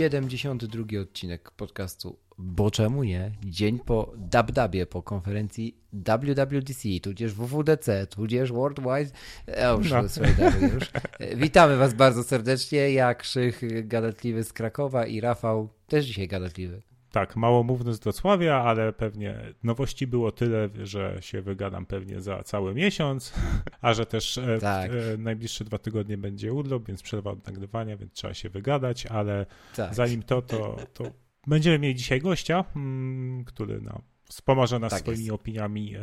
Siedemdziesiąty drugi odcinek podcastu Bo czemu nie? Dzień po DabDabie, po konferencji WWDC, tudzież WWDC, tudzież Worldwide. E, już, No. już. Witamy Was bardzo serdecznie. Ja, Krzych, gadatliwy z Krakowa i Rafał, też dzisiaj gadatliwy. Tak, małomówny z Wrocławia, ale pewnie nowości było tyle, że się wygadam pewnie za cały miesiąc, a że też e, w- Tak. e, najbliższe dwa tygodnie będzie urlop, więc przerwa od nagrywania, więc trzeba się wygadać, ale Tak. zanim to, to, to będziemy mieli dzisiaj gościa, mm, który no, wspomoże nas Tak swoimi jest. opiniami e,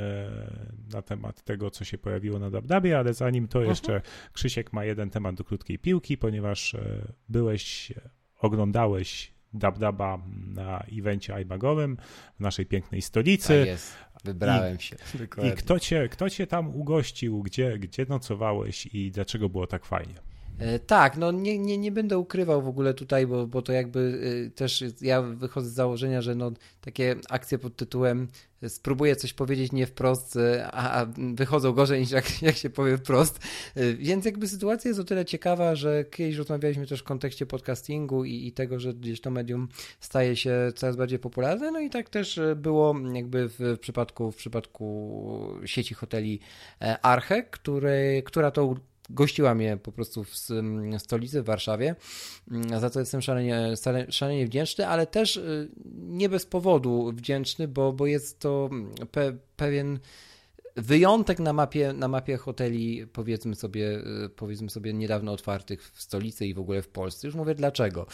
na temat tego, co się pojawiło na Dabdabie, ale zanim to Mhm. jeszcze Krzysiek ma jeden temat do krótkiej piłki, ponieważ e, byłeś, oglądałeś Dabdaba na evencie iMagowym w naszej pięknej stolicy. Tak jest. Wybrałem się. I kto cię, kto cię tam ugościł, gdzie, gdzie nocowałeś i dlaczego było tak fajnie? E, Tak, no nie, nie, nie będę ukrywał w ogóle tutaj, bo, bo to jakby y, też ja wychodzę z założenia, że no, takie akcje pod tytułem y, spróbuję coś powiedzieć nie wprost, a, wychodzą gorzej niż jak, jak się powie wprost. Więc jakby sytuacja jest o tyle ciekawa, że kiedyś rozmawialiśmy też w kontekście podcastingu i, i tego, że gdzieś to medium staje się coraz bardziej popularne, no i tak też było jakby w, w przypadku w przypadku sieci hoteli e, Arche, który, która to gościła mnie po prostu w stolicy, w Warszawie, mm, za co jestem szalenie, szale- szalenie wdzięczny, ale też y, nie bez powodu wdzięczny, bo, bo jest to mm, pe, pewien wyjątek na mapie, na mapie hoteli, powiedzmy sobie, y, powiedzmy sobie, niedawno otwartych w stolicy i w ogóle w Polsce. Już mówię dlaczego.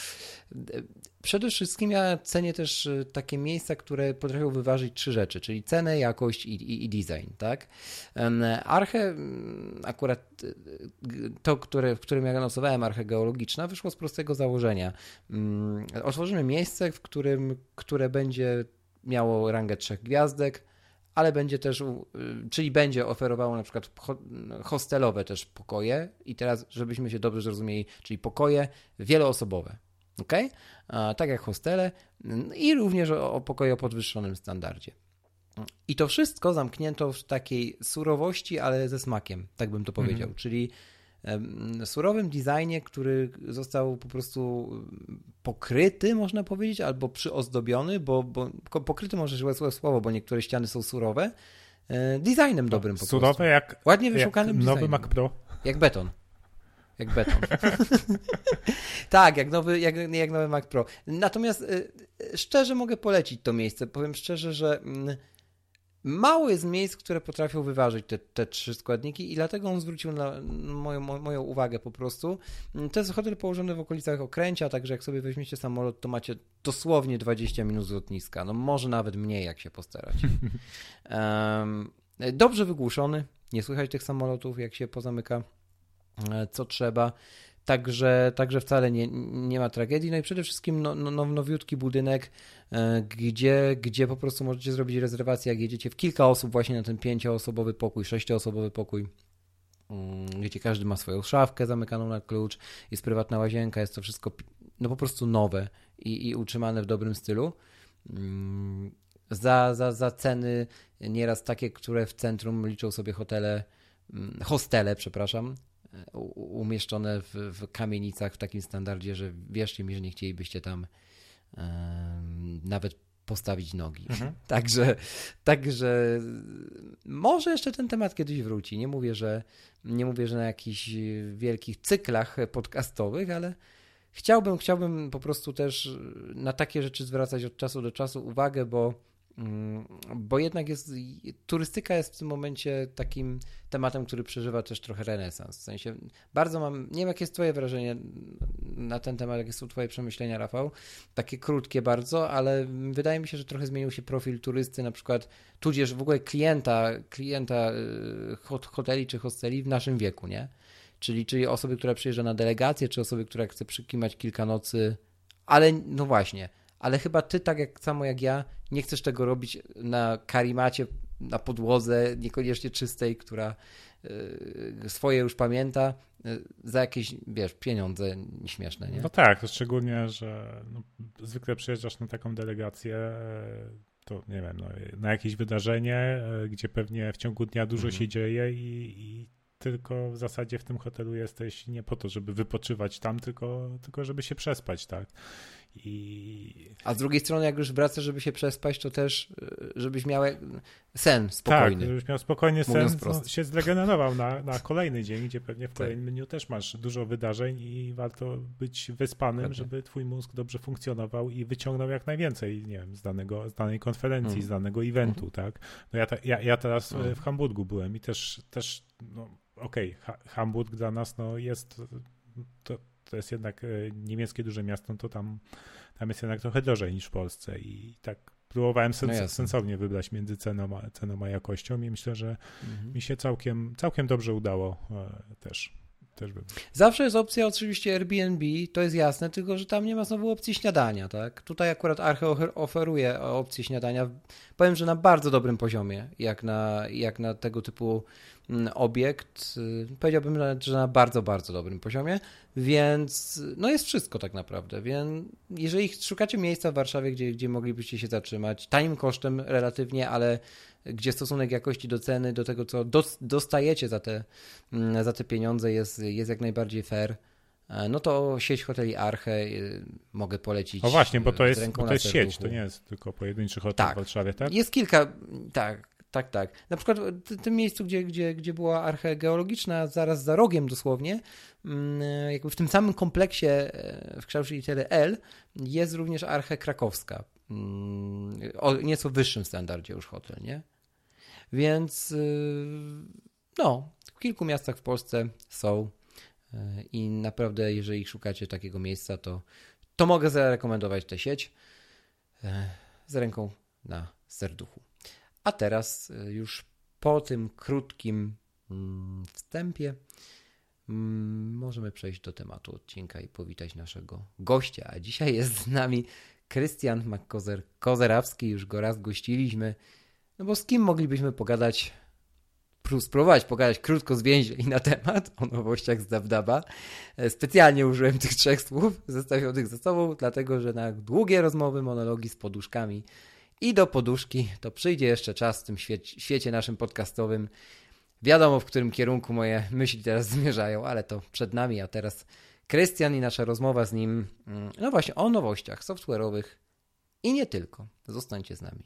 Y, Przede wszystkim ja cenię też y, takie miejsca, które potrafią wyważyć trzy rzeczy, czyli cenę, jakość i, i, i design, tak? Arche, akurat to, które, w którym ja nocowałem, Arche Geologiczna, wyszło z prostego założenia. Mm, Otworzymy miejsce, w którym, które będzie miało rangę trzech gwiazdek, ale będzie też, y, czyli będzie oferowało na przykład ho- hostelowe też pokoje i teraz, żebyśmy się dobrze zrozumieli, czyli pokoje wieloosobowe, ok? Tak jak hostele mm, i również o, pokoje o podwyższonym standardzie. I to wszystko zamknięto w takiej surowości, ale ze smakiem, tak bym to powiedział. Czyli em, surowym designie, który został po prostu pokryty, można powiedzieć, albo przyozdobiony, bo, bo pokryty może złe złe słowo, bo niektóre ściany są surowe, e, designem dobrym po Surowe prostu. jak, Ładnie jak wyszukanym nowy designem. Mac Pro. Jak beton. Jak beton. tak, jak nowy, jak, jak nowy Mac Pro. Natomiast y, szczerze mogę polecić to miejsce. Powiem szczerze, że mm, mało jest miejsc, które potrafią wyważyć te, te trzy składniki i dlatego on zwrócił na moją, mo- moją uwagę po prostu. To jest hotel położony w okolicach Okręcia, także jak sobie weźmiecie samolot, to macie dosłownie 20 minut z lotniska. No może nawet mniej, jak się postarać. Em, dobrze wygłuszony. Nie słychać tych samolotów, jak się pozamyka e, co trzeba. Także, także wcale nie, nie ma tragedii. No i przede wszystkim no, no, no, nowiutki budynek, e, gdzie, gdzie po prostu możecie zrobić rezerwację, jak jedziecie w kilka osób właśnie na ten pięcioosobowy pokój, sześcioosobowy pokój. mm, Gdzie każdy ma swoją szafkę zamykaną na klucz, jest prywatna łazienka, jest to wszystko no po prostu nowe i, i utrzymane w dobrym stylu. Mm, Za, za, za ceny nieraz takie, które w centrum liczą sobie hotele, mm, hostele, przepraszam, umieszczone w, w kamienicach w takim standardzie, że wierzcie mi, że nie chcielibyście tam nawet postawić nogi. Także, także może jeszcze ten temat kiedyś wróci. Nie mówię, że nie mówię, że na jakichś wielkich cyklach podcastowych, ale chciałbym, chciałbym po prostu też na takie rzeczy zwracać od czasu do czasu uwagę, bo bo jednak jest, turystyka jest w tym momencie takim tematem, który przeżywa też trochę renesans. W sensie bardzo mam, nie wiem jakie jest twoje wrażenie na ten temat, jakie są twoje przemyślenia, Rafał, takie krótkie bardzo, ale wydaje mi się, że trochę zmienił się profil turysty, na przykład tudzież w ogóle klienta, klienta y, hoteli czy hosteli w naszym wieku, nie? Czyli, czyli osoby, która przyjeżdża na delegację, czy osoby, która chce przykimać kilka nocy, ale no właśnie, ale chyba ty tak jak samo jak ja nie chcesz tego robić na karimacie, na podłodze, niekoniecznie czystej, która y, swoje już pamięta, y, za jakieś, wiesz, pieniądze śmieszne, nie? No tak, szczególnie, że no, zwykle przyjeżdżasz na taką delegację, to nie wiem, no, na jakieś wydarzenie, gdzie pewnie w ciągu dnia dużo mhm. się dzieje i, i tylko w zasadzie w tym hotelu jesteś nie po to, żeby wypoczywać tam, tylko, tylko żeby się przespać, tak? I... A z drugiej strony, jak już wracasz, żeby się przespać, to też, e, żebyś miał sen spokojny. Tak, żebyś miał spokojny sen, no, się zregenerował na, na kolejny dzień, gdzie pewnie w tak. kolejnym dniu też masz dużo wydarzeń i warto być wyspanym, żeby twój mózg dobrze funkcjonował i wyciągnął jak najwięcej, nie wiem, z, danego, z danej konferencji, mm. z danego eventu, mm. tak? No ja, ja, ja teraz mm. w Hamburgu byłem i też, też no, okej, okay, Hamburg dla nas no, jest to, to jest jednak e, niemieckie duże miasto, to tam, tam jest jednak trochę drożej niż w Polsce i tak próbowałem sens no sensownie wybrać między ceną a, ceną a jakością i myślę, że mhm. mi się całkiem, całkiem dobrze udało e, też. Też Zawsze jest opcja oczywiście Airbnb, to jest jasne, tylko że tam nie ma znowu opcji śniadania, tak? Tutaj akurat Arche oferuje opcję śniadania, powiem, że na bardzo dobrym poziomie, jak na, jak na tego typu obiekt, y, powiedziałbym, że na bardzo, bardzo dobrym poziomie, więc no jest wszystko tak naprawdę, więc jeżeli szukacie miejsca w Warszawie, gdzie, gdzie moglibyście się zatrzymać, tanim kosztem relatywnie, ale gdzie stosunek jakości do ceny, do tego, co dostajecie za te, mm, za te pieniądze jest, jest jak najbardziej fair, e, no to sieć hoteli Arche y, mogę polecić. O właśnie, bo to jest, bo to jest sieć, to nie jest tylko pojedynczy hotel tak. w Warszawie, tak? Jest kilka, tak, tak, tak. Na przykład w tym miejscu, gdzie, gdzie, gdzie była archa geologiczna, zaraz za rogiem dosłownie, mm, jakby w tym samym kompleksie e, w kształcie litery L jest również archa krakowska. Mm, o nieco wyższym standardzie już hotel, nie? Więc y, no, w kilku miastach w Polsce są e, i naprawdę jeżeli szukacie takiego miejsca, to, to mogę zarekomendować tę sieć e, z ręką na serduchu. A teraz y, już po tym krótkim mm, wstępie mm, możemy przejść do tematu odcinka i powitać naszego gościa. A dzisiaj jest z nami Krystian McKozer-Kozerawski, już go raz gościliśmy. No bo z kim moglibyśmy pogadać, spróbować pogadać krótko zwięźlej na temat o nowościach z Dabdaba. E, specjalnie użyłem tych trzech słów zestawionych ze sobą, dlatego że na długie rozmowy, monologi z poduszkami i do poduszki, to przyjdzie jeszcze czas w tym świecie, naszym podcastowym. Wiadomo, w którym kierunku moje myśli teraz zmierzają, ale to przed nami, a teraz Krystian i nasza rozmowa z nim, mm, no właśnie, o nowościach software'owych i nie tylko. Zostańcie z nami.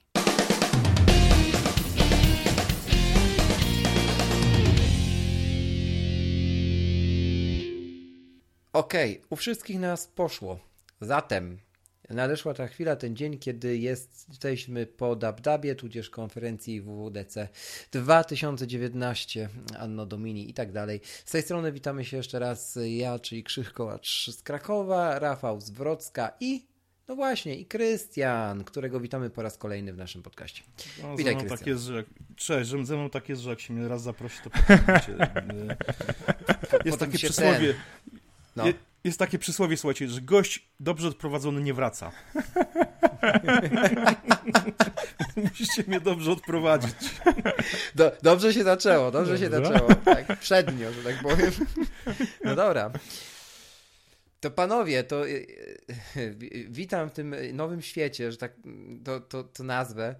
Okej, okay, u wszystkich nas poszło. Zatem nadeszła ta chwila, ten dzień, kiedy jesteśmy po Dabdabie, tudzież konferencji WWDC 2019, Anno Domini i tak dalej. Z tej strony witamy się jeszcze raz ja, czyli Krzych Kołacz z Krakowa, Rafał z Wrocka i no właśnie, i Krystian, którego witamy po raz kolejny w naszym podcaście. No, Witaj, Krystian. Tak jest, że, cześć, że ze mną tak jest, że jak się mnie raz zaprosi, to Jest takie przysłowie. No jest takie przysłowie, słuchajcie, że gość dobrze odprowadzony nie wraca. Musicie mnie dobrze odprowadzić. Do, dobrze się zaczęło, dobrze się zaczęło. Tak, przednio, że tak powiem. No dobra. To panowie, to e, e, witam w tym nowym świecie, że tak to, to, to nazwę.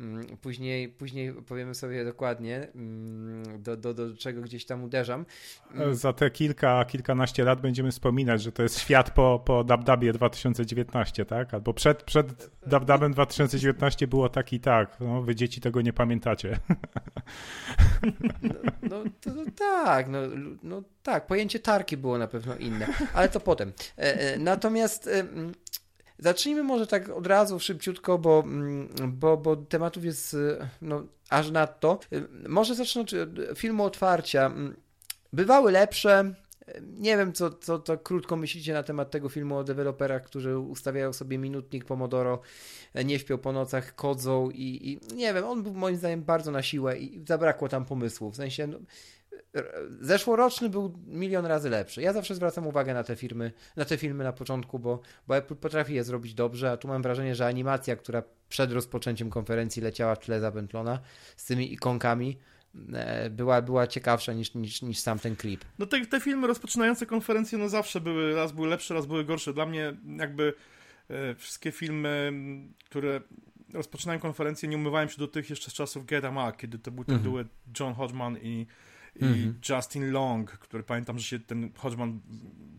Mm, później, później powiemy sobie dokładnie, mm, do, do, do czego gdzieś tam uderzam. Mm. Za te kilka, kilkanaście lat będziemy wspominać, że to jest świat po, po Dabdabie 2019, tak? Albo przed, przed Dabdabem 2019 było tak i tak. No, wy dzieci tego nie pamiętacie. No, no to, to tak, no, no tak, pojęcie tarki było na pewno inne, ale to potem. E, e, natomiast zacznijmy może tak od razu szybciutko, bo, mm, bo, bo tematów jest no, aż nadto. Może zacznę od filmu otwarcia. Mm, bywały lepsze, nie wiem, co, co, co krótko myślicie na temat tego filmu o deweloperach, którzy ustawiają sobie minutnik Pomodoro, nie śpią po nocach, kodzą i, i nie wiem, on był moim zdaniem bardzo na siłę i zabrakło tam pomysłu. W sensie, no, zeszłoroczny był milion razy lepszy. Ja zawsze zwracam uwagę na te firmy, na te filmy na początku, bo, bo Apple potrafi je zrobić dobrze, a tu mam wrażenie, że animacja, która przed rozpoczęciem konferencji leciała w tle zapętlona z tymi ikonkami, E, była, była ciekawsza niż, niż, niż sam ten klip. No te, te filmy rozpoczynające konferencje no zawsze były, raz były lepsze, raz były gorsze. Dla mnie jakby e, wszystkie filmy, które rozpoczynają konferencję, nie umywałem się do tych jeszcze z czasów Get Up, kiedy to był ten mhm. duet John Hodgman i i mm-hmm. Justin Long, który pamiętam, że się ten Hodgman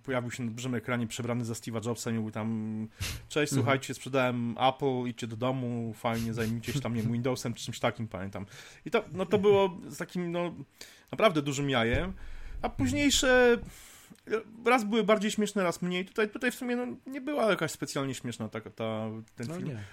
pojawił się na dużym ekranie przebrany za Steve'a Jobsa i mówił tam cześć, mm-hmm. słuchajcie, sprzedałem Apple, idźcie do domu, fajnie, zajmijcie się tam, nie Windowsem czy czymś takim, pamiętam. I to, no to było z takim, no, naprawdę dużym jajem, a późniejsze raz były bardziej śmieszne, raz mniej. Tutaj, tutaj w sumie no, nie była jakaś specjalnie śmieszna ta, ta ten no film. Nie.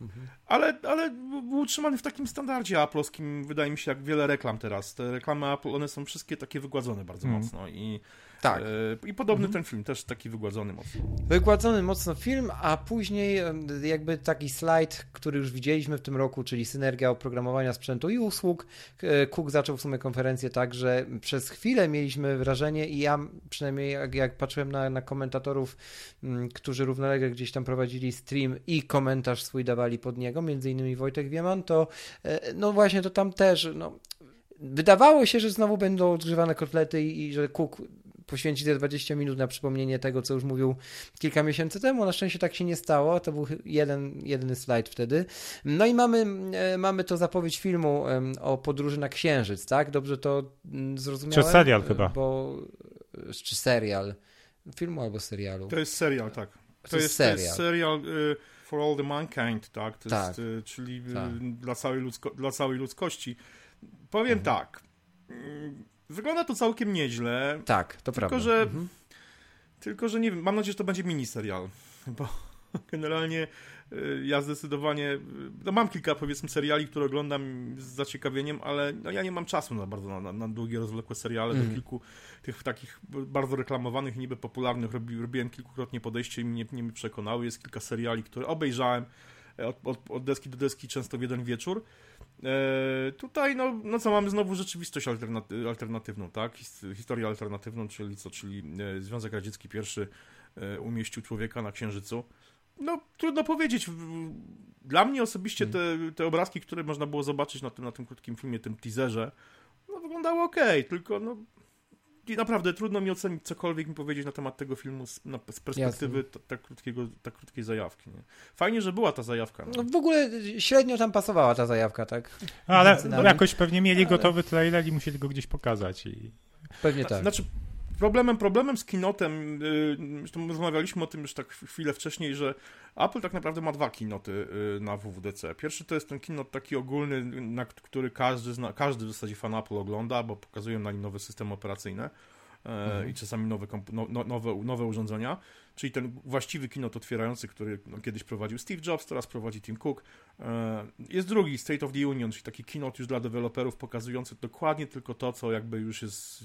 Mhm. Ale, ale był utrzymany w takim standardzie aplowskim, wydaje mi się, jak wiele reklam teraz. Te reklamy Apple, one są wszystkie takie wygładzone bardzo mm. mocno i tak. E, I podobny mhm. ten film, też taki wygładzony mocno. Wygładzony mocno film, a później jakby taki slajd, który już widzieliśmy w tym roku, czyli synergia oprogramowania sprzętu i usług. E, Cook zaczął w sumie konferencję tak, że przez chwilę mieliśmy wrażenie i ja przynajmniej jak, jak patrzyłem na, na komentatorów, którzy równolegle gdzieś tam prowadzili stream i komentarz swój dawali pod niego, między innymi Wojtek Wieman, to e, no właśnie to tam też no, wydawało się, że znowu będą odgrzewane kotlety i, i że Cook poświęci te 20 minut na przypomnienie tego, co już mówił kilka miesięcy temu. Na szczęście tak się nie stało. To był jeden, jedyny slajd wtedy. No i mamy, e, mamy to zapowiedź filmu o podróży na Księżyc, tak? Dobrze to mm, zrozumiałem? Czy serial chyba. Bo, czy serial. Filmu albo serialu. To jest serial, tak. To, to jest, jest, serial. To jest serial y, For All the Mankind, tak? To tak. Jest, czyli y, tak. Dla, całej ludzko dla całej ludzkości. Powiem mhm. tak. Mm, Wygląda to całkiem nieźle. Tak, to tylko, prawda. Że, mhm. Tylko, że nie wiem, mam nadzieję, że to będzie miniserial, bo generalnie ja zdecydowanie, y, no mam kilka powiedzmy seriali, które oglądam z zaciekawieniem, ale no ja nie mam czasu na bardzo na, na długie, rozwlekłe seriale, mm. do mhm. kilku tych takich bardzo reklamowanych niby popularnych robi, robiłem kilkukrotnie podejście i mnie nie przekonały. Jest kilka seriali, które obejrzałem e, od, od, od deski do deski często w jeden wieczór. E, tutaj, no, no co, mamy znowu rzeczywistość alternaty alternatywną, tak? historię alternatywną, czyli co, czyli e, Związek Radziecki pierwszy umieścił człowieka na Księżycu. No, trudno powiedzieć. Dla mnie osobiście te, te obrazki, które można było zobaczyć na tym, na tym krótkim filmie, tym teaserze, no, wyglądały ok, tylko no, i naprawdę trudno mi ocenić cokolwiek mi powiedzieć na temat tego filmu z, na, z perspektywy tak krótkiego, tak krótkiej zajawki. Nie? Fajnie, że była ta zajawka. No. no. w ogóle średnio tam pasowała ta zajawka, tak? Ale no, jakoś pewnie mieli Ale... gotowy trailer i musieli go gdzieś pokazać. I... Pewnie tak. Znaczy, Problemem, problemem z kinotem, yy, rozmawialiśmy o tym już tak chwilę wcześniej, że Apple tak naprawdę ma dwa kinoty yy, na WWDC. Pierwszy to jest ten kinot taki ogólny, na który każdy, zna, każdy w zasadzie fan Apple ogląda, bo pokazują na nim nowe systemy operacyjne yy, mhm. i czasami nowe, no, no, nowe, nowe urządzenia czyli ten właściwy kinot otwierający, który no, kiedyś prowadził Steve Jobs, teraz prowadzi Tim Cook. E, jest drugi, State of the Union, czyli taki kinot już dla deweloperów pokazujący dokładnie tylko to, co jakby już jest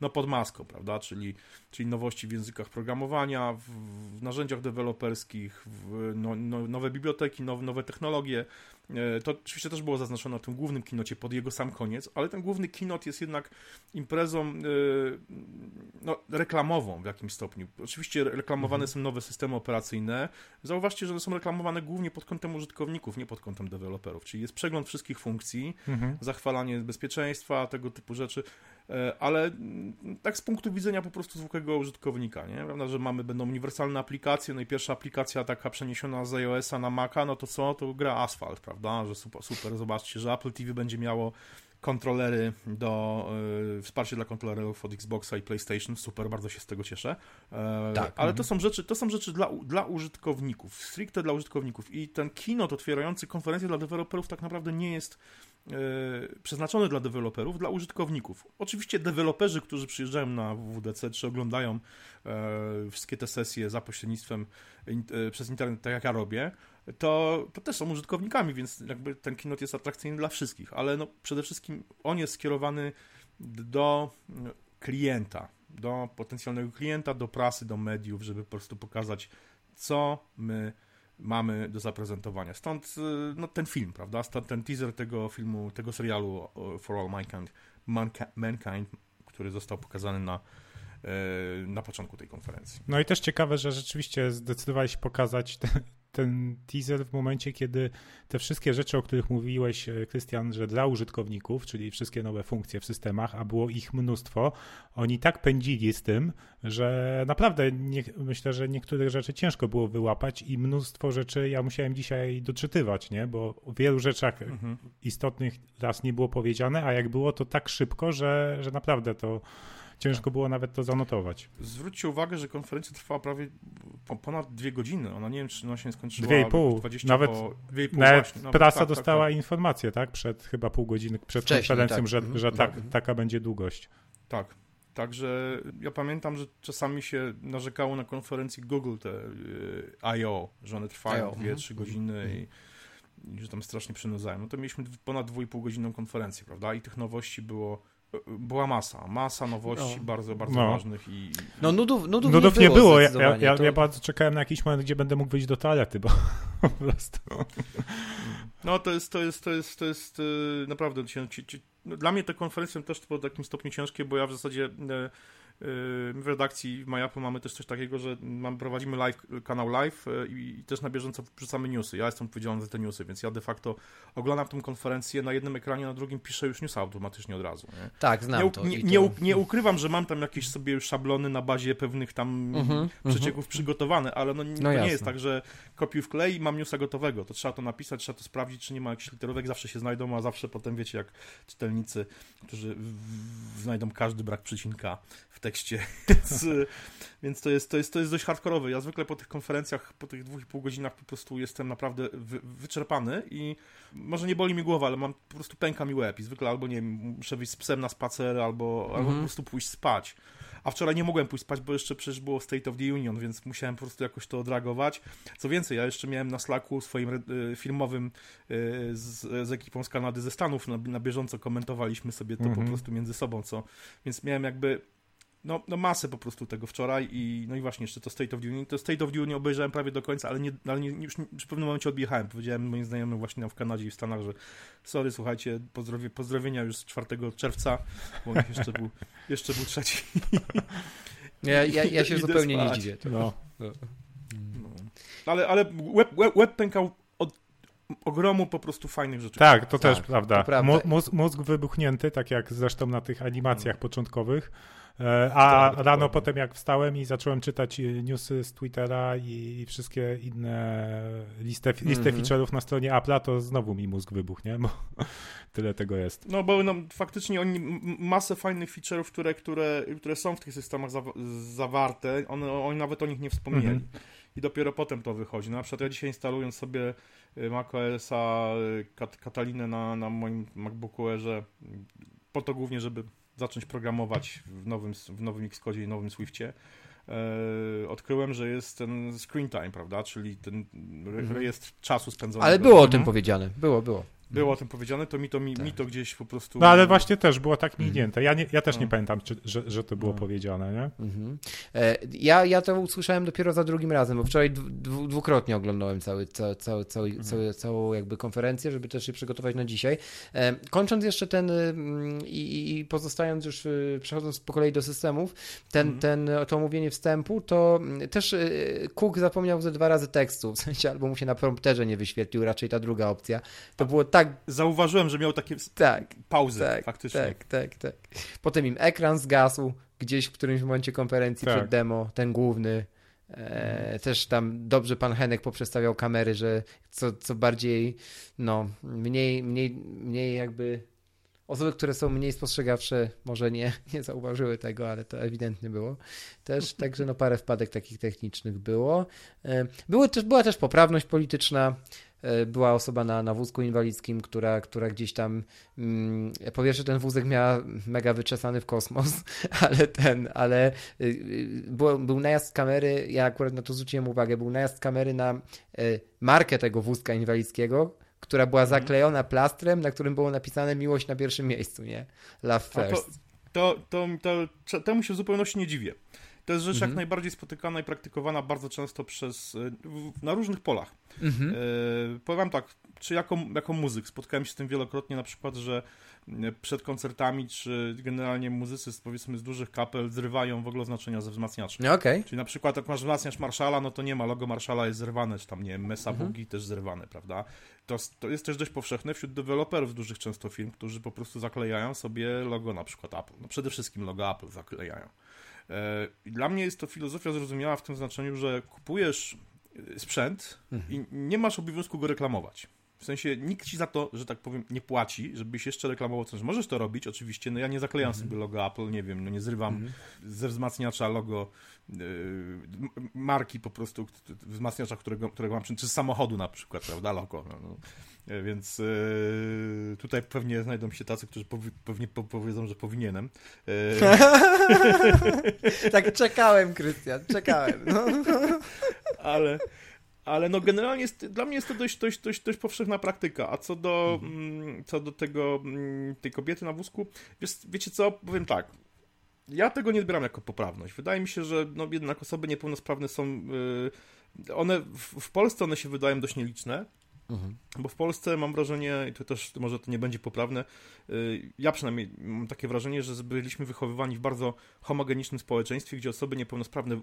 no, pod maską, prawda, czyli, czyli nowości w językach programowania, w, w narzędziach deweloperskich, w, no, no, nowe biblioteki, nowe, nowe technologie. E, to oczywiście też było zaznaczone na tym głównym kinocie pod jego sam koniec, ale ten główny kinot jest jednak imprezą e, no, reklamową w jakimś stopniu. Oczywiście reklamowane mhm. są nowe systemy operacyjne. Zauważcie, że one są reklamowane głównie pod kątem użytkowników, nie pod kątem deweloperów. Czyli jest przegląd wszystkich funkcji, mhm. zachwalanie bezpieczeństwa, tego typu rzeczy, ale mm, tak z punktu widzenia po prostu zwykłego użytkownika, nie? Prawda, że mamy, będą uniwersalne aplikacje, no i pierwsza aplikacja taka przeniesiona z iOS-a na Maca, no to co? To gra Asphalt, prawda? Że super, super, zobaczcie, że Apple TV będzie miało kontrolery do y, wsparcie dla kontrolerów od Xboxa i PlayStation. Super, bardzo się z tego cieszę. E, tak. Ale to mhm. są rzeczy, to są rzeczy dla, dla użytkowników, stricte dla użytkowników. I ten keynote otwierający konferencję dla deweloperów tak naprawdę nie jest przeznaczony dla deweloperów, dla użytkowników. Oczywiście deweloperzy, którzy przyjeżdżają na WWDC, czy oglądają wszystkie te sesje za pośrednictwem przez internet, tak jak ja robię, to, to też są użytkownikami, więc jakby ten keynote jest atrakcyjny dla wszystkich, ale no przede wszystkim on jest skierowany do klienta, do potencjalnego klienta, do prasy, do mediów, żeby po prostu pokazać, co my mamy do zaprezentowania. Stąd y, no, ten film, prawda? Stąd ten teaser tego filmu, tego serialu For All Mankind, Mankind który został pokazany na y, na początku tej konferencji. No i też ciekawe, że rzeczywiście zdecydowali się pokazać ten teaser w momencie, kiedy te wszystkie rzeczy, o których mówiłeś, e, Krystian, że dla użytkowników, czyli wszystkie nowe funkcje w systemach, a było ich mnóstwo, oni tak pędzili z tym, że naprawdę nie, myślę, że niektórych rzeczy ciężko było wyłapać i mnóstwo rzeczy ja musiałem dzisiaj doczytywać, nie? bo o wielu rzeczach mhm. istotnych raz nie było powiedziane, a jak było, to tak szybko, że, że naprawdę to ciężko było nawet to zanotować. Zwróćcie uwagę, że konferencja trwała prawie ponad dwie godziny. Ona nie wiem, czy ona się skończyła. Dwie i pół. Nawet, po, dwie i pół nawet właśnie, prasa tak, dostała tak, tak. informację, tak? Przed chyba pół godziny, przed Wcześniej, konferencją, tak. że, mhm. że tak, mhm. taka będzie długość. Tak. Także ja pamiętam, że czasami się narzekało na konferencji Google te y, I.O., że one trwają dwie, trzy mhm. godziny i, i że tam strasznie przynudzają. No to mieliśmy ponad dwóch godzinną konferencję, prawda? I tych nowości było była masa, masa nowości no. bardzo, bardzo no. ważnych i... No nudów, nudów, nudów nie było, nie było. Ja, ja, to... ja, bardzo czekałem na jakiś moment, gdzie będę mógł wyjść do toalety, bo po prostu... No to jest, to jest, to jest, to jest yy, naprawdę... Dla mnie te konferencje też było w takim stopniu ciężkie, bo ja w zasadzie... Yy, w redakcji w MyApple mamy też coś takiego, że mam, prowadzimy live, kanał live e, i też na bieżąco wrzucamy newsy. Ja jestem odpowiedzialny za te newsy, więc ja de facto oglądam tę konferencję na jednym ekranie, na drugim piszę już newsy automatycznie od razu. Nie? Tak, znam nie, to. Nie, nie, nie, ukrywam, że mam tam jakieś sobie już szablony na bazie pewnych tam uh-huh, przecieków uh-huh. przygotowane, ale no, no to nie jest tak, że kopiuj w klej i mam newsa gotowego. To trzeba to napisać, trzeba to sprawdzić, czy nie ma jakichś literówek, zawsze się znajdą, a zawsze potem wiecie, jak czytelnicy, którzy w, w, znajdą każdy brak przecinka w tekście więc, więc to, jest, to, jest, to jest dość hardkorowe. Ja zwykle po tych konferencjach, po tych dwóch i pół godzinach po prostu jestem naprawdę wy, wyczerpany i może nie boli mi głowa, ale mam po prostu pęka mi łeb i zwykle albo nie wiem, muszę wyjść z psem na spacer, albo, mhm. albo po prostu pójść spać. A wczoraj nie mogłem pójść spać, bo jeszcze przecież było State of the Union, więc musiałem po prostu jakoś to odreagować. Co więcej, ja jeszcze miałem na Slacku swoim y, filmowym y, z, z ekipą z Kanady, ze Stanów, na, na bieżąco komentowaliśmy sobie to po mhm. prostu między sobą, co, więc miałem jakby no, no masę po prostu tego wczoraj i no i właśnie jeszcze to State of the Union. To State of the Union obejrzałem prawie do końca, ale, nie, ale nie, już, w pewnym momencie odjechałem. Powiedziałem moim znajomym właśnie w Kanadzie i w Stanach, że sorry, słuchajcie, pozdrowie, pozdrowienia już z 4 czerwca, bo jeszcze był, jeszcze był trzeci. Ja, ja, ja się zupełnie spać. nie dziwię. No. No. Ale, ale web, web, web pękał od ogromu po prostu fajnych rzeczy. Tak, to tak, też prawda. prawda. Mózg, mózg wybuchnięty, tak jak zresztą na tych animacjach hmm. początkowych. E, a tak, rano potem jak wstałem i zacząłem czytać e, newsy z Twittera i wszystkie inne listę, listę mm -hmm. feature'ów na stronie Apple'a, to znowu mi mózg wybuchnie, bo tyle tego jest. No bo no, faktycznie oni masę fajnych feature'ów, które, które, które są w tych systemach zawarte, one, oni nawet o nich nie wspomnieli. Mm -hmm. I dopiero potem to wychodzi. No, na przykład ja dzisiaj instalując sobie y, macOSa y, Katalinę na, na moim MacBooku Airze, po to głównie, żeby zacząć programować w nowym, w nowym Xcode i nowym Swiftie, e, odkryłem, że jest ten screen time, prawda, czyli ten mhm. rejestr czasu spędzonego. Ale było o tym powiedziane, było, było było o tym powiedziane, to mi to, mi, tak. mi to gdzieś po prostu... No ale właśnie też było tak minięte. Ja, nie, ja też no. nie pamiętam, czy, że, że to było no. powiedziane, nie? Mhm. E, ja, ja to usłyszałem dopiero za drugim razem, bo wczoraj dwukrotnie oglądałem cały, cały, cały, cały, mhm. cały, całą jakby konferencję, żeby też się przygotować na dzisiaj. E, kończąc jeszcze ten mm, i, i pozostając już, y, przechodząc po kolei do systemów, ten, mhm. ten, to omówienie wstępu, to mm, też y, Cook zapomniał ze dwa razy tekstu, w sensie albo mu się na prompterze nie wyświetlił, raczej ta druga opcja. To było tak. Zauważyłem, że miał takie tak, pauzy tak, faktycznie. Tak, tak, tak. Potem im ekran zgasł gdzieś w którymś momencie konferencji tak. przed demo, ten główny. E, też tam dobrze pan Henek poprzestawiał kamery, że co, co bardziej, no, mniej, mniej, mniej jakby Osoby, które są mniej spostrzegawcze, może nie, nie zauważyły tego, ale to ewidentnie było. Też, także no parę wpadek takich technicznych było. Były też, była też poprawność polityczna. E, była osoba na, na wózku inwalidzkim, która, która gdzieś tam, mm, po pierwsze ten wózek miała mega wyczesany w kosmos, ale ten, ale y, y, był, był najazd kamery, ja akurat na to zwróciłem uwagę, był najazd kamery na y, markę tego wózka inwalidzkiego, która była mhm. zaklejona plastrem, na którym było napisane miłość na pierwszym miejscu, nie? Love first. To, to, to, to, temu się w zupełności nie dziwię. To jest rzecz mhm. jak najbardziej spotykana i praktykowana bardzo często przez, e, na różnych polach. Mhm. E, powiem tak, czy jako, jako muzyk spotkałem się z tym wielokrotnie na przykład, że e, przed koncertami, czy generalnie muzycy z, powiedzmy z dużych kapel zrywają w ogóle znaczenia ze wzmacniaczy. Okay. Czyli na przykład jak masz wzmacniacz Marszala, no to nie ma, logo Marszala jest zerwane, czy tam nie wiem, Mesa mhm. Bugi też zerwane, prawda? To, to jest też dość powszechne wśród deweloperów dużych często firm, którzy po prostu zaklejają sobie logo na przykład Apple. No przede wszystkim logo Apple zaklejają. E, dla mnie jest to filozofia zrozumiała w tym znaczeniu, że kupujesz e, sprzęt mhm. i nie masz obowiązku go reklamować. W sensie nikt ci za to, że tak powiem, nie płaci, żebyś jeszcze reklamował coś. Możesz to robić, oczywiście. No ja nie zaklejam mhm. sobie logo Apple, nie wiem, no nie zrywam mhm. ze wzmacniacza logo yy, marki po prostu, wzmacniacza, którego, którego mam, czy z samochodu na przykład, prawda, logo. No, no. E, więc e, tutaj pewnie znajdą się tacy, którzy powi pewnie po powiedzą, że powinienem. E... tak czekałem, Krystian, czekałem. No. ale, ale no generalnie jest, dla mnie jest to dość, dość, dość, dość powszechna praktyka. A co do, mhm. Mm, co do tego, mm, tej kobiety na wózku, wiesz, wiecie co, powiem tak, ja tego nie odbieram jako poprawność. Wydaje mi się, że no, jednak osoby niepełnosprawne są. Yy, one w, w Polsce one się wydają dość nieliczne. Mhm. Bo w Polsce mam wrażenie, i to też może to nie będzie poprawne, y, ja przynajmniej mam takie wrażenie, że byliśmy wychowywani w bardzo homogenicznym społeczeństwie, gdzie osoby niepełnosprawne,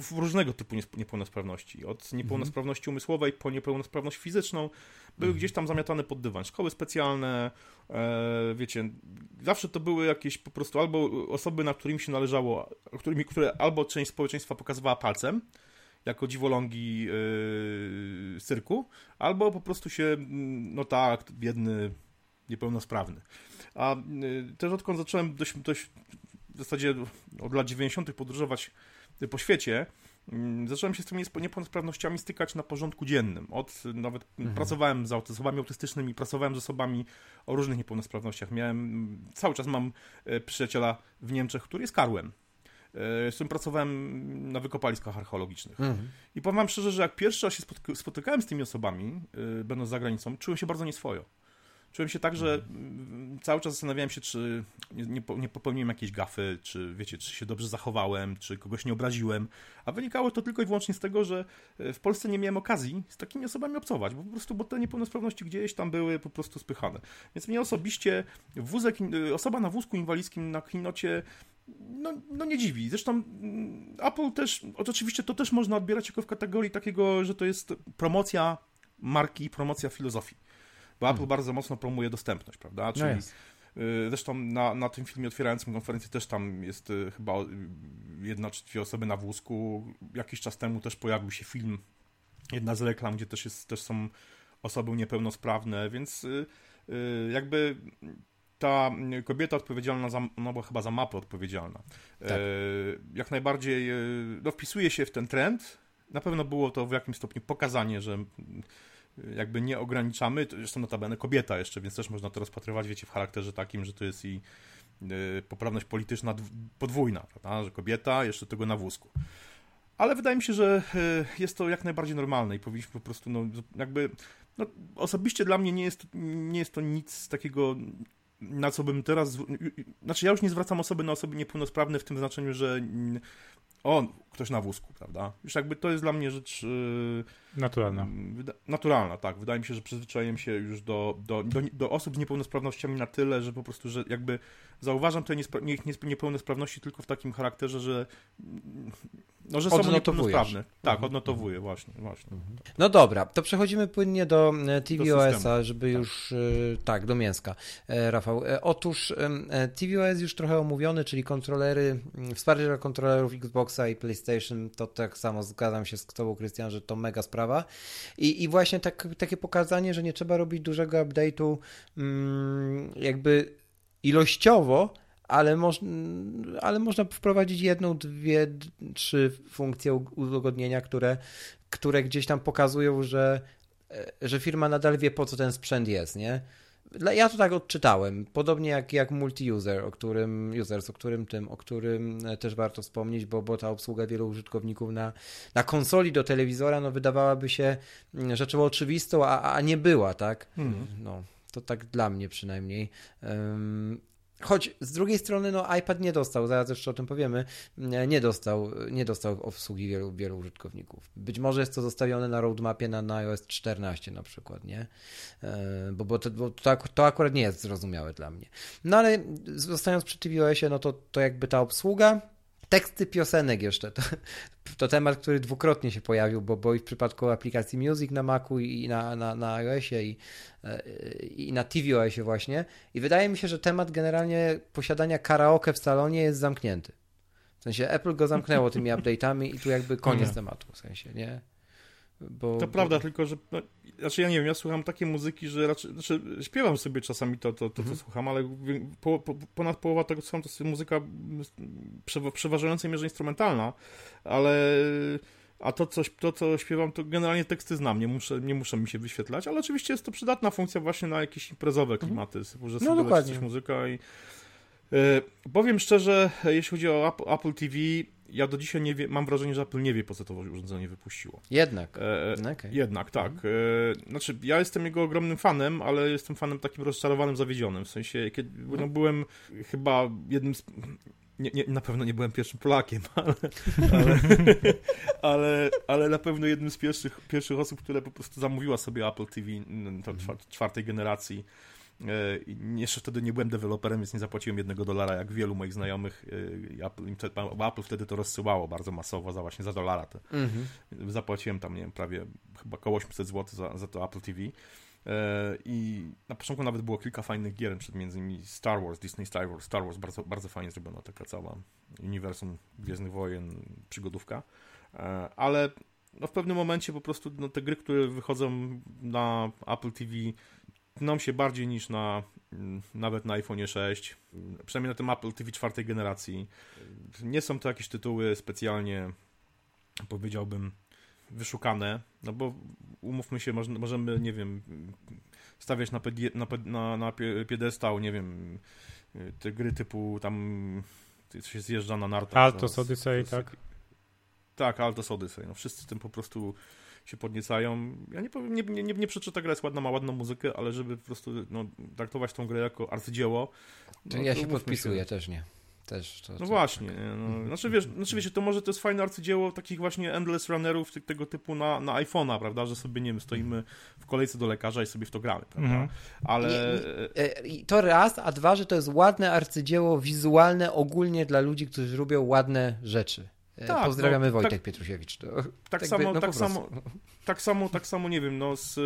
w różnego typu niepełnosprawności, od niepełnosprawności umysłowej po niepełnosprawność fizyczną, były mhm. gdzieś tam zamiatane pod dywan. Szkoły specjalne, e, wiecie, zawsze to były jakieś po prostu albo osoby, na którym się należało, którymi, które albo część społeczeństwa pokazywała palcem, jako dziwolągi yy, cyrku, albo po prostu się, mm, no tak, biedny, niepełnosprawny. A yy, też odkąd zacząłem dość, dość w zasadzie od lat 90. podróżować po świecie, yy, zacząłem się z tymi niepełnosprawnościami stykać na porządku dziennym. Od nawet mhm. pracowałem z osobami autystycznymi, pracowałem z osobami o różnych niepełnosprawnościach. Miałem, cały czas mam e, przyjaciela w Niemczech, który jest karłem z którym pracowałem na wykopaliskach archeologicznych. Mhm. I powiem wam szczerze, że jak pierwszy raz się spotykałem z tymi osobami, yy, będąc za granicą, czułem się bardzo nieswojo. Czułem się tak, że mhm. cały czas zastanawiałem się, czy nie, nie popełniłem jakiejś gafy, czy wiecie, czy się dobrze zachowałem, czy kogoś nie obraziłem. A wynikało to tylko i wyłącznie z tego, że e, w Polsce nie miałem okazji z takimi osobami obcować, bo po prostu, bo te niepełnosprawności gdzieś tam były po prostu spychane. Więc mnie osobiście wózek, e, osoba na wózku inwalidzkim na klinocie no, no nie dziwi. Zresztą mm, Apple też, oczywiście to też można odbierać jako w kategorii takiego, że to jest promocja marki, promocja filozofii. Bo Apple hmm. bardzo mocno promuje dostępność, prawda? No Czyli no Zresztą na, na tym filmie otwierającym konferencję też tam jest y, chyba jedna czy dwie osoby na wózku. Jakiś czas temu też pojawił się film, jedna z reklam, gdzie też, jest, też są osoby niepełnosprawne, więc y, jakby ta kobieta odpowiedzialna za, no bo chyba za mapę odpowiedzialna, tak. e, jak najbardziej e, no, wpisuje się w ten trend. Na pewno było to w jakimś stopniu pokazanie, że jakby nie ograniczamy, to zresztą notabene kobieta jeszcze, więc też można to rozpatrywać, wiecie, w charakterze takim, że to jest i e, poprawność polityczna podwójna, prawda? że kobieta, jeszcze tego na wózku. Ale wydaje mi się, że e, jest to jak najbardziej normalne i powinniśmy po prostu, no, jakby, no, osobiście dla mnie nie jest, nie jest to nic takiego na co bym teraz. Znaczy, ja już nie zwracam osoby na osoby niepełnosprawne w tym znaczeniu, że o, ktoś na wózku, prawda? Już jakby to jest dla mnie rzecz. Yy, naturalna. naturalna, tak. Wydaje mi się, że przyzwyczaiłem się już do, do, do, do, osób z niepełnosprawnościami na tyle, że po prostu, że jakby zauważam te niepełnosprawności tylko w takim charakterze, że no, że są niepełnosprawne. Tak, mhm. odnotowuję, właśnie, właśnie. Mhm. No dobra, to przechodzimy płynnie do e, tvOS-a, żeby tak. już, e, tak, do mięska, e, Rafał. Otóż tvOS już trochę omówiony, czyli kontrolery, mm, wsparcie dla kontrolerów Xboxa i PlayStation, to tak samo zgadzam się z Tobą, Krystian, że to mega sprawa. I, i właśnie tak, takie pokazanie, że nie trzeba robić dużego update'u, mm, jakby ilościowo, ale, moż, ale można wprowadzić jedną, dwie, trzy funkcje udogodnienia, które, które gdzieś tam pokazują, że, że firma nadal wie, po co ten sprzęt jest, nie? Ja to tak odczytałem, podobnie jak, jak multi-user, o którym, users, o którym tym, o którym też warto wspomnieć, bo, bo ta obsługa wielu użytkowników na, na konsoli do telewizora, no wydawałaby się rzeczą oczywistą, a, a nie była, tak? Hmm. No, to tak dla mnie przynajmniej. Um, Choć z drugiej strony, no iPad nie dostał, zaraz jeszcze o tym powiemy, nie dostał, nie dostał obsługi wielu, wielu użytkowników. Być może jest to zostawione na roadmapie na, na iOS 14 na przykład, nie? E, bo, bo, to, bo to, to, akurat nie jest zrozumiałe dla mnie. No ale zostając przy tvOSie, no to, to jakby ta obsługa, Teksty piosenek jeszcze. To, to temat, który dwukrotnie się pojawił, bo, bo i w przypadku aplikacji Music na Macu i na, na, na iOSie i, e, i na tvOSie właśnie. I wydaje mi się, że temat generalnie posiadania karaoke w salonie jest zamknięty. W sensie Apple go zamknęło tymi update'ami i tu jakby koniec tematu. W sensie, nie? Bo, to bo... prawda, tylko że. No, znaczy, ja nie wiem, ja słucham takiej muzyki, że raczej. Znaczy, śpiewam sobie czasami to, to, to mhm. co słucham, ale po, po, ponad połowa tego, co słucham, to jest muzyka w przeważającej mierze instrumentalna, ale. A to co, to, co śpiewam, to generalnie teksty znam, nie muszę, nie muszę mi się wyświetlać, ale oczywiście jest to przydatna funkcja właśnie na jakieś imprezowe mhm. klimaty, mhm. że sobie no, dokładnie. coś muzyka i... Yy, powiem szczerze, jeśli chodzi o Apple TV, ja do dzisiaj nie wie, mam wrażenie, że Apple nie wie, po co to urządzenie wypuściło. Jednak. E, e okay. Jednak, tak. Mhm. E, znaczy, ja jestem jego ogromnym fanem, ale jestem fanem takim rozczarowanym, zawiedzionym. W sensie, kiedy no, byłem chyba jednym z... Nie, nie, na pewno nie byłem pierwszym Polakiem, ale, ale, ale, ale, na pewno jednym z pierwszych, pierwszych osób, które po prostu zamówiła sobie Apple TV to mhm. czwartej generacji jeszcze wtedy nie byłem deweloperem, więc nie zapłaciłem jednego dolara, jak wielu moich znajomych. E, Apple, Apple wtedy to rozsyłało bardzo masowo, za właśnie za dolara. Mhm. Zapłaciłem tam, nie wiem, prawie chyba około 800 zł za, za to Apple TV. E, I na początku nawet było kilka fajnych gier, przed między innymi Star Wars, Disney Star Wars, Star Wars bardzo, bardzo fajnie zrobiona taka cała uniwersum Gwiezdnych Wojen, przygodówka. Ale no w pewnym momencie po prostu no, te gry, które wychodzą na Apple TV tną się bardziej niż na mm, nawet na iPhone 6, przynajmniej na tym Apple TV czwartej generacji. Nie są to jakieś tytuły specjalnie, powiedziałbym, wyszukane, no bo umówmy się, możemy, nie wiem, stawiać na, na, na, na piedestał, nie wiem, te gry typu tam się zjeżdża na nartach. Altos Odyssey, tak? Tak, Altos Odyssey. No wszyscy tym po prostu się podniecają. Ja nie powiem, nie, nie, nie, nie przeczę, ta gra jest ładna, ma ładną muzykę, ale żeby po prostu no, traktować tą grę jako arcydzieło. No, ja się podpisuję, się. też nie. Też, to, no to, właśnie, tak. no. znaczy, wiesz, znaczy wiecie, to może to jest fajne arcydzieło takich właśnie endless runnerów tego typu na, na iPhone'a, prawda, że sobie, nie wiem, stoimy w kolejce do lekarza i sobie w to gramy, prawda, mhm. ale... I, to raz, a dwa, że to jest ładne arcydzieło wizualne ogólnie dla ludzi, którzy lubią ładne rzeczy. E, tak, Pozdrawiamy no, Wojtek tak, Pietrusiewicz. To, tak, tak, samo, no tak, samo, tak samo, tak samo, nie wiem, no z...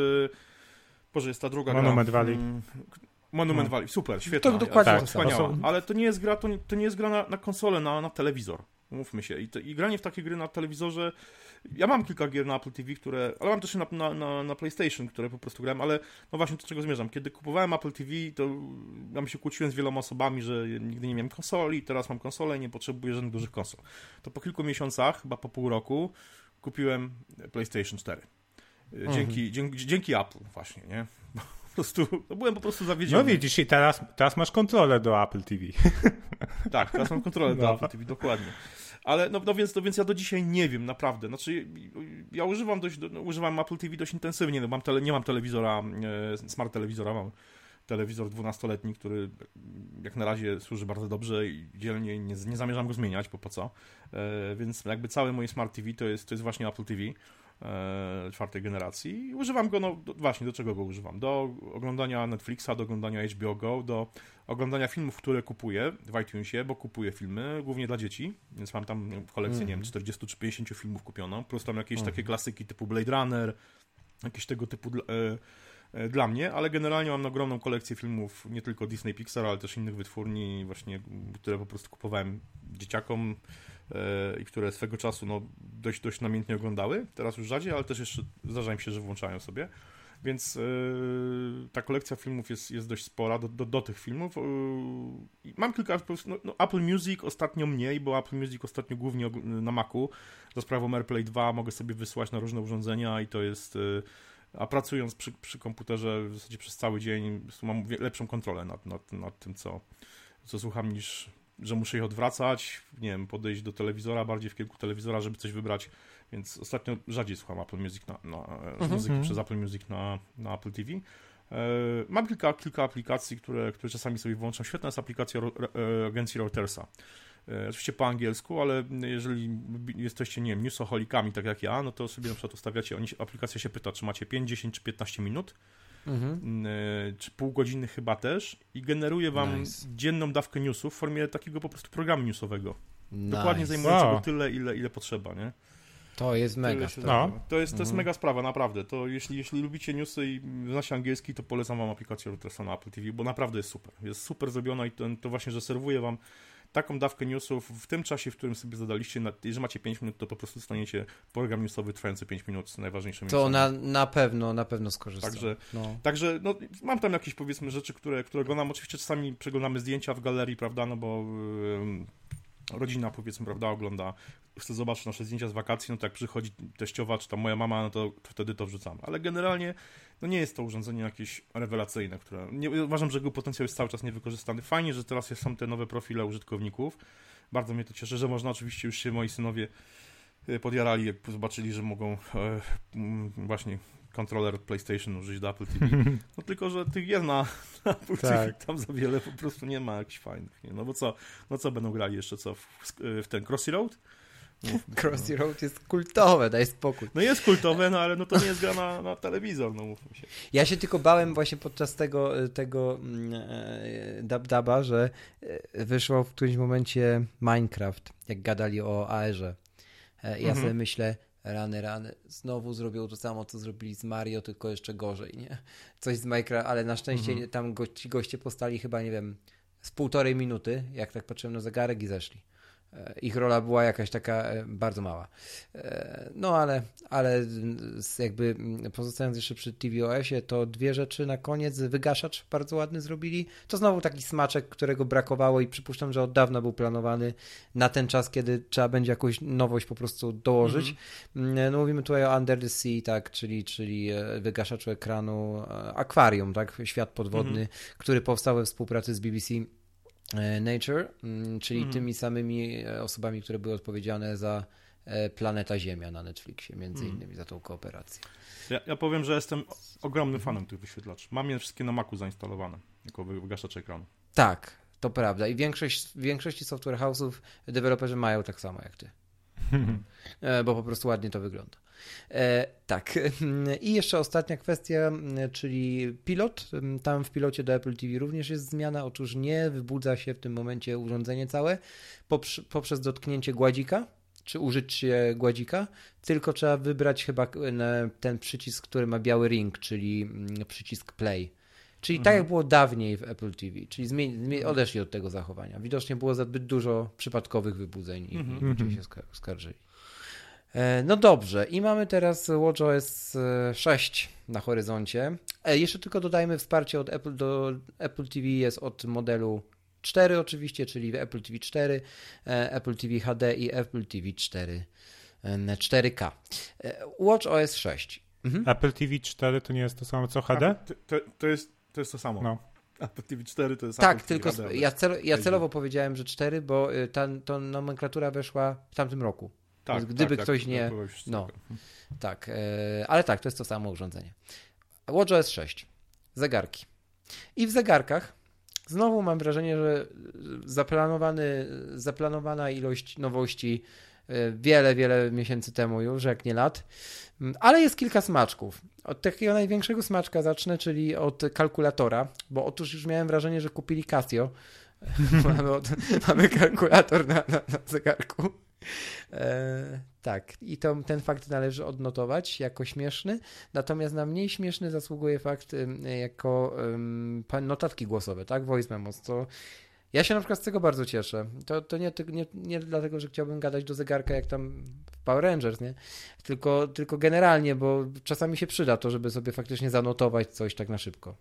Boże, jest ta druga Monument gra. Valley. Mm, Monument no. Valley, super, świetna. To dokładnie tak, wspaniała. Ale to nie jest gra, to nie, to nie jest gra na, na konsolę, na, na telewizor. Mówmy się. I, to, I granie w takie gry na telewizorze ja mam kilka gier na Apple TV, które, ale mam też na, na, na, PlayStation, które po prostu grałem, ale no właśnie do czego zmierzam. Kiedy kupowałem Apple TV, to ja się kłóciłem z wieloma osobami, że nigdy nie miałem konsoli, teraz mam konsolę i nie potrzebuję żadnych dużych konsol. To po kilku miesiącach, chyba po pół roku, kupiłem PlayStation 4. Mhm. Dzięki, mhm. dzięki, dzięki Apple właśnie, nie? Po prostu, no byłem po prostu zawiedziony. No widzisz, i teraz, teraz masz kontrolę do Apple TV. Tak, teraz mam kontrolę do no. Apple TV, dokładnie. Ale no, no, więc, no więc ja do dzisiaj nie wiem, naprawdę. Znaczy, ja używam dość, no, używam Apple TV dość intensywnie, no mam tele, nie mam telewizora, e, smart telewizora, mam telewizor 12-letni, który jak na razie służy bardzo dobrze i dzielnie nie, nie zamierzam go zmieniać, bo po co. E, więc jakby cały mój smart TV to jest, to jest właśnie Apple TV czwartej generacji i używam go, no właśnie do czego go używam? Do oglądania Netflixa, do oglądania HBO Go, do oglądania filmów, które kupuję w iTunesie, bo kupuję filmy głównie dla dzieci, więc mam tam kolekcję, mm. nie wiem, 40 mhm. czy 50 filmów kupiono, plus tam jakieś mm. takie klasyki typu Blade Runner, jakieś tego typu e, e, dla mnie, ale generalnie mam ogromną kolekcję filmów, nie tylko Disney Pixar, ale też innych wytwórni, właśnie, które po prostu kupowałem dzieciakom e, i które swego czasu no, dość, dość namiętnie oglądały. Teraz już rzadziej, ale też jeszcze zdarza mi się, że włączają sobie. Więc yy, ta kolekcja filmów jest, jest dość spora do, do, do tych filmów. Yy, mam kilka. No, no, Apple Music ostatnio mniej, bo Apple Music ostatnio głównie na Macu. Za sprawą AirPlay 2 mogę sobie wysłać na różne urządzenia i to jest. Yy, a pracując przy, przy komputerze w zasadzie przez cały dzień mam lepszą kontrolę nad, nad, nad tym, co, co słucham, niż że muszę ich odwracać, nie wiem, podejść do telewizora, bardziej w kierunku telewizora, żeby coś wybrać, więc ostatnio rzadziej słucham Apple Music na, na mhm. muzyki mhm. przez Apple Music na, na Apple TV. E, mam kilka, kilka aplikacji, które, które czasami sobie włączam. Świetna jest aplikacja e, agencji Reutersa. E, oczywiście po angielsku, ale jeżeli jesteście, nie wiem, newsoholikami, tak jak ja, no to sobie na przykład ustawiacie, aplikacja się pyta, czy macie 5, 10 czy 15 minut, mhm. E, czy pół godziny chyba też i generuje wam nice. dzienną dawkę newsów w formie takiego po prostu programu newsowego. Nice. Dokładnie zajmującego wow. tyle, ile, ile potrzeba, nie? To jest mega sprawa. No. To, jest, to jest mhm. mega sprawa, naprawdę. To jeśli, jeśli lubicie newsy i znacie angielski, to polecam wam aplikację Ultrasa na Apple TV, bo naprawdę jest super. Jest super zrobiona i to, to właśnie, że serwuje wam taką dawkę newsów w tym czasie, w którym sobie zadaliście, jeżeli macie 5 minut, to po prostu dostaniecie program newsowy trwający 5 minut z najważniejszymi To na, na pewno, na pewno skorzystam. Także, no. także no, mam tam jakieś powiedzmy rzeczy, które, które oglądam. Oczywiście czasami przeglądamy zdjęcia w galerii, prawda, no bo yy, rodzina powiedzmy, prawda, ogląda, chce zobaczyć nasze zdjęcia z wakacji, no to jak przychodzi teściowa, czy tam moja mama, no to, to wtedy to wrzucamy. Ale generalnie no nie jest to urządzenie jakieś rewelacyjne, które nie, uważam, że jego potencjał jest cały czas niewykorzystany. Fajnie, że teraz są te nowe profile użytkowników. Bardzo mnie to cieszy, że można oczywiście już się moi synowie e, podjarali, jak zobaczyli, że mogą e, właśnie kontroler PlayStation użyć do Apple TV. No tylko, że tych gier na, na Apple tak. TV tam za wiele po prostu nie ma jakichś fajnych. Nie? No bo co, no co będą grali jeszcze co w, w ten Crossy Road? Crossy Road jest kultowe, daj spokój. No jest kultowe, no ale no to nie jest gra na, na telewizor, no mówmy się. Ja się tylko bałem właśnie podczas tego, tego mm, e, dab-daba, że e, wyszło w którymś momencie Minecraft, jak gadali o AR-ze. E, ja mhm. sobie myślę, rany, rany, znowu zrobią to samo, co zrobili z Mario, tylko jeszcze gorzej, nie? Coś z Minecraft, ale na szczęście mhm. tam go, ci goście postali chyba, nie wiem, z półtorej minuty, jak tak patrzyłem na zegarek i zeszli. E, ich rola była jakaś taka e, bardzo mała. E, no ale, ale jakby pozostając jeszcze przy tvOS-ie, to dwie rzeczy na koniec. Wygaszacz bardzo ładny zrobili. To znowu taki smaczek, którego brakowało i przypuszczam, że od dawna był planowany na ten czas, kiedy trzeba będzie jakąś nowość po prostu dołożyć. Mm-hmm. No mówimy tutaj o Under the Sea, tak, czyli, czyli wygaszaczu ekranu akwarium, tak, świat podwodny, mm-hmm. który powstał we współpracy z BBC Nature, mm, czyli mm. tymi samymi e, osobami, które były odpowiedzialne za e, Planeta Ziemia na Netflixie, między mm. innymi za tą kooperację. Ja, ja, powiem, że jestem ogromnym fanem tych wyświetlaczy. Mam je wszystkie na Macu zainstalowane, jako wygaszacz ekranu. Tak, to prawda. I większość, w większości software house'ów deweloperzy mają tak samo jak ty. Bo po prostu ładnie to wygląda. E, tak. I jeszcze ostatnia kwestia, czyli pilot. Tam w pilocie do Apple TV również jest zmiana. Otóż nie wybudza się w tym momencie urządzenie całe poprzez dotknięcie gładzika czy użycie gładzika, tylko trzeba wybrać chyba ten przycisk, który ma biały ring, czyli przycisk play. Czyli mhm. tak jak było dawniej w Apple TV, czyli zmieni, odeszli od tego zachowania. Widocznie było zbyt dużo przypadkowych wybudzeń i, mhm. i ludzie się skarżyli. E, no dobrze, i mamy teraz WatchOS 6 e, na horyzoncie. E, jeszcze tylko dodajmy wsparcie od Apple do Apple TV jest od modelu 4 oczywiście, czyli Apple TV 4, Apple TV HD i Apple TV 4 4K. WatchOS 6. Mhm. Apple TV 4 to nie jest to samo co HD? To, to, to, jest, to jest to samo. No. Apple TV 4 to jest Tak, Apple tylko TV ja, cel, ja celowo powiedziałem, że 4, bo y, ta, ta nomenklatura weszła w tamtym roku. Tak, gdyby tak, ktoś tak, nie. No, tak, ale tak, to jest to samo urządzenie. WatchOS 6. Zegarki. I w zegarkach znowu mam wrażenie, że zaplanowany, zaplanowana ilość nowości e, wiele, wiele miesięcy temu już, jak nie lat. Mm, ale jest kilka smaczków. Od takiego największego smaczka zacznę, czyli od kalkulatora, bo otóż już miałem wrażenie, że kupili Casio. mamy, od, mamy kalkulator na, na, na zegarku. E, tak, i to, ten fakt należy odnotować jako śmieszny, natomiast na mniej śmieszny zasługuje fakt jako notatki głosowe, tak, voice memos, co Ja się na przykład z tego bardzo cieszę. To, to nie, nie, nie dlatego, że chciałbym gadać do zegarka jak tam w Power Rangers, nie? Tylko, tylko generalnie, bo czasami się przyda to, żeby sobie faktycznie zanotować coś tak na szybko.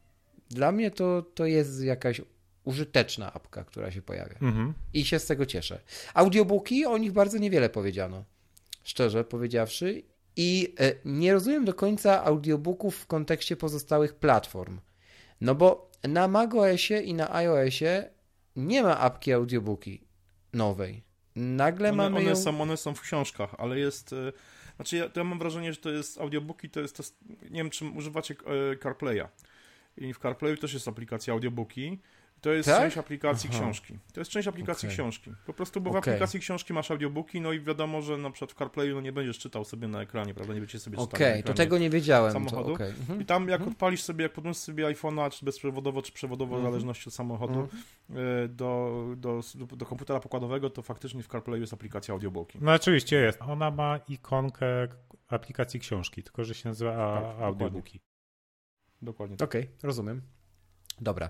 Dla mnie to, to jest jakaś użyteczna apka, która się pojawia. Mhm. I się z tego cieszę. Audiobooki, o nich bardzo niewiele powiedziano. Szczerze powiedziawszy. I e, nie rozumiem do końca audiobooków w kontekście pozostałych platform. No bo na macOSie i na iOSie nie ma apki audiobooki nowej. Nagle one, mamy one ją... Są, one są w książkach, ale jest... E, znaczy ja, ja mam wrażenie, że to jest audiobooki, to jest... To, nie wiem, czy używacie e, CarPlaya. I w CarPlayu też jest aplikacja audiobooki. To jest tak? część aplikacji Aha. książki. To jest część aplikacji okay. książki. Po prostu, bo w okay. aplikacji książki masz audiobooki, no i wiadomo, że na przykład w CarPlayu no nie będziesz czytał sobie na ekranie, prawda? Nie będziecie sobie czytał Okej, okay, to tego nie wiedziałem. Samochodu. To, mhm. I tam jak mhm. odpalisz sobie, jak podłączysz sobie iPhone'a, czy bezprzewodowo, czy przewodowo, w mhm. zależności od samochodu, mhm. e, do, do, do, do, komputera pokładowego, to faktycznie w CarPlayu jest aplikacja audiobooki. No oczywiście jest. Ona ma ikonkę aplikacji książki, tylko że się nazywa tak, audiobooki. Dokładnie. Tak. Okej, rozumiem. Dobra,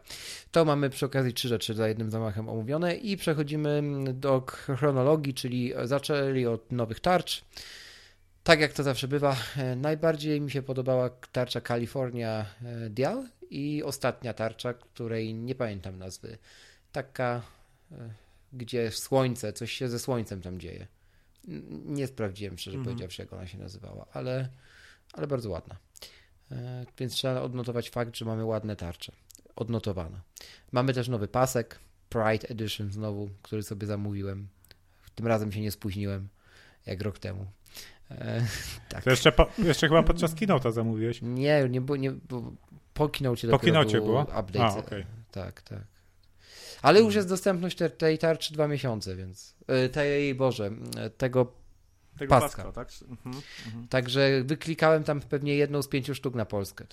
to mamy przy okazji trzy rzeczy za jednym zamachem omówione i przechodzimy do chronologii, czyli zaczęli od nowych tarcz. Tak jak to zawsze bywa, e, najbardziej mi się podobała tarcza California e, Dial i ostatnia tarcza, której nie pamiętam nazwy. Taka, e, gdzie słońce, coś się ze słońcem tam dzieje. Nie sprawdziłem, szczerze mm. powiedziawszy, jak ona się nazywała, ale, ale bardzo ładna. Więc trzeba odnotować fakt, że mamy ładne tarcze odnotowana. Mamy też nowy pasek, Pride Edition znowu, który sobie zamówiłem. Tym razem się nie spóźniłem, jak rok temu. E, tak. To jeszcze, po, jeszcze chyba podczas keynote'a zamówiłeś? Nie, nie, bo, nie bo po keynote po keynote było? update. A, okay. Tak, tak. Ale już jest dostępność tej, tarczy dwa miesiące, więc e, tej, Boże, tego tego tak? Mhm, mhm. Także wyklikałem tam pewnie jedną z pięciu sztuk na Polskę.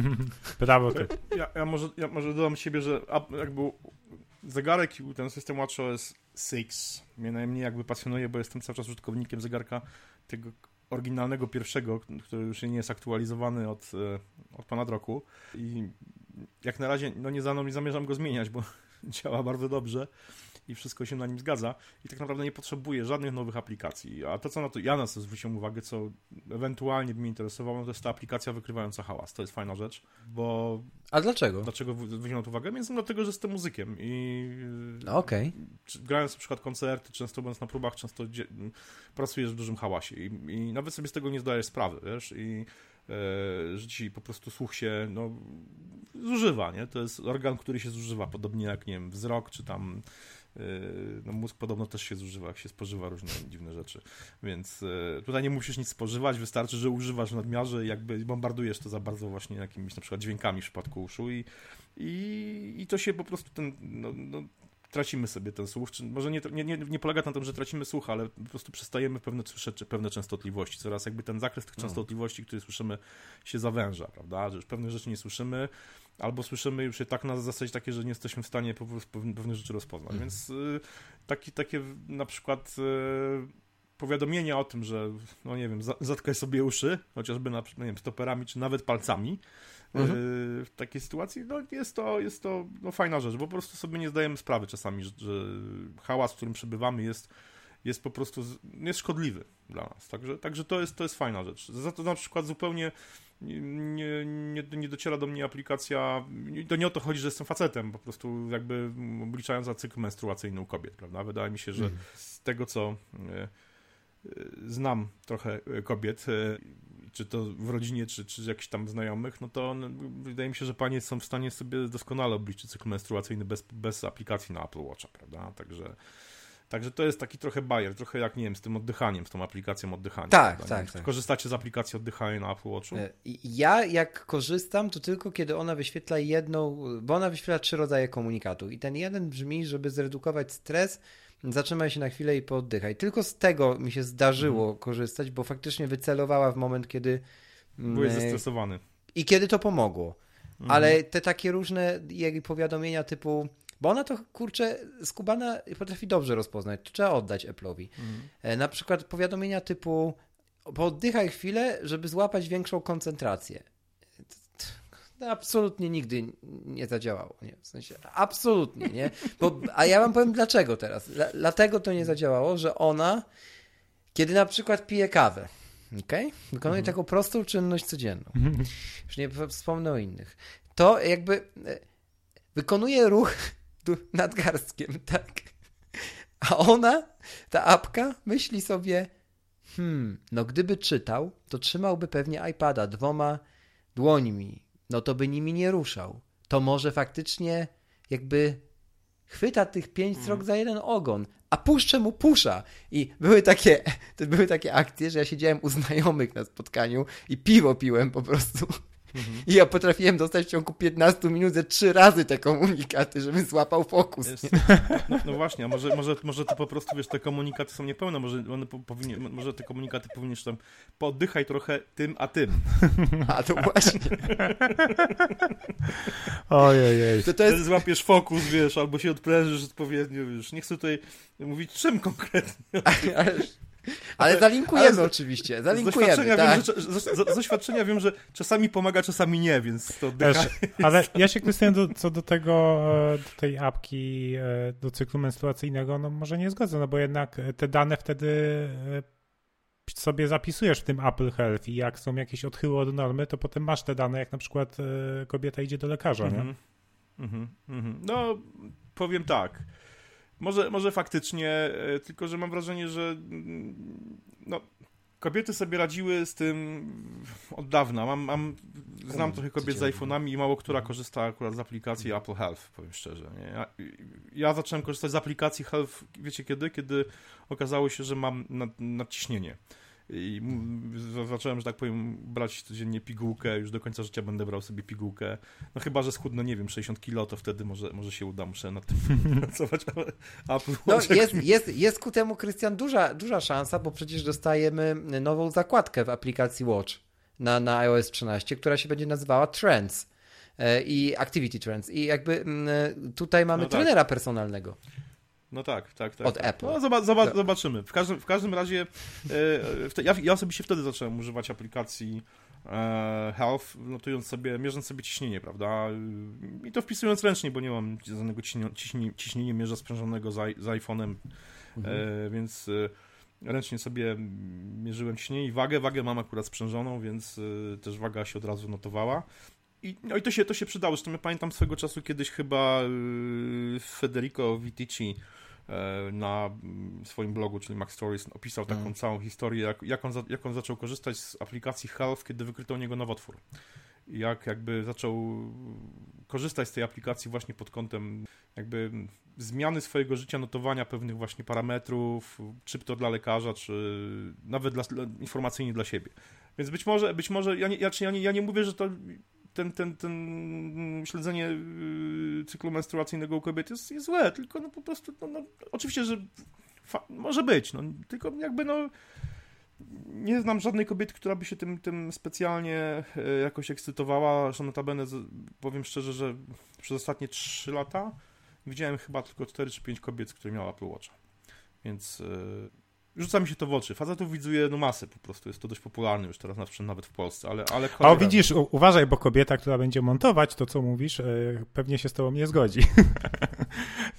Brawo ty. Ja, ja, może, ja może dodam siebie, że jakby zegarek i ten system WatchOS 6 mnie najmniej jakby pasjonuje, bo jestem cały czas użytkownikiem zegarka tego oryginalnego pierwszego, który już nie jest aktualizowany od, e, od ponad roku i jak na razie no nie, za, nie zamierzam go zmieniać, bo działa bardzo dobrze i wszystko się na nim zgadza i tak naprawdę nie potrzebuje żadnych nowych aplikacji. A to, co na to ja na to zwróciłem uwagę, co ewentualnie by mnie interesowało, to jest ta aplikacja wykrywająca hałas. To jest fajna rzecz, bo... A dlaczego? Dlaczego zwróciłem to uwagę? Między innymi dlatego, że jestem muzykiem i... Okej. Okay. Grając na przykład koncerty, często będąc na próbach, często pracujesz w dużym hałasie i, i nawet sobie z tego nie zdajesz sprawy, wiesz, i e, że ci po prostu słuch się no, zużywa, nie? To jest organ, który się zużywa, podobnie jak, nie wiem, wzrok, czy tam no mózg podobno też się zużywa, jak się spożywa różne dziwne rzeczy. Więc yy, tutaj nie musisz nic spożywać, wystarczy, że używasz w nadmiarze i jakby bombardujesz to za bardzo właśnie jakimiś na przykład dźwiękami w przypadku uszu i, i, i to się po prostu ten, no, no, tracimy sobie ten słuch, czy może nie, nie, nie, polega na tym, że tracimy słuch, ale po prostu przestajemy pewne pewne częstotliwości. Coraz jakby ten zakres tych no. częstotliwości, które słyszymy, się zawęża, prawda? Że już pewne rzeczy nie słyszymy, albo słyszymy już je tak na zasadzie takie, że nie jesteśmy w stanie po prostu pewne rzeczy rozpoznać. Mhm. Więc y, taki, takie na przykład y, powiadomienia o tym, że no nie wiem, zatkaj sobie uszy, chociażby na, nie wiem, stoperami, czy nawet palcami, mhm. Y, w takiej sytuacji, no jest to, jest to no, fajna rzecz, bo po prostu sobie nie zdajemy sprawy czasami, że, że hałas, w którym przebywamy jest jest po prostu jest szkodliwy dla nas. Także, także to, jest, to jest fajna rzecz. Za to na przykład zupełnie nie, nie, nie dociera do mnie aplikacja, to nie o to chodzi, że jestem facetem, po prostu jakby obliczając za cykl menstruacyjny u kobiet, prawda? Wydaje mi się, że mhm. z tego, co e, e, znam trochę kobiet, e, czy to w rodzinie, czy, czy jakichś tam znajomych, no to wydaje mi się, że panie są w stanie sobie doskonale obliczyć cykl menstruacyjny bez, bez aplikacji na Apple Watcha, prawda? Także Także to jest taki trochę bajer, trochę jak, nie wiem, z tym oddychaniem, z tą aplikacją oddychania. Tak, prawda? tak, tak. Korzystacie z aplikacji oddychania na Apple Watchu? E, ja jak korzystam, to tylko kiedy ona wyświetla jedną, bo ona wyświetla trzy rodzaje komunikatu i ten jeden brzmi, żeby zredukować stres, zatrzymaj się na chwilę i pooddychaj. Tylko z tego mi się zdarzyło mhm. korzystać, bo faktycznie wycelowała w moment, kiedy... Byłeś mm, zestresowany. I kiedy to pomogło. Mhm. Ale te takie różne powiadomienia typu bo ona to, kurczę, skubana potrafi dobrze rozpoznać. To trzeba oddać Apple'owi. Mhm. Na przykład powiadomienia typu pooddychaj chwilę, żeby złapać większą koncentrację. absolutnie nigdy nie zadziałało. Nie? W sensie, absolutnie, nie? Bo, a ja wam powiem dlaczego teraz. dlatego to nie zadziałało, że ona, kiedy na przykład pije kawę, okay? wykonuje mhm. taką prostą czynność codzienną, już nie wspomnę o innych, to jakby e, wykonuje ruch nadgarstkiem, tak? A ona, ta apka, myśli sobie, hmm, no gdyby czytał, to trzymałby pewnie iPada dwoma dłońmi, no to by nimi nie ruszał. To może faktycznie jakby chwyta tych pięć srok mm. za jeden ogon, a puszczę mu pusza. I były takie, były takie akcje, że ja siedziałem u znajomych na spotkaniu i piwo piłem po prostu. Mhm. I ja potrafiłem dostać w ciągu 15 minut ze trzy razy te komunikaty, żebym złapał fokus. Jest, no, no, właśnie, a może, może, może to po prostu, wiesz, te komunikaty są niepełne, może, one powinien, może te komunikaty powinieneś tam poddychaj trochę tym, a tym. A to właśnie. Ojej. To, to jest... Złapiesz fokus, wiesz, albo się odprężysz odpowiednio, wiesz. Nie chcę tutaj mówić czym konkretnie. Ale zalinkujemy ale z, oczywiście, zalinkujemy. Z doświadczenia, tak. wiem, że, z, z, doświadczenia wiem, że czasami pomaga, czasami nie, więc to Też, Ale ja się kwestionuję do, co do tego, e, do tej apki, e, do cyklu menstruacyjnego, no może nie zgodzę, no bo jednak te dane wtedy e, sobie zapisujesz w tym Apple Health i jak są jakieś odchyły od normy, to potem masz te dane, jak na przykład kobieta idzie do lekarza, mm -hmm. nie? Mm -hmm. No, powiem tak. Może, może faktycznie, e, tylko że mam wrażenie, że mm, no, kobiety sobie radziły z tym od dawna. Mam, mam, znam trochę kobiet z iPhone'ami i mało która korzysta akurat z aplikacji Apple Health, powiem szczerze. Nie? Ja, ja zacząłem korzystać z aplikacji Health, wiecie kiedy? Kiedy okazało się, że mam nadciśnienie i zacząłem, że tak powiem, brać codziennie pigułkę, już do końca życia będę brał sobie pigułkę. No chyba, że schudnę, nie wiem, 60 kilo, to wtedy może, może się uda, muszę nad tym pracować, ale Apple no, jest, jest, jest ku temu, Krystian, duża, duża szansa, bo przecież dostajemy nową zakładkę w aplikacji Watch na, na iOS 13, która się będzie nazywała Trends e, i Activity Trends i jakby mm, tutaj mamy no tak. trenera personalnego. No tak, tak, tak. Od tak. Apple. No, zobac, zobac, tak. Zobaczymy. W każdym, w każdym razie e, te, ja, ja osobiście wtedy zacząłem używać aplikacji e, Health, notując sobie, mierząc sobie ciśnienie, prawda? I to wpisując ręcznie, bo nie mam żadnego ciśnienia, ciśnienia, mierza sprzężonego z, z iPhone'em, mhm. e, więc e, ręcznie sobie mierzyłem ciśnienie i wagę. Wagę mam akurat sprzężoną, więc e, też waga się od razu notowała. I, no i to się, to się przydało. Zresztą ja pamiętam swego czasu kiedyś chyba y, Federico Vitici e, na swoim blogu, czyli Max Stories, opisał taką mm. całą historię, jak, jak, on za, jak on zaczął korzystać z aplikacji Health, kiedy wykryto u niego nowotwór. Jak jakby zaczął korzystać z tej aplikacji właśnie pod kątem jakby zmiany swojego życia, notowania pewnych właśnie parametrów, czy to dla lekarza, czy nawet dla, informacyjnie dla siebie. Więc być może, być może ja, nie, ja, ja, nie, ja nie mówię, że to ten, ten, ten śledzenie y, cyklu menstruacyjnego u kobiet jest, jest złe, tylko no po prostu, no, no oczywiście, że może być, no, tylko jakby no nie znam żadnej kobiety, która by się tym, tym specjalnie e, jakoś ekscytowała, zresztą notabene powiem szczerze, że przez ostatnie 3 lata widziałem chyba tylko 4 czy 5 kobiet, które miały Apple Watcha, więc e, rzuca mi się to w oczy. Facetów widzuje no masę po prostu, jest to dość popularne już teraz nawet w Polsce, ale... ale o, widzisz, uważaj, bo kobieta, która będzie montować to, co mówisz, yy, pewnie się z tobą nie zgodzi.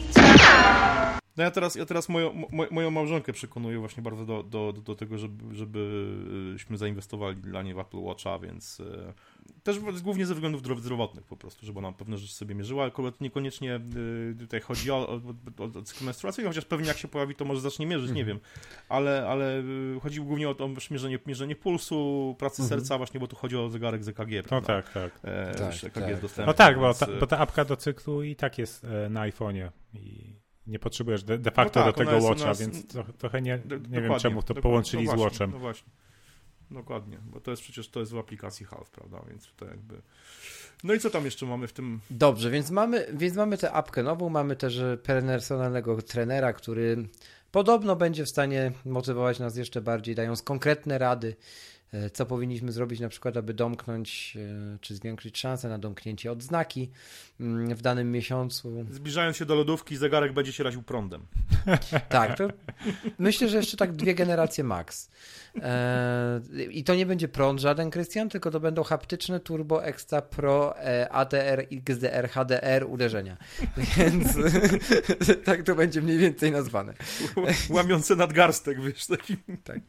No ja teraz, ja teraz moją, mo, moją małżonkę przekonuję właśnie bardzo do, do, do tego, żeby, żebyśmy zainwestowali dla niej w Apple Watcha, więc e, też głównie ze względów zdrowotnych po prostu, żeby ona pewne rzeczy sobie mierzyła, ale niekoniecznie e, tutaj chodzi o, o, o, o cykl menstruacyjny, chociaż pewnie jak się pojawi, to może zacznie mierzyć, nie mhm. wiem, ale, ale e, chodzi głównie o to mierzenie, mierzenie pulsu, pracy mhm. serca właśnie, bo tu chodzi o zegarek z EKG, prawda? No tak, tak. E, tak, EKG tak, jest dostępny. No tak, bo ta, bo ta apka do cyklu i tak jest na iPhone'ie i nie potrzebujesz de, de facto no tak, do tego Watcha, jest, więc to, trochę nie, nie wiem czemu to połączyli no właśnie, z Watchem. No właśnie. Dokładnie, bo to jest przecież to jest w aplikacji Half, prawda? Więc to jakby. No i co tam jeszcze mamy w tym? Dobrze, więc mamy, więc mamy tę apkę nową, mamy też personalnego trenera, który podobno będzie w stanie motywować nas jeszcze bardziej, dając konkretne rady E, co powinniśmy zrobić na przykład, aby domknąć, e, czy zwiększyć szanse na domknięcie odznaki mm, w danym miesiącu. Zbliżając się do lodówki, zegarek będzie się raził prądem. Tak, to myślę, że jeszcze tak dwie generacje max. E, I to nie będzie prąd żaden, Krystian, tylko to będą haptyczne Turbo Extra Pro ATR, XDR, HDR uderzenia. Więc tak to będzie mniej więcej nazwane. Łamiące nadgarstek, wiesz, taki. Tak.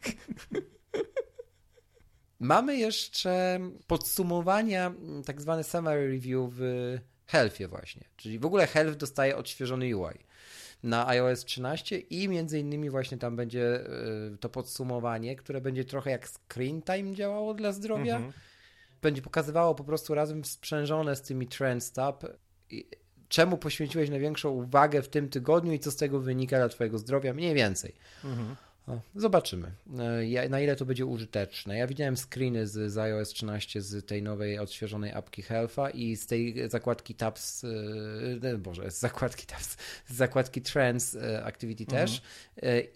Mamy jeszcze podsumowania, tak zwane summary review w Healthie właśnie. Czyli w ogóle Health dostaje odświeżony UI na iOS 13 i między innymi właśnie tam będzie y, to podsumowanie, które będzie trochę jak screen time działało dla zdrowia. Mhm. Będzie pokazywało po prostu razem sprzężone z tymi Trends Tab czemu poświęciłeś największą uwagę w tym tygodniu i co z tego wynika dla twojego zdrowia, mniej więcej. Mhm. Zobaczymy, e, na ile to będzie użyteczne. Ja widziałem screeny z, z iOS 13 z tej nowej, odświeżonej apki Health'a i z tej zakładki Tabs, e, boże, z zakładki Tabs, z zakładki Trends Activity mhm. też.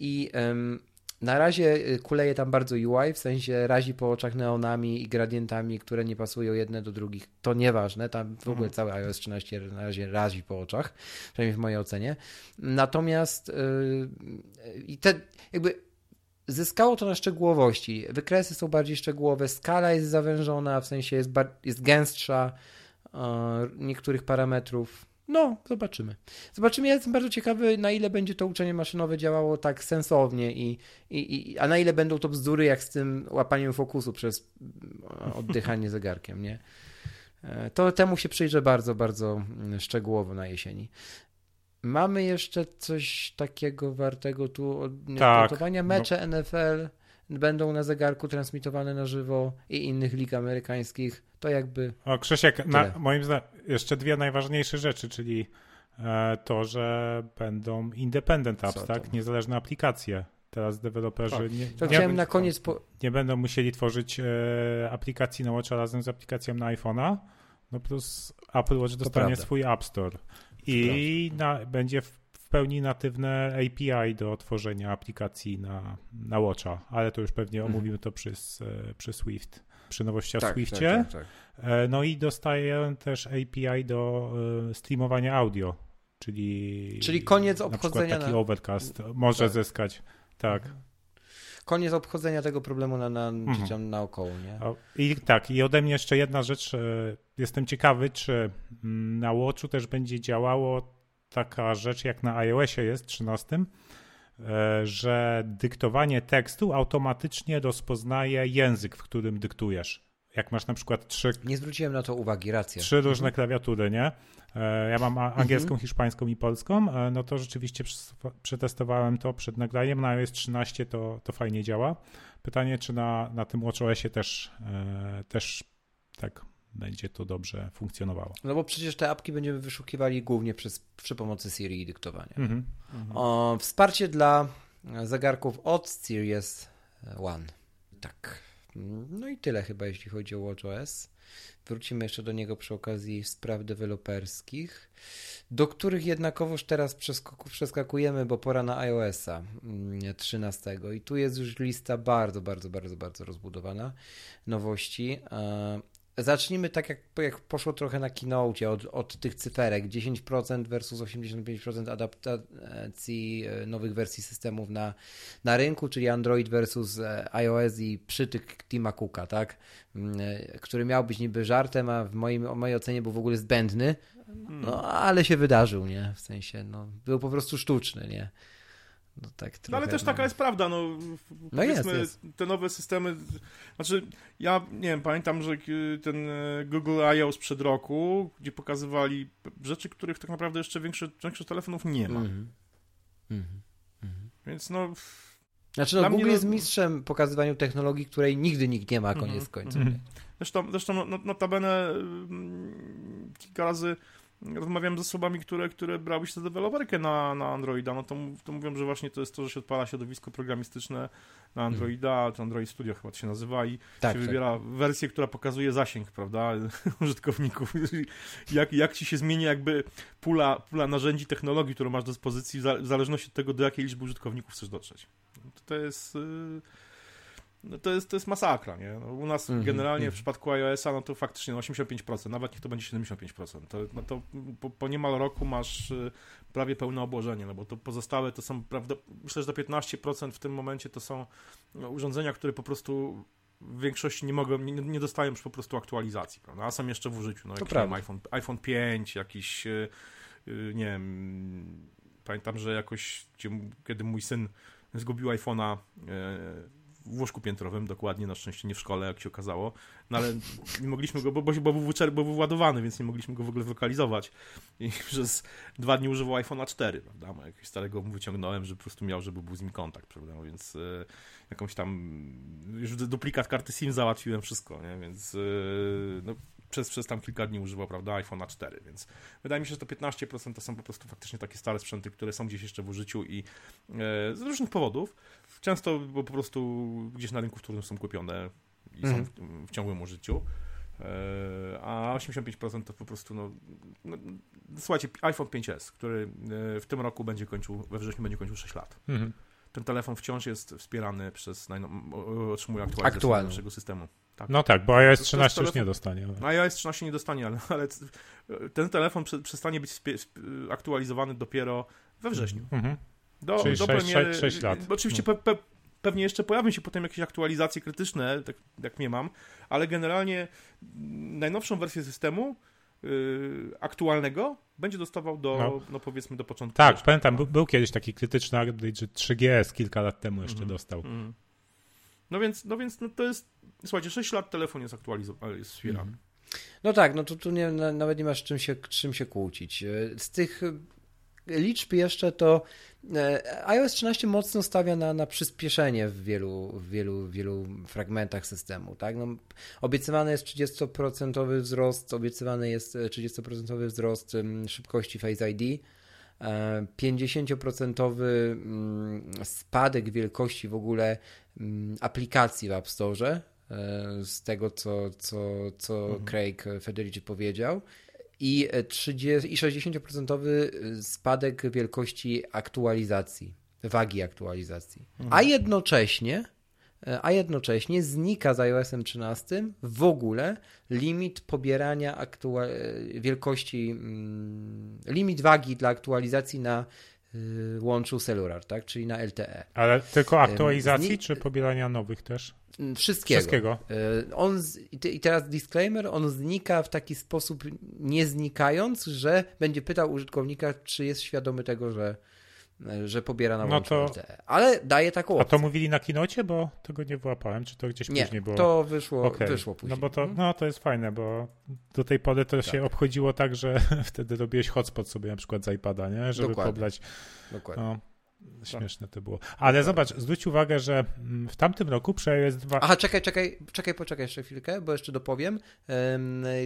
I um, na razie kuleje tam bardzo UI, w sensie razi po oczach neonami i gradientami, które nie pasują jedne do drugich. To nieważne, tam w ogóle mhm. cały iOS 13 na razie razi po oczach, przynajmniej w mojej ocenie. Natomiast yy, i te jakby zyskało to na szczegółowości. Wykresy są bardziej szczegółowe, skala jest zawężona, w sensie jest, jest gęstsza yy, niektórych parametrów. No, zobaczymy. Zobaczymy. Ja jestem bardzo ciekawy, na ile będzie to uczenie maszynowe działało tak sensownie i, i, i a na ile będą to bzdury, jak z tym łapaniem fokusu przez e, oddychanie zegarkiem, nie? E, to temu się przyjrzę bardzo, bardzo mm, szczegółowo na jesieni. Mamy jeszcze coś takiego wartego tu odnotowania. Tak, Mecze no. NFL będą na zegarku transmitowane na żywo i innych lig amerykańskich. To jakby. O, Krzysiek, na, moim zdaniem jeszcze dwie najważniejsze rzeczy, czyli e, to, że będą independent apps, tak? Niezależne aplikacje. Teraz deweloperzy tak. nie, to nie, na koniec po... nie będą musieli tworzyć e, aplikacji na Watcha razem z aplikacją na iPhone'a. No plus Apple Watch dostanie swój App Store. I na, będzie w, w, pełni natywne API do tworzenia aplikacji na, na Watcha, ale to już pewnie mhm. omówimy to przy, przy Swift, przy nowościach tak, w Swiftie. Tak, tak, tak, e, no i dostaję też API do e, streamowania audio, czyli, czyli koniec obchodzenia. taki na... Overcast może tak. zyskać. Tak. Mhm koniec obchodzenia tego problemu na, na, mhm. naokoło, nie? I tak, i ode mnie jeszcze jedna rzecz. E, jestem ciekawy, czy mm, na Watchu też będzie działało taka rzecz, jak na iOSie jest 13, e, że dyktowanie tekstu automatycznie rozpoznaje język, w którym dyktujesz. Jak masz na przykład trzy. Nie zwróciłem na to uwagi, racja. Trzy różne mhm. klawiatury, nie? E, ja mam angielską, mhm. hiszpańską i polską, e, no to rzeczywiście przetestowałem to przed nagraniem. Na iOS 13 to, to fajnie działa. Pytanie, czy na, na tym WatchOSie też, e, też tak będzie to dobrze funkcjonowało. No bo przecież te apki będziemy wyszukiwali głównie przez, przy pomocy Siri i dyktowania. Mhm. Mhm. O, wsparcie dla zegarków od Series One. Tak. No i tyle chyba, jeśli chodzi o WatchOS. Wrócimy jeszcze do niego przy okazji spraw deweloperskich, do których jednakowoż teraz przeskakujemy, bo pora na iOS-a 13. Mm, I tu jest już lista bardzo, bardzo, bardzo, bardzo rozbudowana nowości. Zacznijmy tak, jak, jak poszło trochę na keynote, od, od tych cyferek 10% versus 85% adaptacji e, nowych wersji systemów na, na rynku, czyli Android versus e, iOS i przytyk Tima Cooka, tak? Mm, e, który miał być niby żartem, a w moim, w mojej ocenie był w ogóle zbędny, no ale się wydarzył, nie? W sensie, no, był po prostu sztuczny, nie? No, tak trochę, no ale też taka jest prawda, no, no jest, jest. te nowe systemy, znaczy ja nie wiem, pamiętam, że ten e, Google I.O. sprzed roku, gdzie pokazywali rzeczy, których tak naprawdę jeszcze większe, większość telefonów nie ma. Mm -hmm. Więc no... Znaczy no, Google jest mistrzem pokazywaniu technologii, której nigdy nikt nie ma, koniec mm -hmm. końców. Mm -hmm. Zresztą, zresztą no, no, notabene mm, kilka razy rozmawiam z osobami, które, które brały się za deweloperkę na, na Androida, no to, to mówią, że właśnie to jest to, że się odpala środowisko programistyczne na mhm. Androida, to Android Studio chyba to się nazywa i tak, się tak. wybiera wersję, która pokazuje zasięg, prawda, użytkowników. jak, jak ci się zmieni jakby pula, pula narzędzi, technologii, którą masz do dyspozycji w zależności od tego, do jakiej liczby użytkowników chcesz dotrzeć. To jest... Yy no to, jest, to jest masakra, nie? No, u nas mm generalnie mm. w przypadku iOS-a, no to faktycznie no 85%, nawet niech to będzie 75%. To, no to po, po niemal roku masz y, prawie pełne obłożenie, no bo to pozostałe to są, prawda, myślę, że do 15% w tym momencie to są no, urządzenia, które po prostu w większości nie mogą, nie, nie dostają już po prostu aktualizacji, prawda? A są jeszcze w użyciu, no jakiś iPhone, iPhone 5, jakiś, yy, nie wiem, pamiętam, że jakoś, kiedy mój syn zgubił iPhone'a, yy, w łóżku piętrowym, dokładnie, na szczęście nie w szkole, jak się okazało, no ale nie mogliśmy go, bo, bo, bo, był, bo był ładowany, więc nie mogliśmy go w ogóle zlokalizować i przez dwa dni używał iPhone'a 4, prawda, no, jakiegoś starego mu wyciągnąłem, że po prostu miał, żeby był z nim kontakt, prawda, więc e, jakąś tam, już duplikat karty SIM załatwiłem, wszystko, nie, więc e, no, przez, przez tam kilka dni używał, prawda, iPhone'a 4, więc wydaje mi się, że to 15% to są po prostu faktycznie takie stare sprzęty, które są gdzieś jeszcze w użyciu i e, z różnych powodów, często bo po prostu gdzieś na rynku wtórnym są kupione i są mhm. w, w ciągłym użyciu, e, a 85% to po prostu, no, no, słuchajcie, iPhone 5S, który e, w tym roku będzie kończył, we wrześniu będzie kończył 6 lat. Mhm ten telefon wciąż jest wspierany przez, otrzymuje aktualizację naszego systemu. Tak. No tak, bo iOS 13 już nie dostanie. Ale... No, iOS 13 nie dostanie, ale, ale ten telefon przestanie być aktualizowany dopiero we wrześniu. Mhm. Do, Czyli do 6, premiery, 6, lat. Oczywiście no. pe, pe, pewnie jeszcze pojawią się potem jakieś aktualizacje krytyczne, tak jak nie mam, ale generalnie najnowszą wersję systemu yy, aktualnego będzie dostawał do, no. no powiedzmy, do początku. Tak, pamiętam, był, był, kiedyś taki krytyczny update, że 3GS kilka lat temu jeszcze mm -hmm. dostał. Mm. No więc, no więc no to jest, słuchajcie, 6 lat telefon jest aktualizowany, jest wspierany. Mm. No tak, no to tu nie, nawet nie masz czym się, czym się kłócić. E, z tych liczb jeszcze to e, iOS 13 mocno stawia na, na przyspieszenie w wielu, w wielu, wielu fragmentach systemu. Tak? No, obiecywany jest 30% wzrost, obiecywany jest 30% e, wzrost szybkości Face ID. 50% e, mm, spadek wielkości w ogóle mm, aplikacji w App Store, z tego co, co, co mhm. Craig Federici powiedział i, 30, i 60% spadek wielkości aktualizacji, wagi aktualizacji. Mhm. A jednocześnie a jednocześnie znika z iOS 13 w ogóle limit pobierania wielkości, mm, limit wagi dla aktualizacji na y, łączu cellular, tak? czyli na LTE. Ale tylko aktualizacji, czy pobierania nowych też? Wszystkiego. Wszystkiego. E, on z, I teraz disclaimer, on znika w taki sposób nie znikając, że będzie pytał użytkownika, czy jest świadomy tego, że, że pobiera na no to. Ale daje taką opcję. A to mówili na kinocie, bo tego nie wyłapałem, czy to gdzieś nie, później było? to wyszło, okay. wyszło później. No bo to, mhm. no, to jest fajne, bo do tej pory to tak. się obchodziło tak, że wtedy robiłeś hotspot sobie na przykład z iPada, nie? żeby Dokładnie. pobrać. Dokładnie. No, Śmieszne to było. Ale tak. zobacz, zwróć uwagę, że mm, w tamtym roku przy iOS 2... Aha, czekaj, czekaj, czekaj, poczekaj jeszcze chwilkę, bo jeszcze dopowiem.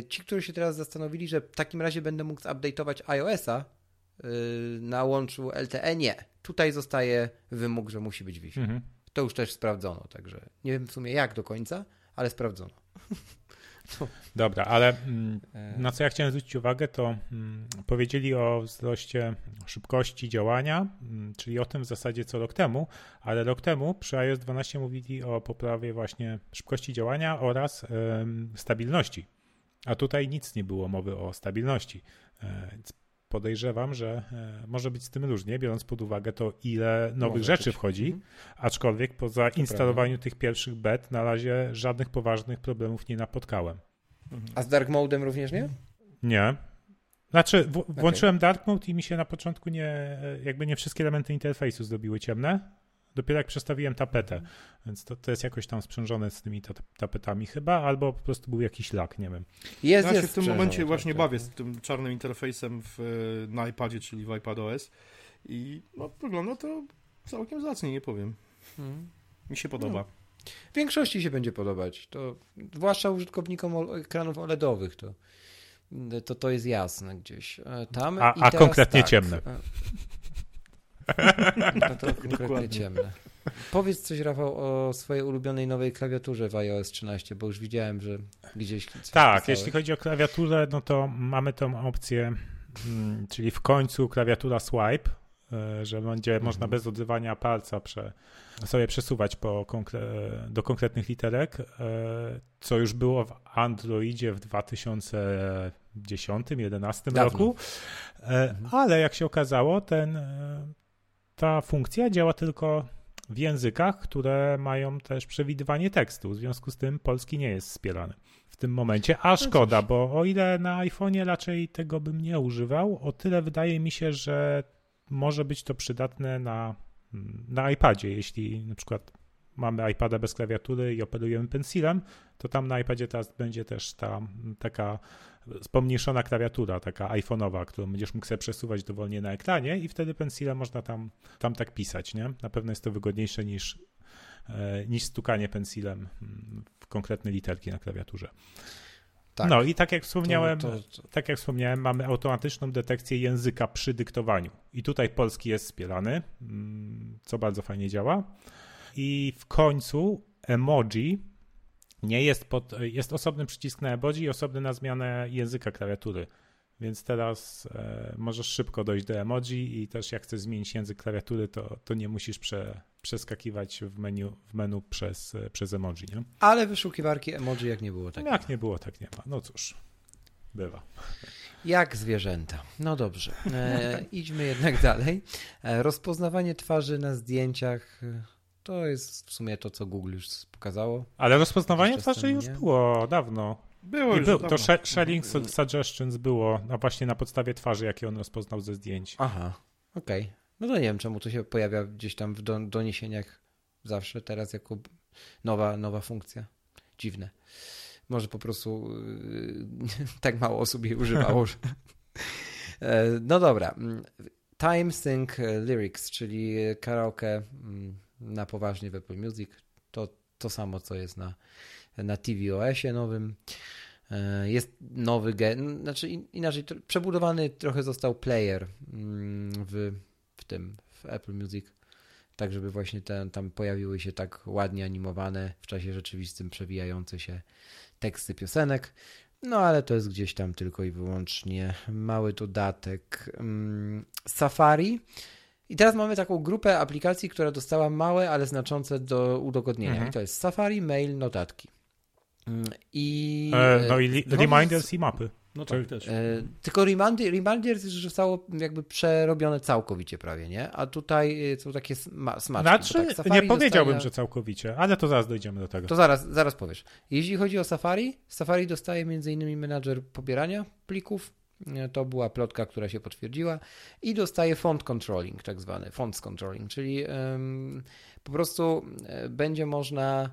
Ci, którzy się teraz zastanowili, że w takim razie będę mógł zupdate'ować iOS-a na łączu LTE, nie. Tutaj zostaje wymóg, że musi być Wi-Fi. Mhm. To już też sprawdzono, także nie wiem w sumie jak do końca, ale sprawdzono. Dobra, ale mm, e. na co ja chciałem zwrócić uwagę, to mm, powiedzieli o wzroście szybkości działania, mm, czyli o tym w zasadzie co rok temu, ale rok temu przy iOS 12 mówili o poprawie właśnie szybkości działania oraz stabilności. A tutaj nic nie było mowy o stabilności. Podejrzewam, że e, może być z tym różnie, biorąc pod uwagę to, ile nowych może rzeczy być. wchodzi, mhm. aczkolwiek poza instalowaniu tych pierwszych bet na razie żadnych poważnych problemów nie napotkałem. Mhm. A z Dark Modem również nie? Nie. Znaczy, w, włączyłem okay. Dark Mode i mi się na początku nie, e, jakby nie wszystkie elementy interfejsu zrobiły ciemne, Dopiero jak przestawiłem tapetę, więc to, to jest jakoś tam sprzężone z tymi tapetami chyba, albo po prostu był jakiś lak, nie wiem. Jest, ja jest się w tym momencie właśnie tak, bawię tak. z tym czarnym interfejsem w, na iPadzie, czyli w iPadOS i no, wygląda to całkiem zacnie, nie powiem. Hmm. Mi się podoba. No. W większości się będzie podobać, to zwłaszcza użytkownikom ekranów OLEDowych, to to, to jest jasne gdzieś. E, tam a, a konkretnie tak. ciemne. E, no to konkretnie ciemne. Powiedz coś, Rafał, o swojej ulubionej nowej klawiaturze w iOS 13, bo już widziałem, że gdzieś. Tak, jeśli chodzi o klawiaturę, no to mamy tą opcję, mm, czyli w końcu klawiatura swipe e, że będzie mhm. można bez odzywania palca prze, sobie przesuwać po konkre do konkretnych literek, co już było w Androidzie w 2010-2011 roku. Mhm. Ale jak się okazało, ten, ta funkcja działa tylko w językach, które mają też przewidywanie tekstu. W związku z tym polski nie jest wspierany w tym momencie, a no szkoda, bo o ile na iPhone'ie raczej tego bym nie używał, o tyle wydaje mi się, że może być to przydatne na, na iPadzie, jeśli na przykład mamy iPada bez klawiatury i operujemy pensilem, to tam na iPadzie teraz będzie też ta taka pomniejszona klawiatura, taka iPhone'owa, którą będziesz mógł sobie przesuwać dowolnie na ekranie i wtedy pensilem można tam, tam tak pisać, nie? Na pewno jest to wygodniejsze niż, e, niż stukanie pensilem w konkretne literki na klawiaturze. Tak. No i tak jak wspomniałem, to, to, to... tak jak wspomniałem, mamy automatyczną detekcję języka przy dyktowaniu. I tutaj polski jest wspierany, mm, co bardzo fajnie działa. I w końcu emoji nie jest pod, jest osobny przycisk na emoji i osobny na zmianę języka klawiatury. Więc teraz e, możesz szybko dojść do emoji i też jak chcesz zmienić język klawiatury, to, to nie musisz prze, przeskakiwać w menu, w menu przez, przez emoji. Nie? Ale wyszukiwarki emoji jak nie było, tak Jak nie, nie było, tak nie ma. No cóż, bywa. Jak zwierzęta. No dobrze. E, idźmy jednak dalej. E, rozpoznawanie twarzy na zdjęciach to jest w sumie to, co Google już pokazało. Ale rozpoznawanie twarzy już było dawno. Było już był, To sharing mhm. suggestions było a właśnie na podstawie twarzy, jakie on rozpoznał ze zdjęć. Aha, okej. Okay. No to nie wiem, czemu to się pojawia gdzieś tam w doniesieniach zawsze, teraz jako nowa, nowa funkcja. Dziwne. Może po prostu yy, tak mało osób jej używało. E, no dobra. Time Sync Lyrics, czyli karaoke mm, na poważnie w Apple Music. To to samo, co jest na, na tvOSie nowym. E, jest nowy, gen, znaczy inaczej, przebudowany trochę został player mm, w, w tym, w Apple Music, tak żeby właśnie te, tam pojawiły się tak ładnie animowane, w czasie rzeczywistym przewijające się teksty piosenek. No ale to jest gdzieś tam tylko i wyłącznie mały dodatek. Mm, Safari i teraz mamy taką grupę aplikacji, która dostała małe, ale znaczące do udogodnienia. Mhm. I to jest Safari, Mail, Notatki. Mm, I, e, no i li, Reminders i mapy. No tak, też. E, tylko Reminder, Reminders zostało jakby przerobione całkowicie prawie, nie? A tutaj e, są takie sma smaczki. Znaczy, tak, nie powiedziałbym, dostaje... że całkowicie, ale to zaraz dojdziemy do tego. To zaraz, zaraz powiesz. Jeśli chodzi o Safari, Safari dostaje m.in. menadżer pobierania plików, to była plotka, która się potwierdziła i dostaje font controlling, tak zwany fonts controlling, czyli po prostu e, będzie można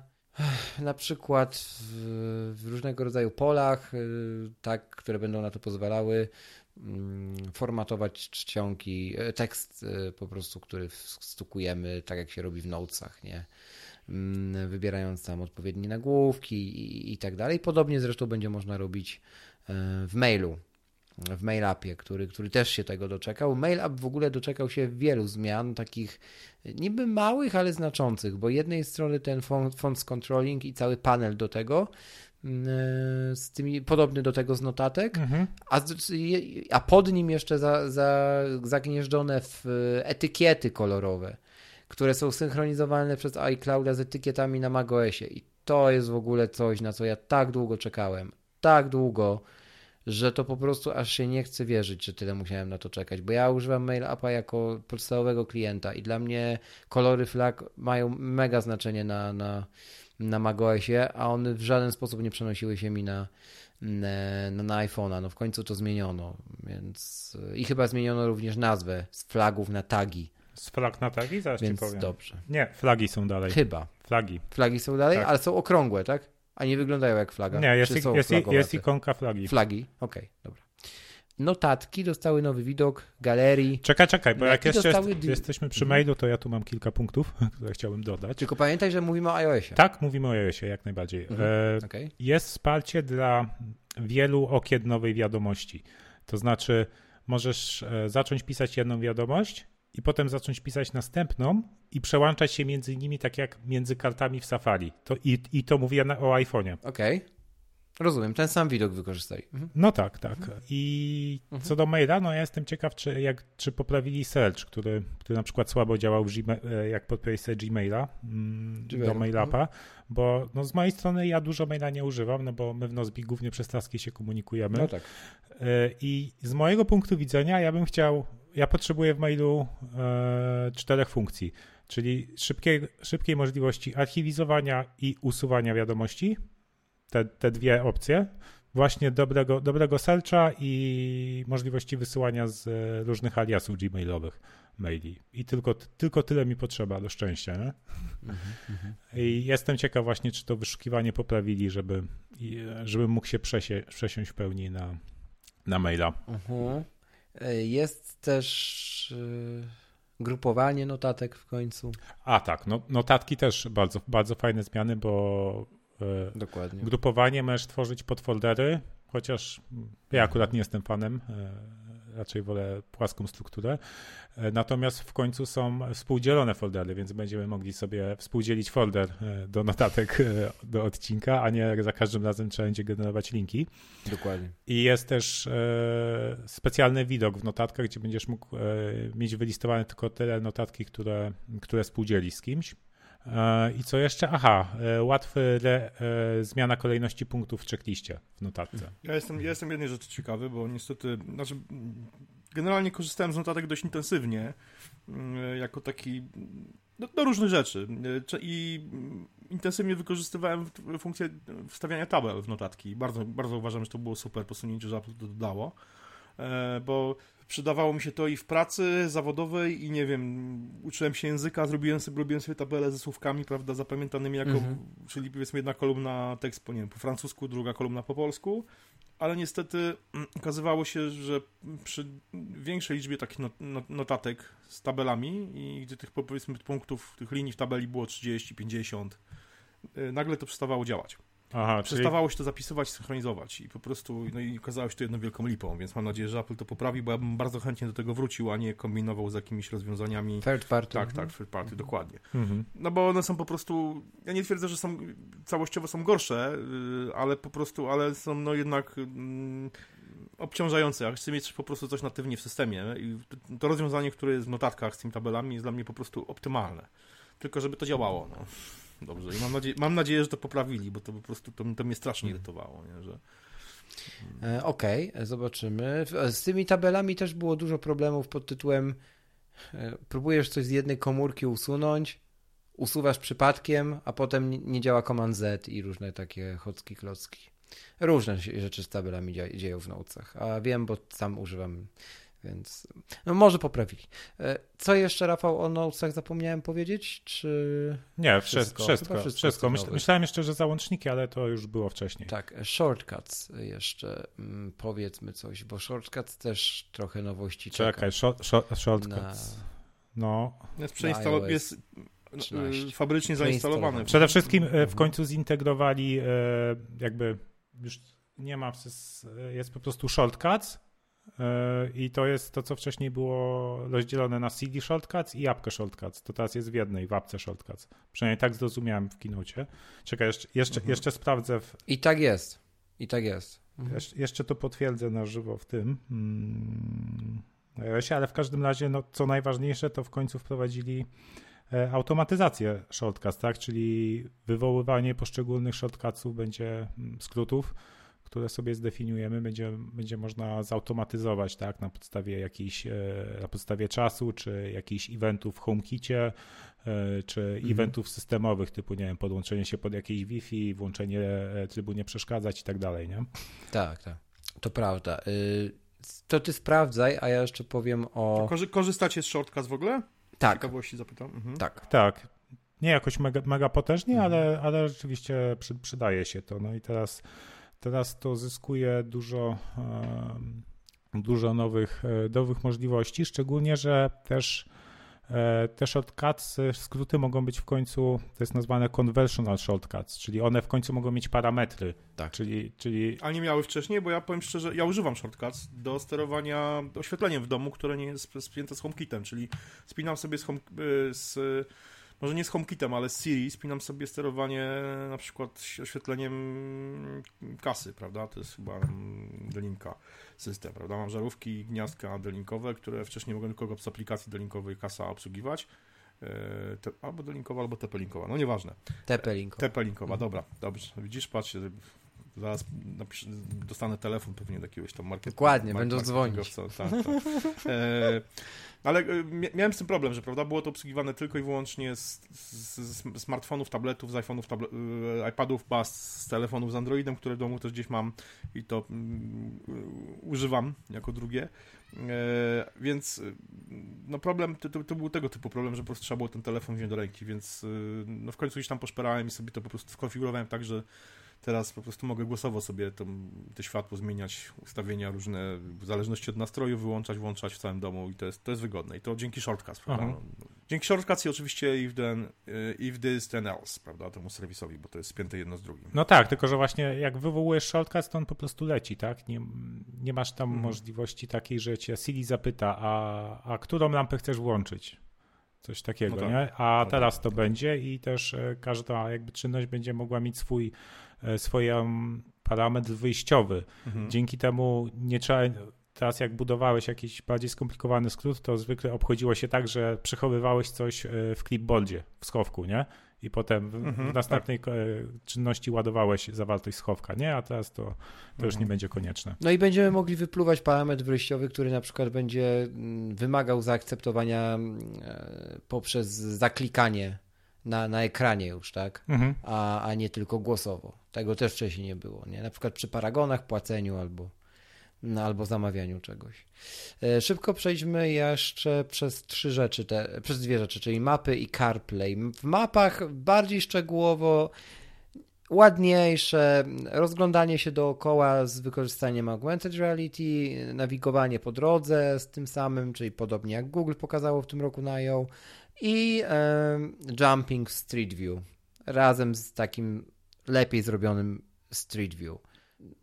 na przykład w, w, różnego rodzaju polach, e, tak, które będą na to pozwalały, mm, formatować czcionki, e, tekst po prostu, który stukujemy, tak jak się robi w notesach, nie? Mm, wybierając tam odpowiednie nagłówki i, i tak dalej. Podobnie zresztą będzie można robić w mailu w MailAppie, który, który też się tego doczekał. MailApp w ogóle doczekał się wielu zmian, takich niby małych, ale znaczących, bo jednej strony ten font controlling i cały panel do tego, mm, z tymi, podobny do tego z notatek, mhm. a, a pod nim jeszcze za, za, zagnieżdżone w etykiety kolorowe, które są synchronizowane przez iClouda z etykietami na macOSie i to jest w ogóle coś, na co ja tak długo czekałem. Tak długo że to po prostu aż się nie chce wierzyć, że tyle musiałem na to czekać, bo ja używam MailAppa jako podstawowego klienta i dla mnie kolory flag mają mega znaczenie na, na, na macOSie, a one w żaden sposób nie przenosiły się mi na, na, na iPhone'a. No w końcu to zmieniono, więc i chyba zmieniono również nazwę z flagów na tagi. Z flag na tagi? Zaraz Więc ci powiem. dobrze. Nie, flagi są dalej. Chyba. Flagi. Flagi są dalej, tak. ale są okrągłe, tak? A nie wyglądają jak flaga? Nie, jest, jest, jest ikonka flagi. Flagi, okej, okay, dobra. Notatki dostały nowy widok, galerii. Czekaj, czekaj, bo jak jeszcze jest, jesteśmy przy mailu, to ja tu mam kilka punktów, które chciałbym dodać. Tylko pamiętaj, że mówimy o iOSie. Tak, mówimy o iOSie, jak najbardziej. Mhm. E, okay. Jest wsparcie dla wielu okien nowej wiadomości. To znaczy, możesz e, zacząć pisać jedną wiadomość i potem zacząć pisać następną i przełączać się między nimi tak jak między kartami w Safari. To, i, I to mówię na, o iPhone'ie. Okej. Okay. Rozumiem, ten sam widok wykorzystali. Mhm. No tak, tak. I mhm. co do maila, no ja jestem ciekaw, czy, jak, czy poprawili search, który, który na przykład słabo działał, Gmail, e, jak podpiąłeś sobie Gmaila mm, do mailapa, mhm. bo no z mojej strony ja dużo maila nie używam, no bo my w Nozbi głównie przez taski się komunikujemy. No tak. E, I z mojego punktu widzenia ja bym chciał, ja potrzebuję w mailu e, czterech funkcji, czyli szybkiej, szybkiej możliwości archiwizowania i usuwania wiadomości, te, te dwie opcje, właśnie dobrego, dobrego searcha i możliwości wysyłania z różnych aliasów gmailowych maili. I tylko, tylko tyle mi potrzeba do szczęścia. Nie? -hmm. I jestem ciekaw właśnie, czy to wyszukiwanie poprawili, żeby, żebym mógł się przesie, przesiąść w pełni na, na maila. Mhm. Jest też y, grupowanie notatek w końcu. A tak, no, notatki też bardzo, bardzo fajne zmiany, bo e, Dokładnie. grupowanie możesz tworzyć podfoldery, chociaż ja akurat nie jestem fanem e, raczej wolę płaską strukturę. E, natomiast w końcu są współdzielone foldery, więc będziemy mogli sobie współdzielić folder e, do notatek e, do odcinka, a nie za każdym razem trzeba będzie generować linki. Dokładnie. I jest też specjalny widok w notatkach, gdzie będziesz mógł mieć wylistowane tylko tyle notatki, które, które współdzieli z kimś. I co jeszcze? Aha, łatwy re, zmiana kolejności punktów w checkliście w notatce. Ja jestem, ja jestem jednej rzeczy ciekawy, bo niestety, znaczy generalnie korzystałem z notatek dość intensywnie, mm, jako taki do, do różnych rzeczy i intensywnie wykorzystywałem funkcję wstawiania tabel w notatki. Bardzo, bardzo uważam, że to było super posunięcie, że to dodało, e, bo Przydawało mi się to i w pracy zawodowej i nie wiem, uczyłem się języka, zrobiłem sobie, robiłem sobie tabelę ze słówkami, prawda, zapamiętanymi jako, mhm. czyli powiedzmy jedna kolumna tekst po, nie wiem, po francusku, druga kolumna po polsku, ale niestety mm, okazywało się, że przy większej liczbie takich notatek z tabelami i gdzie tych powiedzmy punktów, tych linii w tabeli było 30, 50, y, nagle to przestawało działać. Aha, Przestawało czyli... się to zapisywać, synchronizować i po prostu, no i okazało się to jedną wielką lipą, więc mam nadzieję, że Apple to poprawi, bo ja bym bardzo chętnie do tego wrócił, a nie kombinował z jakimiś rozwiązaniami. Third party. Tak, tak, third party, mhm. dokładnie. Mhm. No bo one są po prostu, ja nie twierdzę, że są, całościowo są gorsze, y, ale po prostu, ale są no jednak mm, obciążające. Ja chcę mieć po prostu coś natywnie w systemie i to rozwiązanie, które jest w notatkach z tymi tabelami jest dla mnie po prostu optymalne. Tylko żeby to działało, no. Dobrze, i mam nadzieję, mam nadzieję, że to poprawili, bo to po prostu to, to mnie strasznie hmm. irytowało, nie? że... E, okej, okay, zobaczymy. Z tymi tabelami też było dużo problemów pod tytułem e, próbujesz coś z jednej komórki usunąć, usuwasz przypadkiem, a potem nie działa Command Z i różne takie chocki klocki. Różne rzeczy z tabelami dzieją w notesach, a wiem, bo sam używam więc no może poprawili. E, co jeszcze, Rafał, o notesach zapomniałem powiedzieć? Czy Nie, wszystko. Wszystko, wszystko. wszystko. Myśl, myślałem jeszcze, że załączniki, ale to już było wcześniej. Tak, shortcuts jeszcze mm, powiedzmy coś, bo shortcuts też trochę nowości Czekaj, short, short, shortcuts. Na... No. Jest, przeinstalo- jest y, fabrycznie zainstalowany. Przede wszystkim e, w mhm. końcu zintegrowali e, jakby już nie ma, jest po prostu shortcuts I to jest to, co wcześniej było rozdzielone na CD Shortcuts i apkę Shortcuts. To teraz jest w jednej, w apce Shortcuts. Przynajmniej tak zrozumiałem w kinocie. Czekaj, jeszcze, jeszcze, mhm. jeszcze sprawdzę. W... I tak jest. I tak jest. Mhm. Jesz jeszcze to potwierdzę na żywo w tym. Hmm. Ale w każdym razie, no, co najważniejsze, to w końcu wprowadzili e, automatyzację shortcuts, tak? Czyli wywoływanie poszczególnych shortcutsów będzie mm, skrótów które sobie zdefiniujemy, będzie, będzie można zautomatyzować tak, na podstawie jakiejś, e, na podstawie czasu, czy jakichś eventów w HomeKicie, e, czy mhm. eventów systemowych, typu, nie wiem, podłączenie się pod jakieś Wi-Fi, włączenie e, trybu nie przeszkadzać i tak dalej, nie? Tak, tak. To prawda. Y, to ty sprawdzaj, a ja jeszcze powiem o... korzystacie z shortcuts w ogóle? Tak. Ciekawości zapytam. Mhm. Tak. Tak. Nie jakoś mega, mega potężnie, mhm. ale, ale rzeczywiście przy, przydaje się to. No i teraz Teraz to zyskuje dużo, dużo nowych, e, nowych możliwości, szczególnie, że też e, te shortcuts, skróty mogą być w końcu, to jest nazwane conversional shortcuts, czyli one w końcu mogą mieć parametry. Tak. Czyli, czyli... A nie miały wcześniej, bo ja powiem szczerze, ja używam shortcuts do sterowania oświetleniem w domu, które nie jest spięte z HomeKitem, czyli spinam sobie z, home, z może nie z HomeKitem, ale z Siri spinam sobie sterowanie na przykład oświetleniem kasy, prawda? To jest chyba delinka system, prawda? Mam żarówki, gniazdka delinkowe, które wcześniej mogłem tylko z aplikacji delinkowej kasa obsługiwać. E, te, albo delinkowa, albo TP-linkowa, no nieważne. TP-linkowa. TP-linkowa, mhm. dobra, dobrze. Widzisz, patrz, zaraz napisz, dostanę telefon pewnie do jakiegoś tam marketu. Dokładnie, będą dzwonić. Tak, tak. E, ale e, miałem z tym problem, że prawda, było to obsługiwane tylko i wyłącznie z, z, z smartfonów, tabletów, z iPhone'ów, e, iPadów, bas, z telefonów z Androidem, które w domu też gdzieś mam i to mm, używam jako drugie. E, więc no problem, to, to, był tego typu problem, że po prostu trzeba było ten telefon wziąć do ręki, więc e, no w końcu gdzieś tam poszperałem i sobie to po prostu skonfigurowałem tak, że Teraz po prostu mogę głosowo sobie to, to światło zmieniać, ustawienia różne, w zależności od nastroju, wyłączać, włączać w całym domu i to jest, to jest wygodne. I to dzięki shortcuts, prawda? No, dzięki shortcuts i oczywiście if, then, if this, then else, prawda, temu serwisowi, bo to jest spięte jedno z drugim. No tak, tylko że właśnie jak wywołujesz shortcuts, to on po prostu leci, tak? Nie, nie masz tam mhm. możliwości takiej, że cię Siri zapyta, a, a którą lampę chcesz włączyć? Coś takiego, no tak. nie? A no teraz tak. to będzie i też e, każda jakby czynność będzie mogła mieć swój E, swoje parametr wyjściowy. Mhm. Dzięki temu nie trzeba teraz jak budowałeś jakiś bardziej skomplikowany skrót, to zwykle obchodziło się tak, że przechowywałeś coś e, w clipboardzie, w schowku, nie? I potem w, mhm, następnej tak. czynności ładowałeś zawartość schowka, nie? A teraz to, to mhm. już nie mhm. będzie konieczne. No i będziemy mogli wypluwać parametr wyjściowy, który na przykład będzie mm, wymagał zaakceptowania mm, e, poprzez zaklikanie na, na ekranie już, tak? Mhm. A, a nie tylko głosowo. Tego też wcześniej nie było, nie? Na przykład przy paragonach, płaceniu albo, no, albo zamawianiu czegoś. E, szybko przejdźmy jeszcze przez trzy rzeczy, te, przez dwie rzeczy, czyli mapy i CarPlay. W mapach bardziej szczegółowo ładniejsze, rozglądanie się dookoła z wykorzystaniem augmented reality, nawigowanie po drodze z tym samym, czyli podobnie jak Google pokazało w tym roku na ją i e, Jumping Street View razem z takim lepiej zrobionym Street View.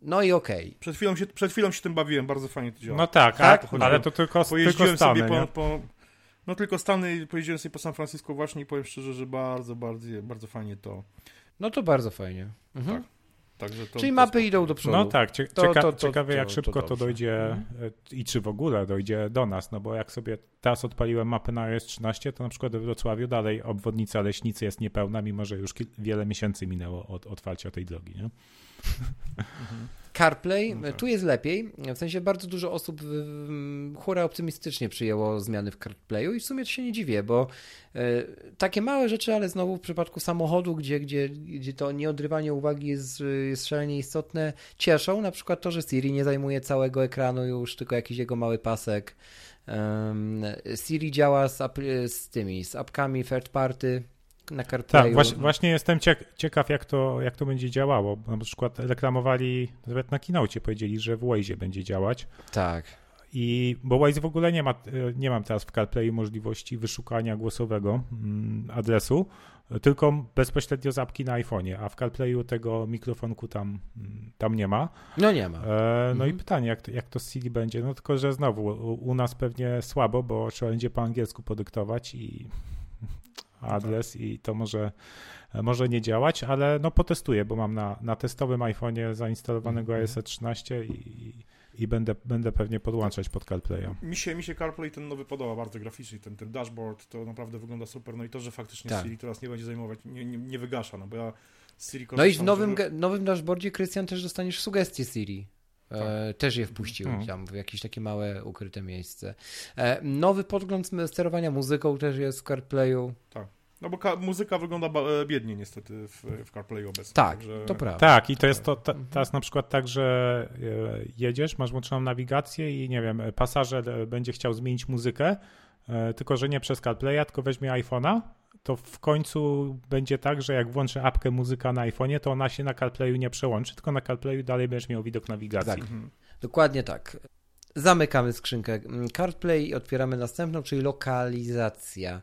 No i okej. Okay. Przed, chwilą się, przed chwilą się tym bawiłem, bardzo fajnie to działa. No tak, tak? To ale to tylko, tylko Stany, sobie po, po, No tylko Stany, pojeździłem sobie po San Francisco właśnie i powiem szczerze, że bardzo, bardzo, bardzo fajnie to... No to bardzo fajnie. Mhm. Tak. Także to, Czyli mapy idą do przodu. No tak, cieka to, to, ciekawe jak szybko to, dojdzie mhm. i czy w ogóle dojdzie do nas, no bo jak sobie teraz odpaliłem mapę na iOS 13, to na przykład we Wrocławiu dalej obwodnica Leśnicy jest niepełna, mimo że już wiele miesięcy minęło od otwarcia tej drogi, nie? CarPlay, no tak. tu jest lepiej, w sensie bardzo dużo osób hura optymistycznie przyjęło zmiany w CarPlayu i w sumie to się nie dziwię, bo e, takie małe rzeczy, ale znowu w przypadku samochodu, gdzie, gdzie, gdzie to nieodrywanie uwagi jest, jest szalenie istotne, cieszą, na przykład to, że Siri nie zajmuje całego ekranu już, tylko jakiś jego mały pasek. Siri działa z, z tymi, z apkami third party, na CarPlayu. Tak, właśnie, właśnie jestem ciekaw, jak to, jak to będzie działało. Na przykład reklamowali, nawet na kinocie powiedzieli, że w Waze będzie działać. Tak. I, bo Waze w ogóle nie ma, nie mam teraz w CarPlayu możliwości wyszukania głosowego mm, adresu, tylko bezpośrednio z apki na iPhone'ie, a w CarPlayu tego mikrofonku tam, mm, tam nie ma. No nie ma. E, no mhm. i pytanie, jak to, jak to z Siri będzie? No tylko, że znowu u, u nas pewnie słabo, bo trzeba będzie po angielsku podyktować i adres i to może, może nie działać, ale no potestuję, bo mam na, na testowym iPhone'ie zainstalowanego mm -hmm. iOS 13 i, i będę, będę pewnie podłączać pod CarPlaya. Mi się, mi się CarPlay ten nowy podoba bardzo graficznie, ten, ten dashboard, to naprawdę wygląda super, no i to, że faktycznie tak. Siri teraz nie będzie zajmować, nie, nie, nie wygasza, no bo ja Siri No i w nowym, żeby... nowym dashboardzie, Krystian, też dostaniesz sugestie Siri. Tak. E, też je wpuścił mhm. tam w jakieś takie małe, ukryte miejsce. E, nowy podgląd sterowania muzyką też jest w CarPlayu. Tak. No bo muzyka wygląda e, biednie niestety w, w CarPlayu obecnie. Tak, także... to prawda. Tak, i to jest to ta, teraz na przykład tak, że e, jedziesz, masz włączoną nawigację i nie wiem, pasażer będzie chciał zmienić muzykę, e, tylko że nie przez CarPlaya, tylko weźmie iPhone'a, to w końcu będzie tak, że jak włączę apkę muzyka na iPhone'ie, to ona się na CarPlayu nie przełączy, tylko na CarPlayu dalej będziesz miał widok nawigacji. Tak. Mhm. Dokładnie tak. Zamykamy skrzynkę CarPlay i otwieramy następną, czyli lokalizacja.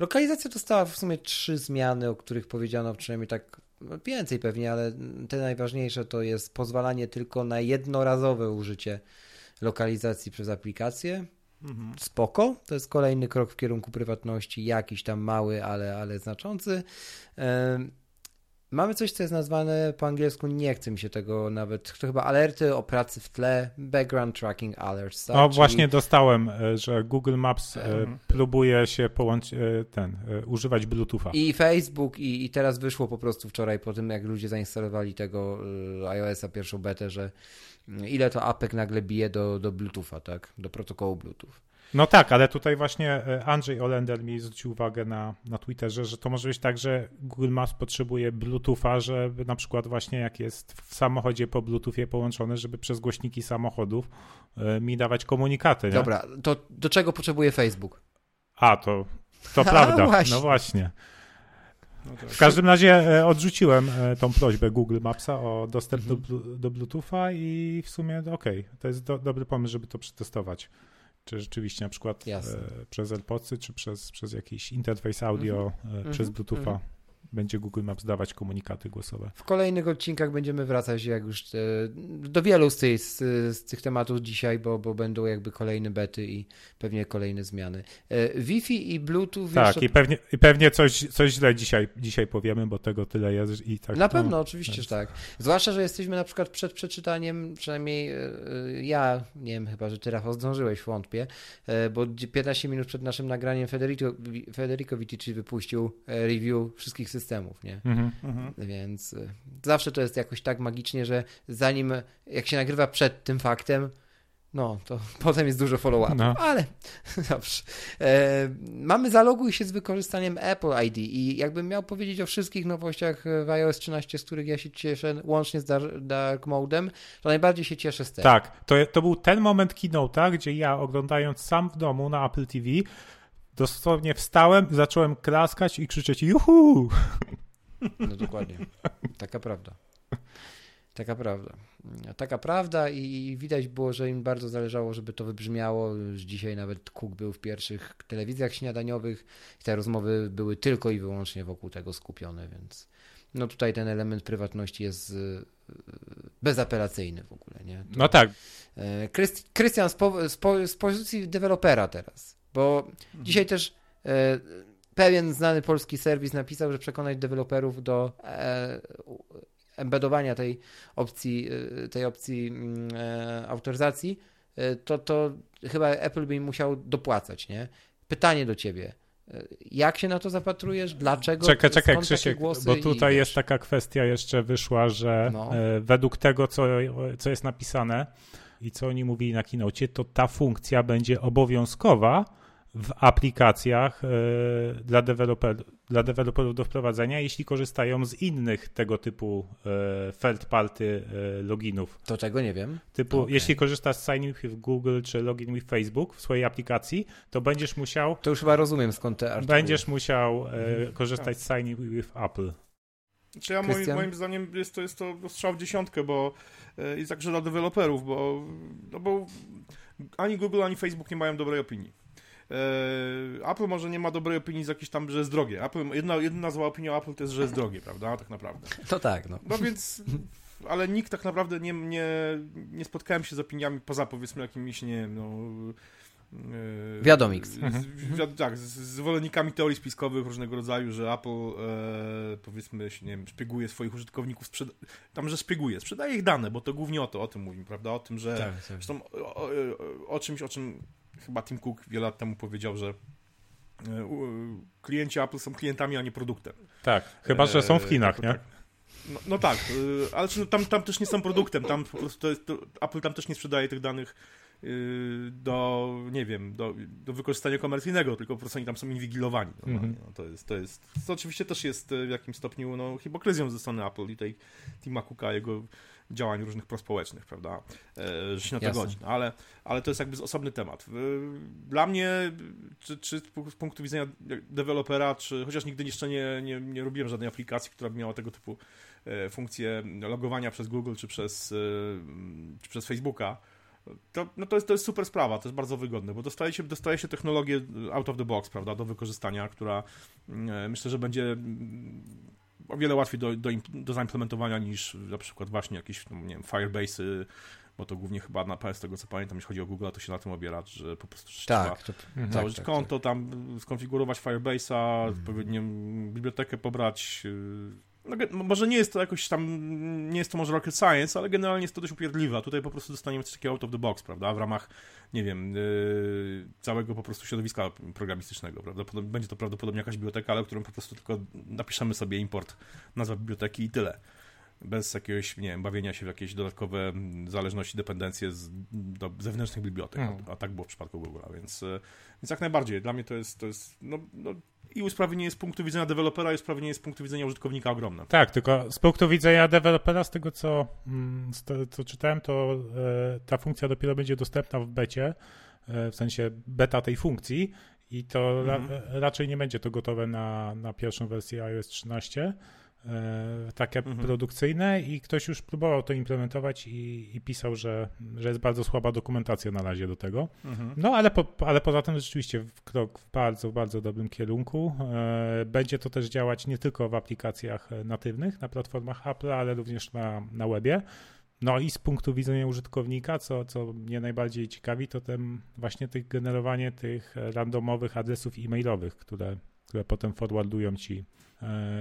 Lokalizacja dostała w sumie trzy zmiany, o których powiedziano przynajmniej tak więcej pewnie, ale te najważniejsze to jest pozwalanie tylko na jednorazowe użycie lokalizacji przez aplikację. mhm. spoko. To jest kolejny krok w kierunku prywatności, jakiś tam mały, ale, ale znaczący. Mamy coś, co jest nazwane po angielsku, nie chce mi się tego nawet, to chyba alerty o pracy w tle, background tracking alerts. Tak? O, Czyli... właśnie dostałem, e, że Google Maps mhm. próbuje się połączyć, e, ten, używać Bluetootha. I Facebook i, i teraz wyszło po prostu wczoraj po tym, jak ludzie zainstalowali tego iOS-a pierwszą betę, że mm, ile to apek nagle bije do, do Bluetootha, tak, do protokołu Bluetooth. No tak, ale tutaj właśnie e, Andrzej Olender mi zwrócił uwagę na, na Twitterze, że to może być tak, że Google Maps potrzebuje Bluetootha, żeby na przykład właśnie jak jest w samochodzie po Bluetoothie połączone, żeby przez głośniki samochodów e, mi dawać komunikaty. Nie? Dobra, to do czego potrzebuje Facebook? A, to, to prawda. Właśnie. No właśnie. No tak. W każdym razie e, odrzuciłem tą prośbę Google Mapsa o dostęp mhm. do, do Bluetootha i w sumie okej, okay, to jest do, dobry pomysł, żeby to przetestować czy rzeczywiście na przykład e, przez AirPodsy, czy przez, przez jakiś interfejs audio, mm -hmm. przez Bluetootha. Mm -hmm będzie Google Maps dawać komunikaty głosowe. W kolejnych odcinkach będziemy wracać jak już e, do wielu z, tej, z, z, tych tematów dzisiaj, bo, bo będą jakby kolejne bety i pewnie kolejne zmiany. E, Wi-Fi i Bluetooth. Tak, i pewnie, i pewnie coś, coś źle dzisiaj, dzisiaj powiemy, bo tego tyle jest i tak. Na pewno, no, oczywiście, że tak. Zwłaszcza, że jesteśmy na przykład przed przeczytaniem, przynajmniej e, ja, nie wiem, chyba, że ty Rafał zdążyłeś, wątpię, bo 15 minut przed naszym nagraniem Federico, Federico Vitici wypuścił review wszystkich systemów systemów, nie? Mm -hmm. Więc y, zawsze to jest jakoś tak magicznie, że zanim, jak się nagrywa przed tym faktem, no, to potem jest dużo follow-up, no. ale dobrze. E, mamy zaloguj się z wykorzystaniem Apple ID i jakbym miał powiedzieć o wszystkich nowościach w iOS 13, z których ja się cieszę, łącznie z Dark, dark Modem, to najbardziej się cieszę z tego. Tak, to, to był ten moment keynote'a, gdzie ja oglądając sam w domu na Apple TV Dosłownie wstałem, zacząłem klaskać i krzyczeć juhu! No dokładnie. Taka prawda. Taka prawda. Taka prawda i widać było, że im bardzo zależało, żeby to wybrzmiało. Już dzisiaj nawet Cook był w pierwszych telewizjach śniadaniowych i te rozmowy były tylko i wyłącznie wokół tego skupione, więc no tutaj ten element prywatności jest y, bezapelacyjny w ogóle. Nie? To, no tak. E, Krystian z, po, z, po, z pozycji dewelopera teraz. Bo mhm. dzisiaj też e, pewien znany polski serwis napisał, że przekonać deweloperów do e, embedowania tej opcji, e, tej opcji mm, e, autoryzacji, e, to, to chyba Apple by im musiał dopłacać, nie? Pytanie do ciebie. E, jak się na to zapatrujesz? Dlaczego? Czekaj, czekaj, Krzysiek, bo tutaj jest taka kwestia jeszcze wyszła, że no. według tego, co, co jest napisane i co oni mówili na kinocie, to ta funkcja będzie obowiązkowa, w aplikacjach e, dla, deweloper, dla deweloperów do wprowadzenia, jeśli korzystają z innych tego typu e, third party e, loginów. To tego nie wiem. Typu, okay. jeśli korzystasz z Sign with Google czy Login with Facebook w swojej aplikacji, to będziesz musiał. To już chyba rozumiem skąd te artykuły. Będziesz musiał mhm. korzystać z Sign with Apple. Czy ja moim, moim, zdaniem jest to, jest to strzał w dziesiątkę, bo i także dla deweloperów, bo, no bo ani Google, ani Facebook nie mają dobrej opinii. E, Apple może nie ma dobrej opinii z jakiejś tam, że jest drogie. Apple, jedna, jedna zła opinia Apple to jest, że jest drogie, prawda? Tak naprawdę. To tak, no. No więc, ale nikt tak naprawdę nie, nie, nie spotkałem się z opiniami poza powiedzmy jakimiś, nie wiem, no... E, Wiadomix. Mhm. tak, z, zwolennikami teorii spiskowych różnego rodzaju, że Apple e, powiedzmy, nie wiem, szpieguje swoich użytkowników, tam, że szpieguje, sprzedaje ich dane, bo to głównie o to, o tym mówimy, prawda? O tym, że tak, tak. Zresztą o, o, o, czymś, o czym chyba Tim Cook wiele lat temu powiedział, że e, klienci Apple są klientami, a nie produktem. Tak, chyba, że są w Chinach, e, nie? Tak. No, no, tak, e, ale tam, tam też nie są produktem, tam po prostu to jest, to Apple tam też nie sprzedaje tych danych do, nie wiem, do, do wykorzystania komercyjnego, tylko po prostu oni tam są inwigilowani. Mm-hmm. No, to, jest, to jest, to oczywiście też jest w jakimś stopniu no, hipokryzją ze strony Apple i tej Tima Cooka, jego działań różnych prospołecznych, prawda, e, że się na to godzi. No, ale, ale to jest jakby osobny temat. Dla mnie, czy, czy z punktu widzenia dewelopera, czy chociaż nigdy jeszcze nie, nie, nie robiłem żadnej aplikacji, która by miała tego typu e, funkcję logowania przez Google, czy przez, e, czy przez Facebooka, to, no to, jest, to jest super sprawa, to jest bardzo wygodne, bo dostaje się, dostaje się technologię out of the box, prawda, do wykorzystania, która myślę, że będzie o wiele łatwiej do, do, do zaimplementowania niż na przykład właśnie jakieś, no, nie wiem, Firebase'y, bo to głównie chyba na PS, tego co pamiętam, jeśli chodzi o Google, to się na tym obiera, że po prostu tak, trzeba to, założyć tak, konto, tak. tam skonfigurować Firebase'a, mm. odpowiednią bibliotekę pobrać, no, może nie jest to jakoś tam, nie jest to może rocket science, ale generalnie jest to dość upierdliwe, a tutaj po prostu dostaniemy coś takiego out of the box, prawda, w ramach, nie wiem, yy, całego po prostu środowiska programistycznego, prawda, będzie to prawdopodobnie jakaś biblioteka, ale którą po prostu tylko napiszemy sobie import, nazwa biblioteki i tyle bez jakiegoś, nie wiem, bawienia się w jakieś dodatkowe zależności, dependencje z do zewnętrznych bibliotek, hmm. a, a, tak było w przypadku Google, więc, e, więc jak najbardziej, dla mnie to jest, to jest no, no i usprawnienie z punktu widzenia dewelopera i usprawnienie z punktu widzenia użytkownika ogromne. Tak, tylko z punktu widzenia dewelopera, z tego co, mm, z co czytałem, to e, ta funkcja dopiero będzie dostępna w becie, e, w sensie beta tej funkcji i to mhm. ra, raczej nie będzie to gotowe na, na pierwszą wersję iOS 13. E, takie mhm. produkcyjne i ktoś już próbował to implementować i, i, pisał, że, że jest bardzo słaba dokumentacja na razie do tego. Mhm. No ale, po, ale poza tym rzeczywiście krok w bardzo, bardzo dobrym kierunku. E, będzie to też działać nie tylko w aplikacjach natywnych na platformach Apple, ale również na, na webie. No i z punktu widzenia użytkownika, co, co mnie najbardziej ciekawi, to ten właśnie tych generowanie tych randomowych adresów e-mailowych, które, które potem forwardują ci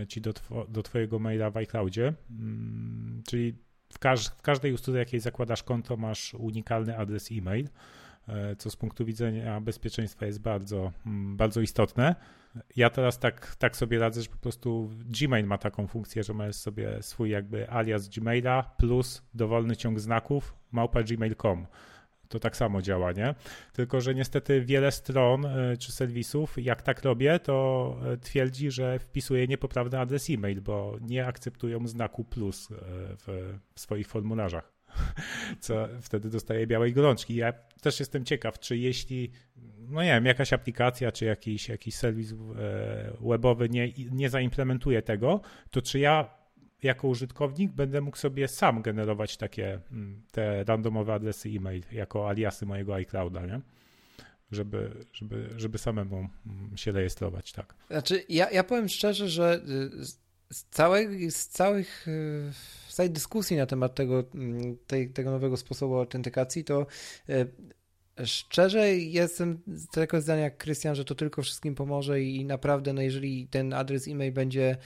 ci do, do Twojego maila w iCloudzie. Mm, czyli w, każ w każdej usłudze, jakiej zakładasz konto, masz unikalny adres e-mail, e, co z punktu widzenia bezpieczeństwa jest bardzo, mm, bardzo istotne. Ja teraz tak, tak sobie radzę, że po prostu Gmail ma taką funkcję, że masz sobie swój jakby alias Gmaila plus dowolny ciąg znaków małpa gmail.com to tak samo działa, nie? Tylko, że niestety wiele stron e, czy serwisów, jak tak robię, to e, twierdzi, że wpisuje niepoprawny adres e-mail, bo nie akceptują znaku plus e, w, w swoich formularzach co wtedy dostaje białej gorączki. Ja też jestem ciekaw, czy jeśli, no nie wiem, jakaś aplikacja, czy jakiś, jakiś serwis webowy nie, nie zaimplementuje tego, to czy ja jako użytkownik będę mógł sobie sam generować takie mm, te randomowe adresy e-mail jako aliasy mojego iClouda, nie? Żeby, żeby, żeby samemu mm, się rejestrować, tak. Znaczy, ja, ja powiem szczerze, że y, z, całych, z całych y, z całej dyskusji na temat tego, mm, tej, tego nowego sposobu autentykacji, to y, Szczerze jestem tego zdania jak Krystian, że to tylko wszystkim pomoże i naprawdę, no jeżeli ten adres e-mail będzie,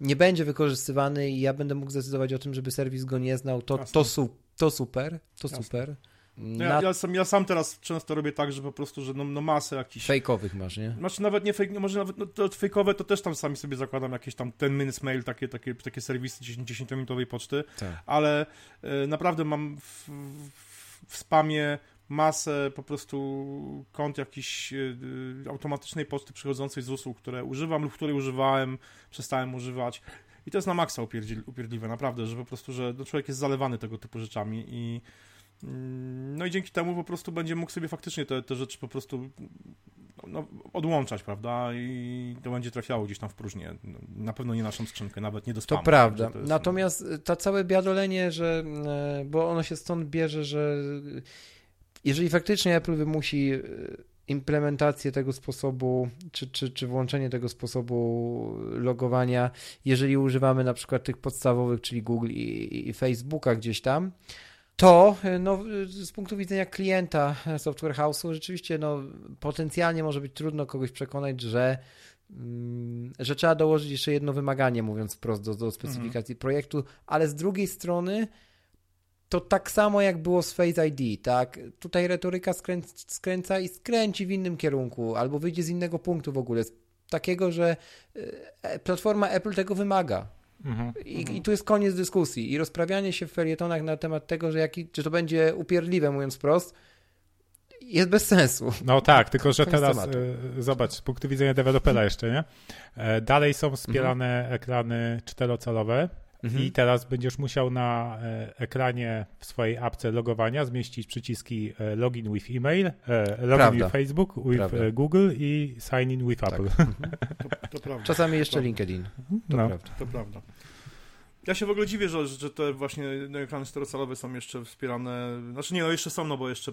nie będzie wykorzystywany i ja będę mógł zdecydować o tym, żeby serwis go nie znał, to, to, su, to super, to Jasne. super. Ja, ja, sam, ja sam teraz często robię tak, że po prostu, że no, no masę jakichś... Fejkowych masz, nie? Znaczy nawet nie fake, może nawet no, to fejkowe to też tam sami sobie zakładam jakieś tam ten minutes mail, takie, takie, takie serwisy 10-minutowej poczty, tak. ale y, naprawdę mam w, w, w spamie masę po prostu kont jakiejś y, y, automatycznej poczty przychodzącej z usług, które używam lub której używałem, przestałem używać. I to jest na maksa upierdliwe, naprawdę, że po prostu, że no, człowiek jest zalewany tego typu rzeczami i mm, no i dzięki temu po prostu będzie mógł sobie faktycznie te, te rzeczy po prostu no, odłączać, prawda? I to będzie trafiało gdzieś tam w próżnię. No, na pewno nie naszą skrzynkę, nawet nie do spamu. To prawda. To jest, Natomiast no... to całe biadolenie, że, e, bo ono się stąd bierze, że jeżeli faktycznie Apple wymusi e, implementację tego sposobu, czy, czy, czy włączenie tego sposobu logowania, jeżeli używamy na przykład tych podstawowych, czyli Google i, i Facebooka gdzieś tam, to e, no, z punktu widzenia klienta Software House'u rzeczywiście no, potencjalnie może być trudno kogoś przekonać, że mm, że trzeba dołożyć jeszcze jedno wymaganie, mówiąc wprost, do, do specyfikacji mhm. projektu, ale z drugiej strony to tak samo jak było z Face ID, tak? Tutaj retoryka skręca i skręci w innym kierunku, albo wyjdzie z innego punktu w ogóle, takiego, że e, platforma Apple tego wymaga. Mhm, I, mhm. I, tu jest koniec dyskusji. I rozprawianie się w felietonach na temat tego, że jaki, czy to będzie upierdliwe, mówiąc prost, jest bez sensu. No tak, tylko że teraz tematu. E, zobacz, z punktu widzenia dewelopera jeszcze, nie? E, dalej są wspierane mhm. ekrany czterocalowe, Mhm. I teraz będziesz musiał na e, ekranie w swojej apce logowania zmieścić przyciski e, login with email, e, login prawda. with Facebook, with prawda. Google i sign in with tak. Apple. Mhm. To, to, prawda. Czasami jeszcze LinkedIn. To no. prawda. To prawda. Ja się w ogóle dziwię, że, że te właśnie no, ekrany czterocalowe są jeszcze wspierane. Znaczy nie, no jeszcze są, no bo jeszcze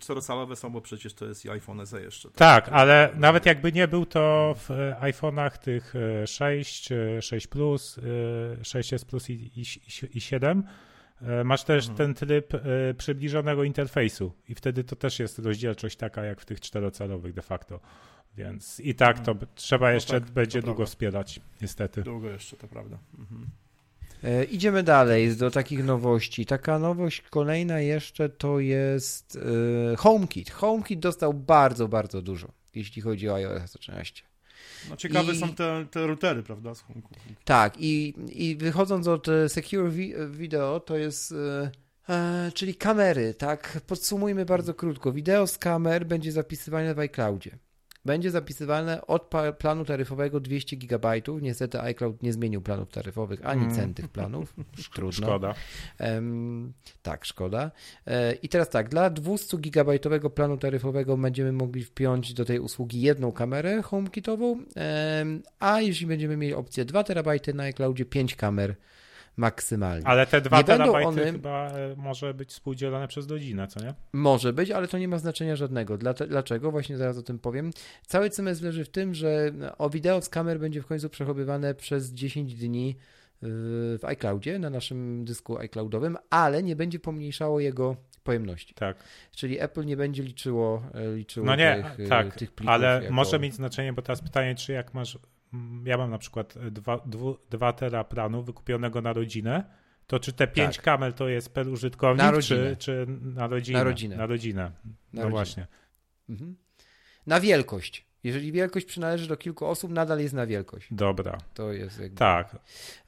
czterocalowe są, bo przecież to jest i iPhone SE jeszcze. Tak, tak ale nawet jakby nie był to w e, iPhone'ach tych 6, e, 6 Plus, 6s e, Plus i, i, i 7, E, masz też mhm. ten tryb e, przybliżonego interfejsu i wtedy to też jest rozdzielczość taka jak w tych czterocalowych de facto. Więc i tak to mhm. trzeba no jeszcze no tak, będzie długo wspierać, niestety. Długo jeszcze, to prawda. Mhm. E, idziemy dalej do takich nowości. Taka nowość kolejna jeszcze to jest e, HomeKit. HomeKit dostał bardzo, bardzo dużo, jeśli chodzi o iOS 13. No ciekawe I... są te, te routery, prawda? Z HomeKit. Tak, i, i wychodząc od e, Secure Video, to jest... Czyli kamery, tak? Podsumujmy bardzo krótko. Wideo z kamer będzie zapisywane w iCloudzie będzie zapisywane od planu taryfowego 200 GB. Niestety iCloud nie zmienił planów taryfowych ani mm. cen tych planów. Trudno. Szkoda. Um, tak, szkoda. E, I teraz tak, dla 200 GB planu taryfowego będziemy mogli wpiąć do tej usługi jedną kamerę HomeKitową, a jeśli będziemy mieli opcję 2 TB na iCloudzie, 5 kamer maksymalnie. Ale te dwa nie terabajty one... chyba e, może być współdzielone przez godzinę, co nie? Może być, ale to nie ma znaczenia żadnego. Dlaczego? Właśnie zaraz o tym powiem. Cały CMS leży w tym, że o wideo z kamer będzie w końcu przechowywane przez 10 dni w iCloudzie, na naszym dysku iCloudowym, ale nie będzie pomniejszało jego pojemności. Tak. Czyli Apple nie będzie liczyło, e, liczyło no nie, tych, tak, tych plików. Ale jako... może mieć znaczenie, bo teraz pytanie, czy jak masz ja mam na przykład 2 tera planu wykupionego na rodzinę, to czy te 5 tak. kamel to jest per użytkownik, na czy, czy na rodzinę? Na rodzinę. Na rodzinę. No rodzinę. właśnie. Mhm. Na wielkość. Jeżeli wielkość przynależy do kilku osób, nadal jest na wielkość. Dobra. To jest jakby... Tak.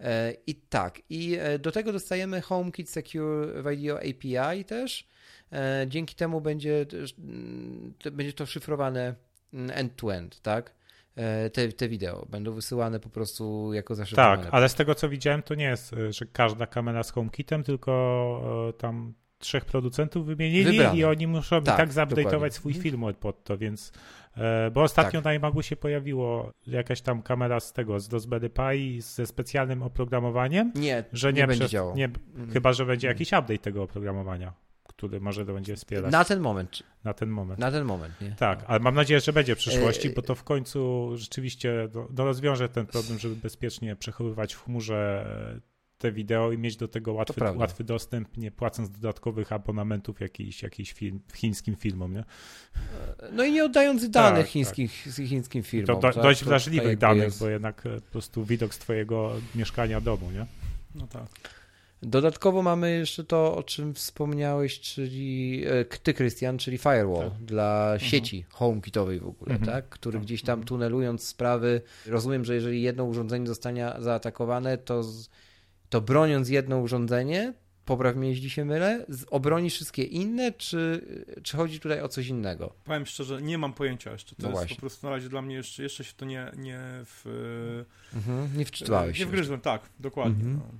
E, I tak. I e, do tego dostajemy HomeKit Secure Video API też. E, dzięki temu będzie, będzie to szyfrowane end-to-end, tak? E, te, te wideo. Będą wysyłane po prostu jako zaszyfrowane. Tak, ale z tego co widziałem, to nie jest, e, że każda kamera z HomeKitem, tylko e, tam trzech producentów wymienili Wybrane. i oni muszą tak, tak zupdate'ować swój mhm. film pod to, więc bo ostatnio tak. na się pojawiło jakaś tam kamera z tego, z Raspberry Pi ze specjalnym oprogramowaniem. Nie, że nie, nie będzie działał. Nie, mm. Chyba, że będzie jakiś update tego oprogramowania który może to będzie wspierać. Na ten moment. Na ten moment. Na ten moment, nie? Tak, ale mam nadzieję, że będzie w przyszłości, bo to w końcu rzeczywiście do, do rozwiąże ten problem, żeby bezpiecznie przechowywać w chmurze te wideo i mieć do tego łatwy, łatwy dostęp, nie płacąc dodatkowych abonamentów jakiś, jakiś film, chińskim filmom, nie? No i nie oddając danych tak, chińskich, tak. chińskim firmom. To do, tak? dość wrażliwych danych, jest... bo jednak e, po prostu widok z twojego mieszkania domu, nie? No tak. Dodatkowo mamy jeszcze to, o czym wspomniałeś, czyli e, ty, Krystian, czyli firewall tak. dla mhm. sieci HomeKitowej w ogóle, mhm. tak? Który tak. gdzieś tam mhm. tunelując sprawy, rozumiem, że jeżeli jedno urządzenie zostanie zaatakowane, to, to broniąc jedno urządzenie, popraw mnie, jeśli się mylę, obroni wszystkie inne, czy, czy chodzi tutaj o coś innego? Powiem szczerze, nie mam pojęcia jeszcze. To no jest właśnie. po prostu na razie dla mnie jeszcze, jeszcze się to nie, nie w... Mhm, nie wczytałeś Nie wgryzłem, tak, dokładnie. Mhm. No.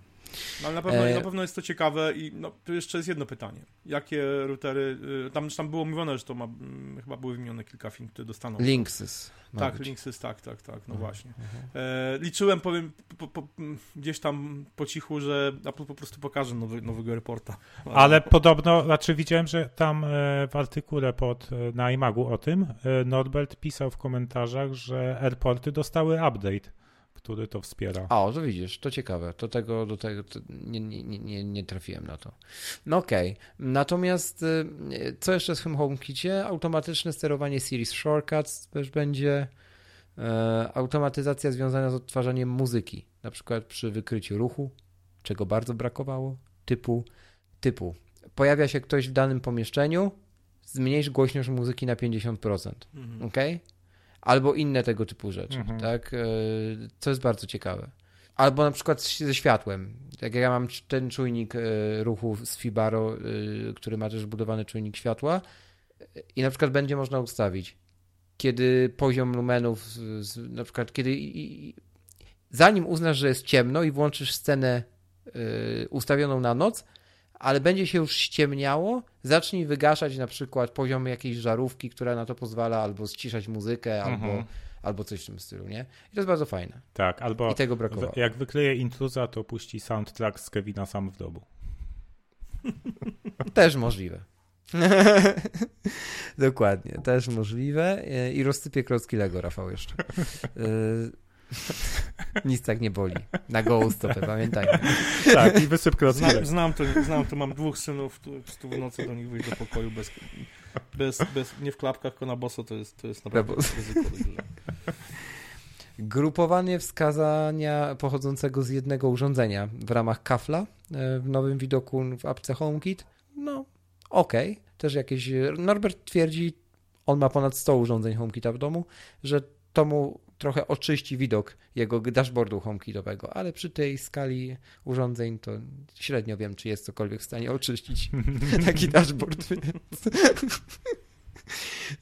No, ale na pewno, e... na pewno jest to ciekawe i no, tu jeszcze jest jedno pytanie. Jakie routery, y, tam, tam było mówione, że to ma, mm, chyba były wymienione kilka firm, które dostaną. Linksys. Tak, być. Linksys, tak, tak, tak, no uh właśnie. Uh-huh. E, liczyłem, powiem, po, po, gdzieś tam po cichu, że Apple po prostu pokaże nowy, nowego reporta. Ale podobno, znaczy widziałem, że tam e, w artykule pod, e, na iMagu o tym Norbert pisał w komentarzach, że airporty dostały update który to wspiera. O, to widzisz, to ciekawe. To tego, do tego nie, nie, nie, nie trafiłem na to. No okej. Okay. Natomiast y, co jeszcze z tym HomeKicie? Automatyczne sterowanie Series Shortcuts też będzie. E, automatyzacja związana z odtwarzaniem muzyki, na przykład przy wykryciu ruchu, czego bardzo brakowało, typu, typu pojawia się ktoś w danym pomieszczeniu, zmniejsz głośność muzyki na 50%. Mhm. Ok? Albo inne tego typu rzeczy, mhm. tak? E, co jest bardzo ciekawe. Albo na przykład ze światłem. Jak ja mam ten czujnik e, ruchu z Fibaro, e, który ma też wbudowany czujnik światła i na przykład będzie można ustawić, kiedy poziom lumenów, na przykład kiedy zanim uznasz, że jest ciemno i włączysz scenę ustawioną na noc, ale będzie się już ściemniało, zacznij wygaszać na przykład poziom jakiejś żarówki, która na to pozwala, albo ściszać muzykę, mhm. albo, albo coś w tym stylu, nie? I to jest bardzo fajne. Tak, albo I tego brakowało. jak wykleje intruza, to puści soundtrack z Kevina sam w domu. Też możliwe. Dokładnie, też możliwe. I rozsypie klocki Lego, Rafał, jeszcze. Nic tak nie boli. Na gołą stopę, pamiętajmy. Tak, i wysypkę od znam, znam, to, znam to, mam dwóch synów, tu w nocy do nich wyjść do pokoju bez, bez, bez, nie w klapkach, tylko na boso, to jest, to jest naprawdę ryzyko duże. Grupowanie wskazania pochodzącego z jednego urządzenia w ramach kafla e, w nowym widoku w apce HomeKit, no okej. Okay. Też jakieś, Norbert twierdzi, on ma ponad 100 urządzeń HomeKita w domu, że to mu trochę oczyści widok jego dashboardu HomeKitowego, ale przy tej skali urządzeń to średnio wiem, czy jest cokolwiek w stanie oczyścić taki dashboard,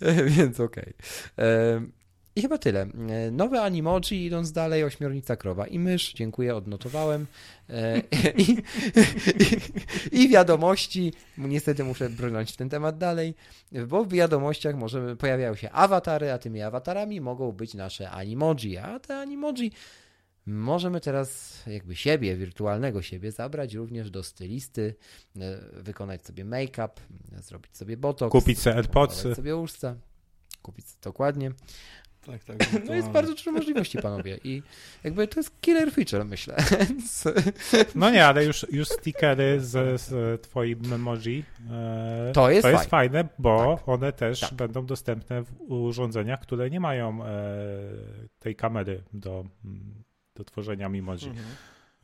więc, okej. Okay. I chyba tyle. Nowe animoji, idąc dalej, ośmiornica krowa i mysz, dziękuję, odnotowałem. E, I, i, i wiadomości, niestety muszę brnąć w ten temat dalej, bo w wiadomościach możemy, pojawiają się awatary, a tymi awatarami mogą być nasze animoji, a te animoji możemy teraz jakby siebie, wirtualnego siebie zabrać również do stylisty, e, wykonać sobie make-up, zrobić sobie botox, kupić sobie AirPodsy, sobie usta, kupić dokładnie. Tak, tak. No jest bardzo dużo możliwości, panowie. I jakby to jest killer feature, myślę. No nie, ale już, już stickery z, z twoim emoji e, to jest, to jest fajne. fajne, bo tak. one też tak. będą dostępne w urządzeniach, które nie mają e, tej kamery do, do tworzenia emoji. Mhm.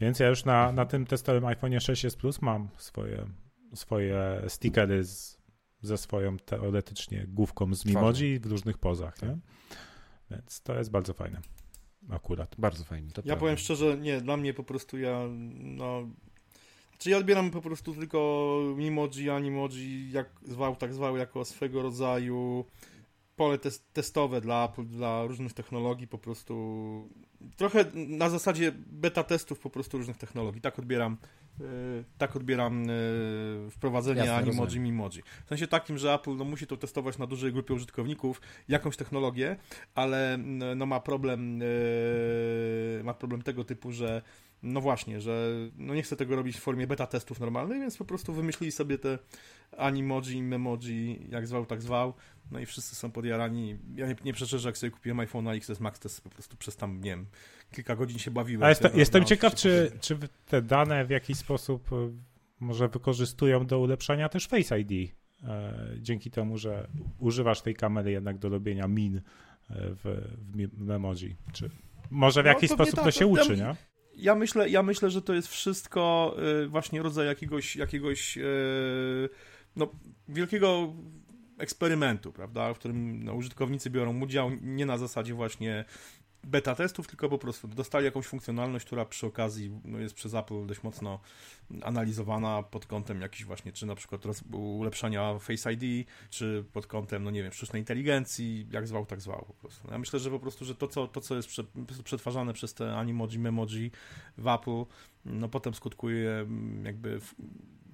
Więc ja już na, na tym testowym iPhone 6s Plus mam swoje, swoje stickery z, ze swoją teoretycznie główką z Mimoji w różnych pozach. Nie? Więc to jest bardzo fajne. Akurat. Bardzo fajnie. ja prawda. powiem szczerze, nie, dla mnie po prostu ja, no... Czy ja odbieram po prostu tylko Mimoji, Animoji, jak zwał, tak zwał, jako swego rodzaju pole test, testowe dla Apple, dla różnych technologii, po prostu trochę na zasadzie beta testów po prostu różnych technologii. Tak odbieram tak odbieram e, wprowadzenie Jasne, Animoji Mimoji. W sensie takim, że Apple no, musi to testować na dużej grupie użytkowników, jakąś technologię, ale no, ma problem e, ma problem tego typu, że no właśnie, że no nie chcę tego robić w formie beta testów normalnych, więc po prostu wymyślili sobie te animoji, memoji, jak zwał, tak zwał, no i wszyscy są podjarani. Ja nie, nie przeczę, że jak sobie kupiłem iPhone XS Max, to po prostu przez tam, nie wiem, kilka godzin się bawiłem. A jest, jestem ciekaw, czy, czy te dane w jakiś sposób e, może wykorzystują do ulepszania też Face ID, e, dzięki temu, że używasz tej kamery jednak do robienia min e, w, w memoji, czy może w no, jakiś sposób tak, to się uczy, nie? Ja myślę, ja myślę, że to jest wszystko właśnie rodzaj jakiegoś, jakiegoś no, wielkiego eksperymentu, prawda, w którym no, użytkownicy biorą udział nie na zasadzie właśnie beta testów, tylko po prostu dostali jakąś funkcjonalność, która przy okazji no, jest przez Apple dość mocno analizowana pod kątem jakiś właśnie, czy na przykład ulepszania Face ID, czy pod kątem, no nie wiem, sztucznej inteligencji, jak zwał, tak zwał po prostu. Ja myślę, że po prostu, że to, co, to, co jest przetwarzane przez te animoji, memoji w Apple, no potem skutkuje mm, jakby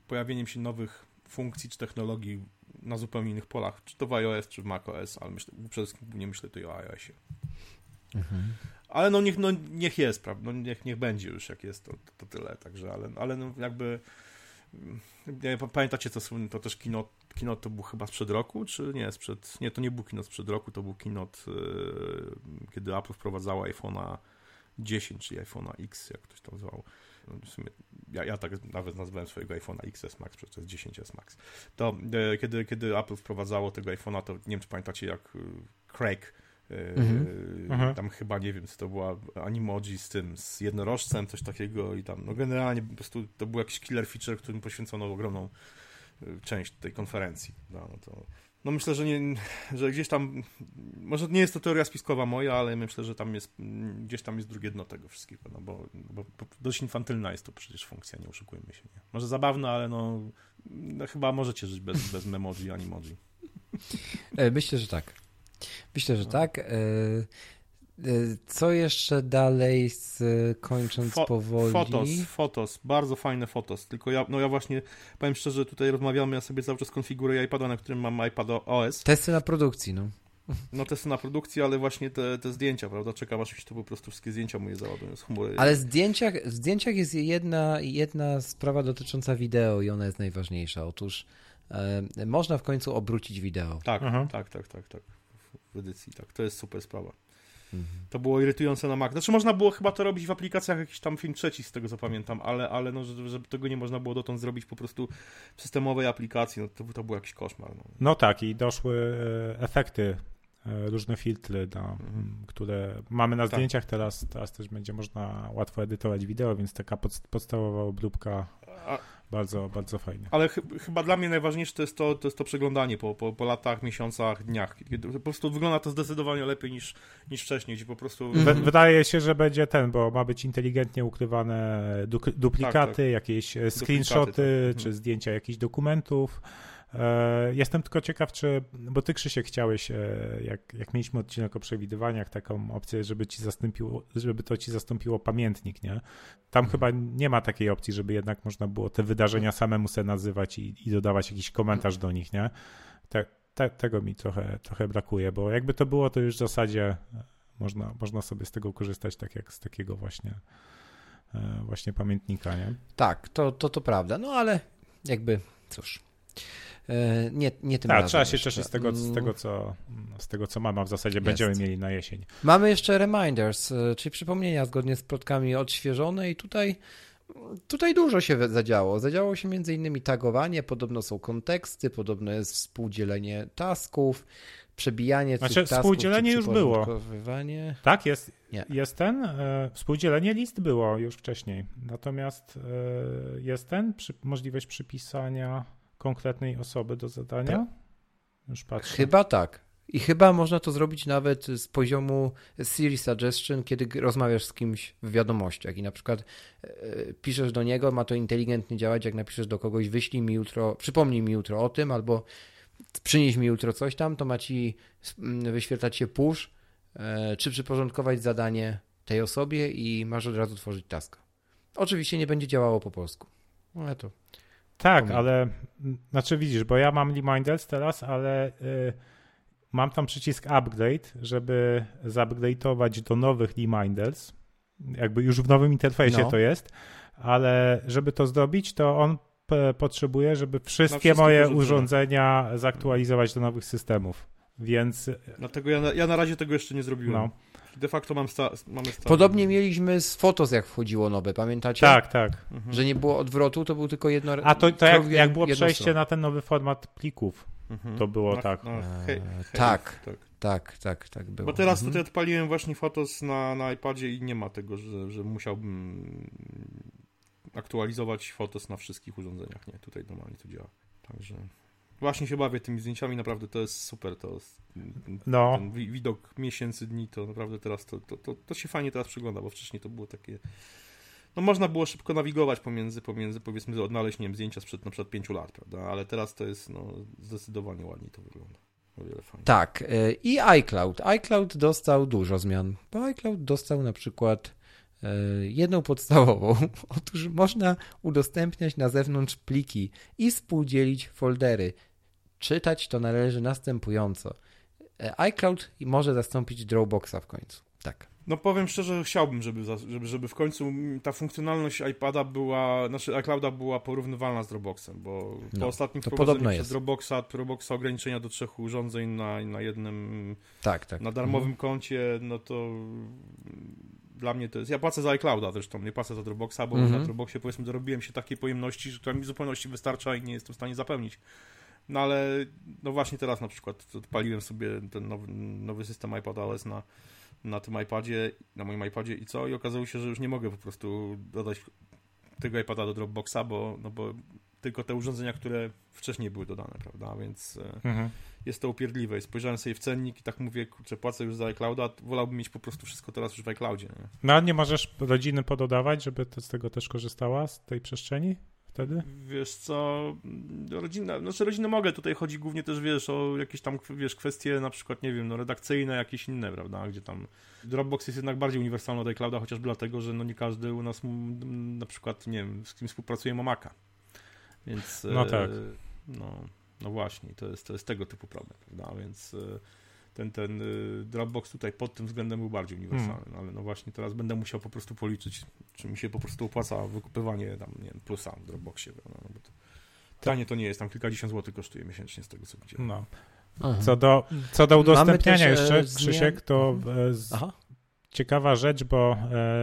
pojawieniem się nowych funkcji czy technologii na zupełnie innych polach, czy to w iOS, czy w macOS, ale myślę, przede wszystkim nie myślę tutaj o iOSie. Mhm. Ale no niech, no niech jest, prawda? No niech, niech będzie już, jak jest, to, to tyle. Także, ale, ale no jakby. Nie, pamiętacie, co to też kino, kino to był chyba sprzed roku, czy nie? Sprzed, nie, to nie był kino sprzed roku, to był kino, yy, kiedy Apple wprowadzało iPhone'a 10, czy iPhone'a X, jak ktoś tam zwał. No, sumie, ja, ja tak nawet nazwałem swojego iPhone'a XS Max, przecież to jest 10S Max. To e, kiedy, kiedy Apple wprowadzało tego iPhone'a, to nie wiem, czy pamiętacie, jak y, Craig Mhm. Tam chyba, nie wiem, co to była animoji z tym, z jednorożcem, coś takiego i tam, no generalnie po prostu to był jakiś killer feature, którym poświęcono ogromną y, część tej konferencji. No, no, to, no myślę, że, nie, że gdzieś tam, może nie jest to teoria spiskowa moja, ale myślę, że tam jest, gdzieś tam jest drugie dno tego wszystkiego, no bo, bo, bo dość infantylna jest to przecież funkcja, nie oszukujmy się. Nie? Może zabawna, ale no, no chyba możecie żyć bez, bez memoji, animoji. E, myślę, że tak. Myślę, że no. tak. E, e, co jeszcze dalej, z, kończąc Fo powoli? Fotos, fotos, bardzo fajne fotos. Tylko ja, no ja właśnie, powiem szczerze, tutaj rozmawiamy, ja sobie cały czas konfiguruję iPada, na którym mam iPad OS. Testy na produkcji, no. No testy na produkcji, ale właśnie te, te zdjęcia, prawda? Czekam aż mi się to po prostu wszystkie zdjęcia moje załadują z chmury. Ale w zdjęciach, w zdjęciach jest jedna, jedna sprawa dotycząca wideo i ona jest najważniejsza. Otóż e, można w końcu obrócić wideo. Tak, mhm. tak, tak, tak, tak edycji, tak. To jest super sprawa. To było irytujące na Mac. Znaczy można było chyba to robić w aplikacjach jakiś tam film trzeci, z tego co pamiętam, ale, ale no, żeby, żeby tego nie można było dotąd zrobić po prostu w systemowej aplikacji, no to, to był jakiś koszmar. No. no tak i doszły e, efekty e, różne filtry, no, mhm. które mamy na tak. zdjęciach teraz, teraz też będzie można łatwo edytować wideo, więc taka podstawowa obróbka A, bardzo, bardzo fajnie. Ale ch chyba dla mnie najważniejsze to jest to, to, jest to przeglądanie po, po, po latach, miesiącach, dniach. Kiedy po prostu wygląda to zdecydowanie lepiej niż, niż wcześniej, gdzie po prostu... Mhm. Wydaje się, że będzie ten, bo ma być inteligentnie ukrywane du duplikaty, tak, tak. jakieś e, screenshoty, duplikaty, tak. czy mhm. zdjęcia jakichś dokumentów. E, jestem tylko ciekaw, czy, bo ty Krzysiek chciałeś, e, jak, jak mieliśmy odcinek o przewidywaniach, taką opcję, żeby ci zastąpiło, żeby to ci zastąpiło pamiętnik, nie? Tam mhm. chyba nie ma takiej opcji, żeby jednak można było te wydarzenia samemu sobie nazywać i, i dodawać jakiś komentarz do nich, nie? Te, te, tego mi trochę, trochę brakuje, bo jakby to było, to już w zasadzie e, można, można sobie z tego korzystać tak jak z takiego właśnie właśnie pamiętnika, nie? Tak, to, to, to prawda, no ale jakby, cóż, nie, nie tym razem. Trzeba się cieszyć z tego, z, mm. tego, co, z tego, co mamy, a w zasadzie Jest. będziemy mieli na jesień. Mamy jeszcze reminders, e, czyli przypomnienia zgodnie z plotkami odświeżone i tutaj Tutaj dużo się zadziało. Zadziało się między innymi tagowanie, podobno są konteksty, podobno jest współdzielenie tasków, przebijanie znaczy, tych tasków. Współdzielenie już było. Tak, jest, Nie. jest ten. E, współdzielenie list było już wcześniej. Natomiast e, jest ten, przy, możliwość przypisania konkretnej osoby do zadania? Tak. Już patrzę. Chyba tak. I chyba można to zrobić nawet z poziomu Siri Suggestion, kiedy rozmawiasz z kimś w wiadomościach i na przykład e, piszesz do niego, ma to inteligentnie działać, jak napiszesz do kogoś, wyślij mi jutro, przypomnij mi jutro o tym, albo przynieś mi jutro coś tam, to ma ci wyświetlać się push, e, czy przyporządkować zadanie tej osobie i masz od razu tworzyć taska. Oczywiście nie będzie działało po polsku, ale to tak, ale znaczy widzisz, bo ja mam reminders teraz, ale y, mam tam przycisk upgrade, żeby zupgrade'ować do nowych reminders. Jakby już w nowym interfejsie no. to jest, ale żeby to zrobić, to on potrzebuje, żeby wszystkie moje urządzenia zaktualizować do nowych systemów. Więc. Dlatego ja na, ja na razie tego jeszcze nie zrobiłem. No de facto mam sta, mamy stary. Podobnie mieliśmy z Fotos, jak wchodziło nowe, pamiętacie? Tak, tak. Mhm. Że nie było odwrotu, to był tylko jedno... A to, to jak, jak było przejście na ten nowy format plików, mhm. to było na, tak. Na he, he, tak. tak. Tak, tak, tak było. Bo teraz mhm. tutaj odpaliłem właśnie Fotos na, na iPadzie i nie ma tego, że, że musiałbym aktualizować Fotos na wszystkich urządzeniach. Nie, tutaj normalnie to działa. Także Właśnie się bawię tymi zdjęciami, naprawdę to jest super. To jest, no. Ten widok miesięcy, dni, to naprawdę teraz to, to, to, to się fajnie teraz przygląda, bo wcześniej to było takie. No można było szybko nawigować pomiędzy, pomiędzy powiedzmy, odnaleźć, nie wiem, zdjęcia sprzed na przykład pięciu lat, prawda? Ale teraz to jest, no, zdecydowanie ładniej to wygląda. O wiele fajniej. Tak. Y, I iCloud. iCloud dostał dużo zmian, bo iCloud dostał na przykład y, jedną podstawową. Otóż można udostępniać na zewnątrz pliki i współdzielić foldery. Czytać to należy następująco. E, iCloud może zastąpić Dropboxa w końcu. Tak. No powiem szczerze, chciałbym, żeby, żeby, żeby w końcu ta funkcjonalność iPada była, znaczy iClouda była porównywalna z Dropboxem, bo no, po ostatnim wprowadzeniu przez Dropboxa, Dropboxa ograniczenia do trzech urządzeń na, na jednym, tak, tak. na darmowym mhm. koncie, no to dla mnie to jest, ja płacę za iClouda zresztą, nie płacę za Dropboxa, bo mhm. na Dropboxie powiedzmy dorobiłem się takiej pojemności, która mi w zupełności wystarcza i nie jestem w stanie zapełnić no ale no właśnie teraz na przykład odpaliłem sobie ten nowy, nowy system iPadOS na, na tym iPadzie, na moim iPadzie i co? I okazało się, że już nie mogę po prostu dodać tego iPada do Dropboxa, bo, no bo tylko te urządzenia, które wcześniej były dodane, prawda? Więc e, mhm. jest to upierdliwe. I spojrzałem sobie w cennik i tak mówię, kurczę, płacę już za iClouda, wolałbym mieć po prostu wszystko teraz już w iCloudzie. Nie? No a nie możesz rodziny pododawać, żeby z tego też korzystała, z tej przestrzeni? Wtedy? Wiesz co, rodzina, znaczy rodzinę mogę, tutaj chodzi głównie też, wiesz, o jakieś tam, wiesz, kwestie na przykład, nie wiem, no redakcyjne, jakieś inne, prawda, gdzie tam Dropbox jest jednak bardziej uniwersalny od iClouda, chociażby dlatego, że no nie każdy u nas na przykład, nie wiem, z kim współpracuje ma Maca, więc... No tak. No, no właśnie, to jest, to jest tego typu problem, prawda, więc e, ten, ten y, Dropbox tutaj pod tym względem był bardziej uniwersalny, hmm. ale no właśnie teraz będę musiał po prostu policzyć, czy mi się po prostu opłaca wykupywanie tam, nie wiem, plusa w Dropboxie, no, no bo to, tanie to nie jest, tam kilkadziesiąt złotych kosztuje miesięcznie z tego, co widziałem. No. Co do, co do udostępniania też, e, jeszcze, Krzysiek, to mhm. z, ciekawa rzecz, bo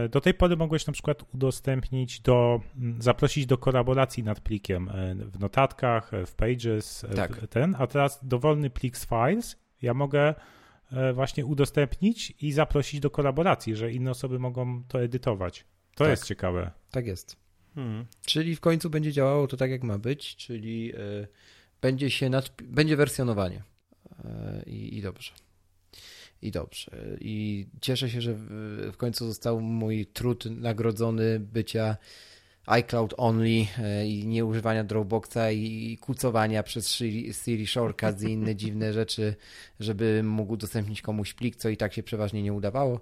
e, do tej pory mogłeś na przykład udostępnić do, zaprosić do kolaboracji nad plikiem e, w notatkach, w Pages, tak. w ten, a teraz dowolny plik z files ja mogę właśnie udostępnić i zaprosić do kolaboracji, że inne osoby mogą to edytować. To tak. jest ciekawe. Tak jest. Hmm. Czyli w końcu będzie działało to tak, jak ma być, czyli będzie się nad, będzie wersjonowanie. I, I dobrze. I dobrze. I cieszę się, że w końcu został mój trud nagrodzony bycia iCloud only e, i nieużywania Dropboxa i kucowania przez Siri Shortcuts i inne dziwne rzeczy, żeby mógł udostępnić komuś plik, co i tak się przeważnie nie udawało.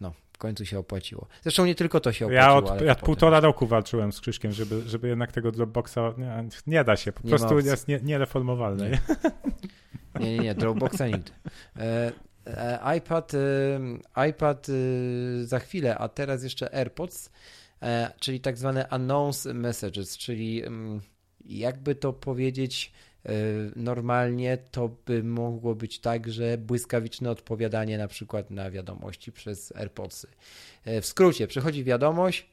No, w końcu się opłaciło. Zresztą nie tylko to się opłaciło. Ja od, ja od półtora roku walczyłem z Krzyszkiem, żeby, żeby jednak tego Dropboxa nie, nie da się, po nie prostu jest nie, niereformowalny. Nie. nie, nie, nie, Dropboxa nigdy. E, E, iPad, e, iPad e, za chwilę, a teraz jeszcze AirPods, czyli tak zwane announce messages, czyli jakby to powiedzieć normalnie, to by mogło być tak, że błyskawiczne odpowiadanie na przykład na wiadomości przez AirPodsy. W skrócie, przychodzi wiadomość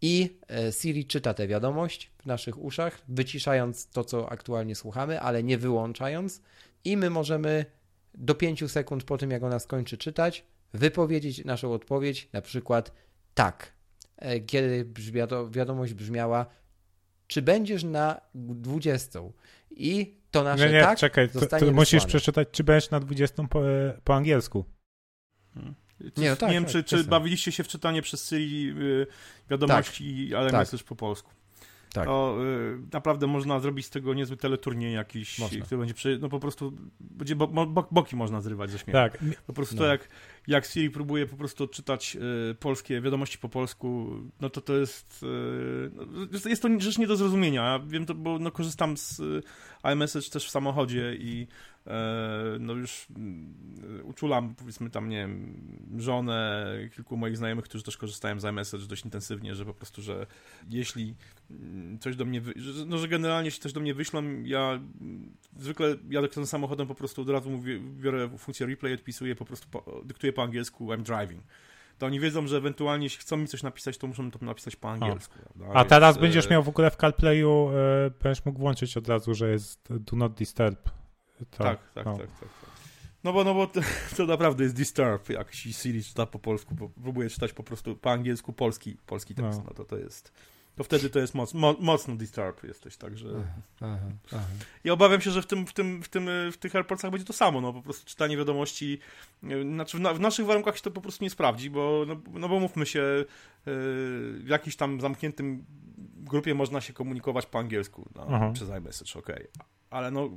i Siri czyta tę wiadomość w naszych uszach, wyciszając to, co aktualnie słuchamy, ale nie wyłączając i my możemy do 5 sekund po tym, jak ona skończy czytać, wypowiedzieć naszą odpowiedź, na przykład tak. E, kiedy wiadomość brzmiała, czy będziesz na 20? I to nasze nie, nie, tak czekaj, to, to musisz przeczytać, czy będziesz na 20 po, e, po angielsku. Hmm. Nie, no tak, nie wiem, tak, czy, czy bawiliście się w czytanie przez Siri y, wiadomości, tak, ale tak. message po polsku. Tak. To y, naprawdę można zrobić z tego niezły teleturniej jakiś, można. który będzie, przy, no po prostu, będzie bo, bo, boki można zrywać ze śmiechu. Tak. Po prostu no. to jak, jak Siri próbuje po prostu odczytać y, polskie wiadomości po polsku, no to to jest, y, no, jest to rzecz nie do zrozumienia. Ja wiem to, bo no, korzystam z y, iMessage też w samochodzie i no już mm, uczulam, powiedzmy tam, nie wiem, żonę, kilku moich znajomych, którzy też korzystają z iMessage dość intensywnie, że po prostu, że jeśli mm, coś do mnie, wy... no że generalnie jeśli coś do mnie wyślą, ja mm, zwykle jadę tym samochodem, po prostu od razu mówię, biorę funkcję replay, odpisuję, po prostu po, dyktuję po angielsku I'm driving. To oni wiedzą, że ewentualnie jeśli chcą mi coś napisać, to muszą to napisać po angielsku. A teraz będziesz e, miał w ogóle w CarPlayu, e, będziesz mógł włączyć od razu, że jest do not disturb tak, tak, no. tak, tak, tak, No bo, no bo to, to naprawdę jest disturb, jak Siri czyta po polsku, bo próbuje czytać po prostu po angielsku polski, polski tekst, no, no to to jest to wtedy to jest moc, mo, mocno disturb jesteś, także... Aha, aha. Ja obawiam się, że w tym, w tym, w tym, w tych AirPodsach będzie to samo, no po prostu czytanie wiadomości, znaczy w, na, w naszych warunkach się to po prostu nie sprawdzi, bo, no, no bo mówmy się, yy, w jakimś tam zamkniętym grupie można się komunikować po angielsku no, przez iMessage, okej, okay. ale no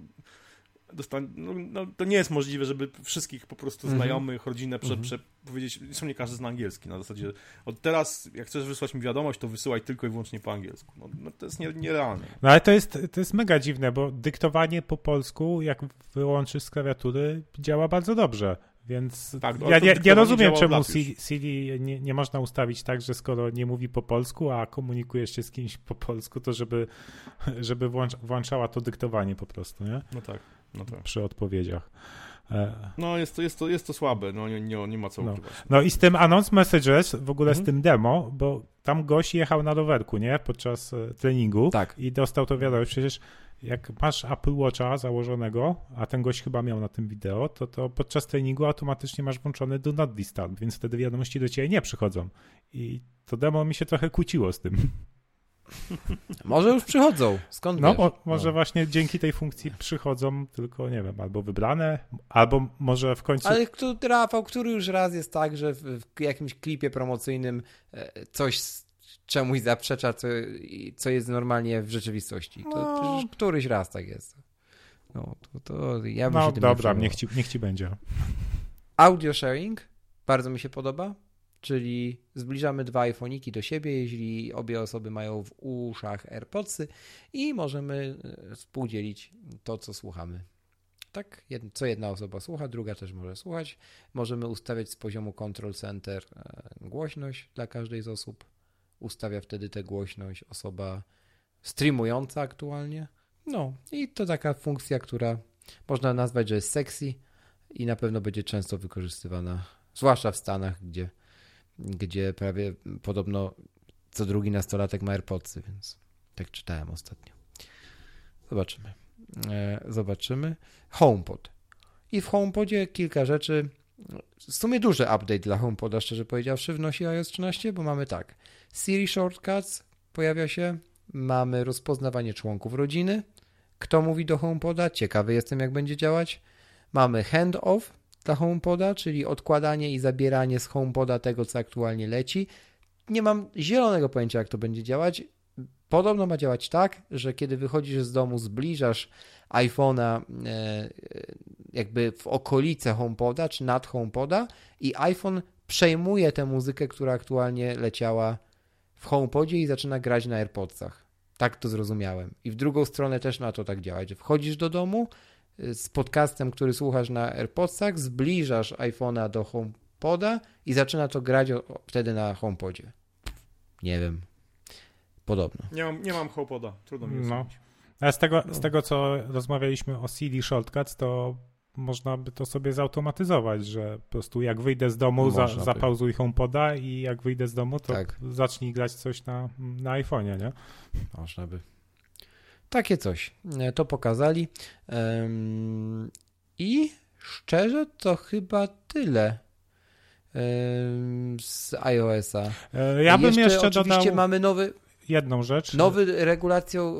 dostań, no, no, to nie jest możliwe, żeby wszystkich po prostu mm -hmm. znajomych, rodzinę prze, mm -hmm. prze, powiedzieć, zresztą nie każdy zna angielski, na zasadzie od teraz, jak chcesz wysłać mi wiadomość, to wysyłaj tylko i wyłącznie po angielsku. No, no to jest nie, nierealne. No ale to jest, to jest mega dziwne, bo dyktowanie po polsku, jak wyłączysz z klawiatury, działa bardzo dobrze. Więc tak, ja nie, nie rozumiem, czemu Siri nie, nie można ustawić tak, że skoro nie mówi po polsku, a komunikujesz się z kimś po polsku, to żeby, żeby włącz, włączała to dyktowanie po prostu, nie? No tak. No tak. Przy odpowiedziach. E, no jest to, jest to, jest to słabe, no nie, nie, nie ma co no. ukrywać. No i z tym Announce Messages, w ogóle mhm. z tym demo, bo tam gość jechał na rowerku, nie? Podczas e, treningu. Tak. I dostał to wiadomość, przecież jak masz Apple Watcha założonego, a ten gość chyba miał na tym wideo, to, to podczas treningu automatycznie masz włączony Do Not Disturb, więc wtedy wiadomości do ciebie nie przychodzą. I to demo mi się trochę kłóciło z tym. Może już przychodzą, skąd No, mo może no. właśnie dzięki tej funkcji przychodzą, tylko nie wiem, albo wybrane, albo może w końcu... Ale który, Rafał, który już raz jest tak, że w, w jakimś klipie promocyjnym e, coś czemuś zaprzecza, co, co jest normalnie w rzeczywistości. To, no. któryś raz tak jest. No, to, to ja bym no, się tym dobra, niech ci, niech ci będzie. Audio sharing bardzo mi się podoba czyli zbliżamy dwa iPhone'iki do siebie, jeśli obie osoby mają w uszach AirPodsy i możemy e, współdzielić to, co słuchamy. Tak, co jedna osoba słucha, druga też może słuchać. Możemy ustawiać z poziomu Control Center e, głośność dla każdej z osób. Ustawia wtedy tę głośność osoba streamująca aktualnie. No i to taka funkcja, która można nazwać, że jest sexy i na pewno będzie często wykorzystywana, zwłaszcza w Stanach, gdzie gdzie prawie podobno co drugi nastolatek ma AirPodsy, więc tak czytałem ostatnio. Zobaczymy. E, zobaczymy. HomePod. I w HomePodzie kilka rzeczy. W sumie duży update dla HomePoda, szczerze powiedziawszy, wnosi iOS 13, bo mamy tak. Siri Shortcuts pojawia się, mamy rozpoznawanie członków rodziny, kto mówi do HomePoda, ciekawy jestem jak będzie działać. Mamy handoff dla HomePoda, czyli odkładanie i zabieranie z HomePoda tego, co aktualnie leci. Nie mam zielonego pojęcia, jak to będzie działać. Podobno ma działać tak, że kiedy wychodzisz z domu, zbliżasz iPhone'a e, jakby w okolice HomePoda czy nad HomePoda i iPhone przejmuje tę muzykę, która aktualnie leciała w HomePodzie i zaczyna grać na AirPodsach. Tak to zrozumiałem. I w drugą stronę też ma to tak działać, że wchodzisz do domu z podcastem, który słuchasz na AirPodsach, zbliżasz iPhone'a do HomePoda i zaczyna to grać wtedy na HomePodzie. Nie wiem. Podobno. Nie mam, nie mam HomePoda. Trudno mi no. A z tego, z tego, co rozmawialiśmy o CD Shortcuts, to można by to sobie zautomatyzować, że po prostu jak wyjdę z domu, za, zapauzuj HomePoda i jak wyjdę z domu, to tak. zacznij grać coś na, na iPhone'ie, nie? Można by. Takie coś. E, to pokazali. I szczerze to chyba tyle z iOS-a. E, ja bym jeszcze, jeszcze oczywiście dodał mamy nowy jedną rzecz. Nowy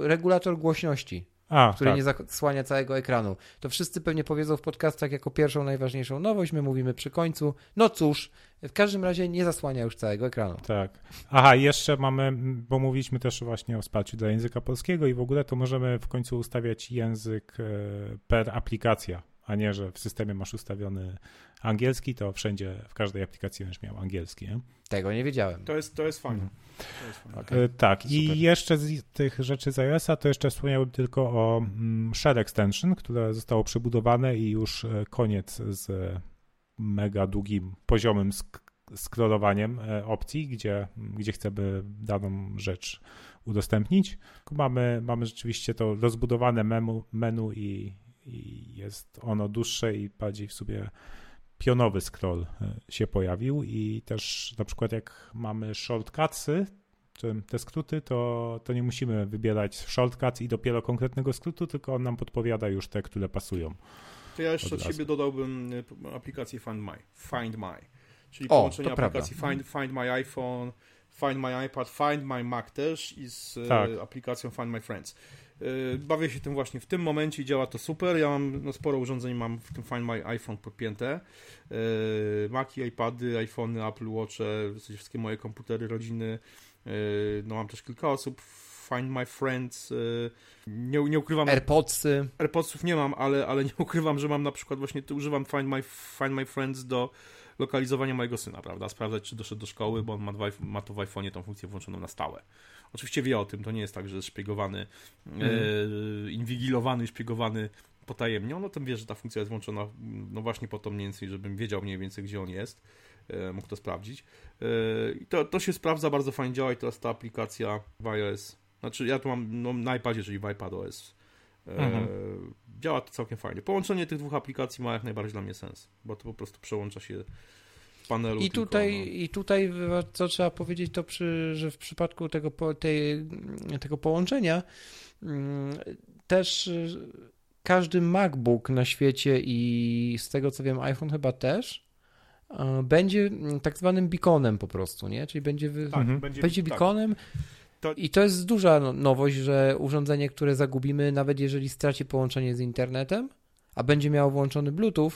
regulator głośności. A, który tak. nie zasłania całego ekranu. To wszyscy pewnie powiedzą w podcastach jako pierwszą, najważniejszą nowość, my mówimy przy końcu. No cóż, w każdym razie nie zasłania już całego ekranu. Tak. Aha, jeszcze mamy, bo mówiliśmy też właśnie o wsparciu dla języka polskiego i w ogóle to możemy w końcu ustawiać język e, per aplikacja, a nie, że w systemie masz ustawiony angielski, to wszędzie, w każdej aplikacji będziesz miał angielski. Nie? Tego nie wiedziałem. To jest, to jest fajne. Mhm. Okay. Tak, Super. i jeszcze z tych rzeczy z iOS-a to jeszcze wspomniałbym tylko o mm, Share Extension, które zostało przebudowane i już e, koniec z mega długim, poziomym sk scrollowaniem e, opcji, gdzie, gdzie chcemy daną rzecz udostępnić. Mamy, mamy rzeczywiście to rozbudowane menu, menu i, i jest ono dłuższe i bardziej w sobie pionowy scroll e, się pojawił i też na przykład jak mamy shortcutsy, czy te skróty, to, to nie musimy wybierać shortcuts i dopiero konkretnego skrótu, tylko on nam podpowiada już te, które pasują. To ja jeszcze od, od siebie dodałbym e, aplikację Find My. Find My. Czyli o, połączenie aplikacji Find, Find My iPhone, Find My iPad, Find My Mac też i z e, tak. aplikacją Find My Friends. Y, bawię się tym właśnie w tym momencie i działa to super. Ja mam no, sporo urządzeń, mam w tym Find My iPhone podpięte. Y, Maci, iPady, iPhony, Apple Watche, w zasadzie wszystkie moje komputery rodziny. Y, no mam też kilka osób. Find My Friends. Nie, nie ukrywam. AirPodsy. AirPodsów nie mam, ale, ale nie ukrywam, że mam na przykład właśnie używam Find My, Find My Friends do lokalizowania mojego syna, prawda? Sprawdzać, czy doszedł do szkoły, bo on ma, dwa, ma to w iPhone'ie tą funkcję włączoną na stałe. Oczywiście wie o tym, to nie jest tak, że jest szpiegowany, mm. e, inwigilowany, szpiegowany potajemnie. On o tym wie, że ta funkcja jest włączona no właśnie po to mniej więcej, żebym wiedział mniej więcej, gdzie on jest. E, mógł to sprawdzić. E, I to, to się sprawdza, bardzo fajnie działa i teraz ta aplikacja w iOS, znaczy ja tu mam no, na iPadzie, czyli w iPadOS. E, mhm. Działa to całkiem fajnie. Połączenie tych dwóch aplikacji ma jak najbardziej dla mnie sens, bo to po prostu przełącza się panelu. I tutaj, tylko, no. I tutaj co trzeba powiedzieć, to przy, że w przypadku tego, tej, tego połączenia mm, też y, każdy MacBook na świecie i z tego co wiem iPhone chyba też y, będzie tak zwanym beaconem po prostu, nie? Czyli będzie, tak, mhm. będzie, będzie tak. beaconem tak. to... i to jest duża no, nowość, że urządzenie, które zagubimy, nawet jeżeli straci połączenie z internetem, a będzie miało włączony Bluetooth,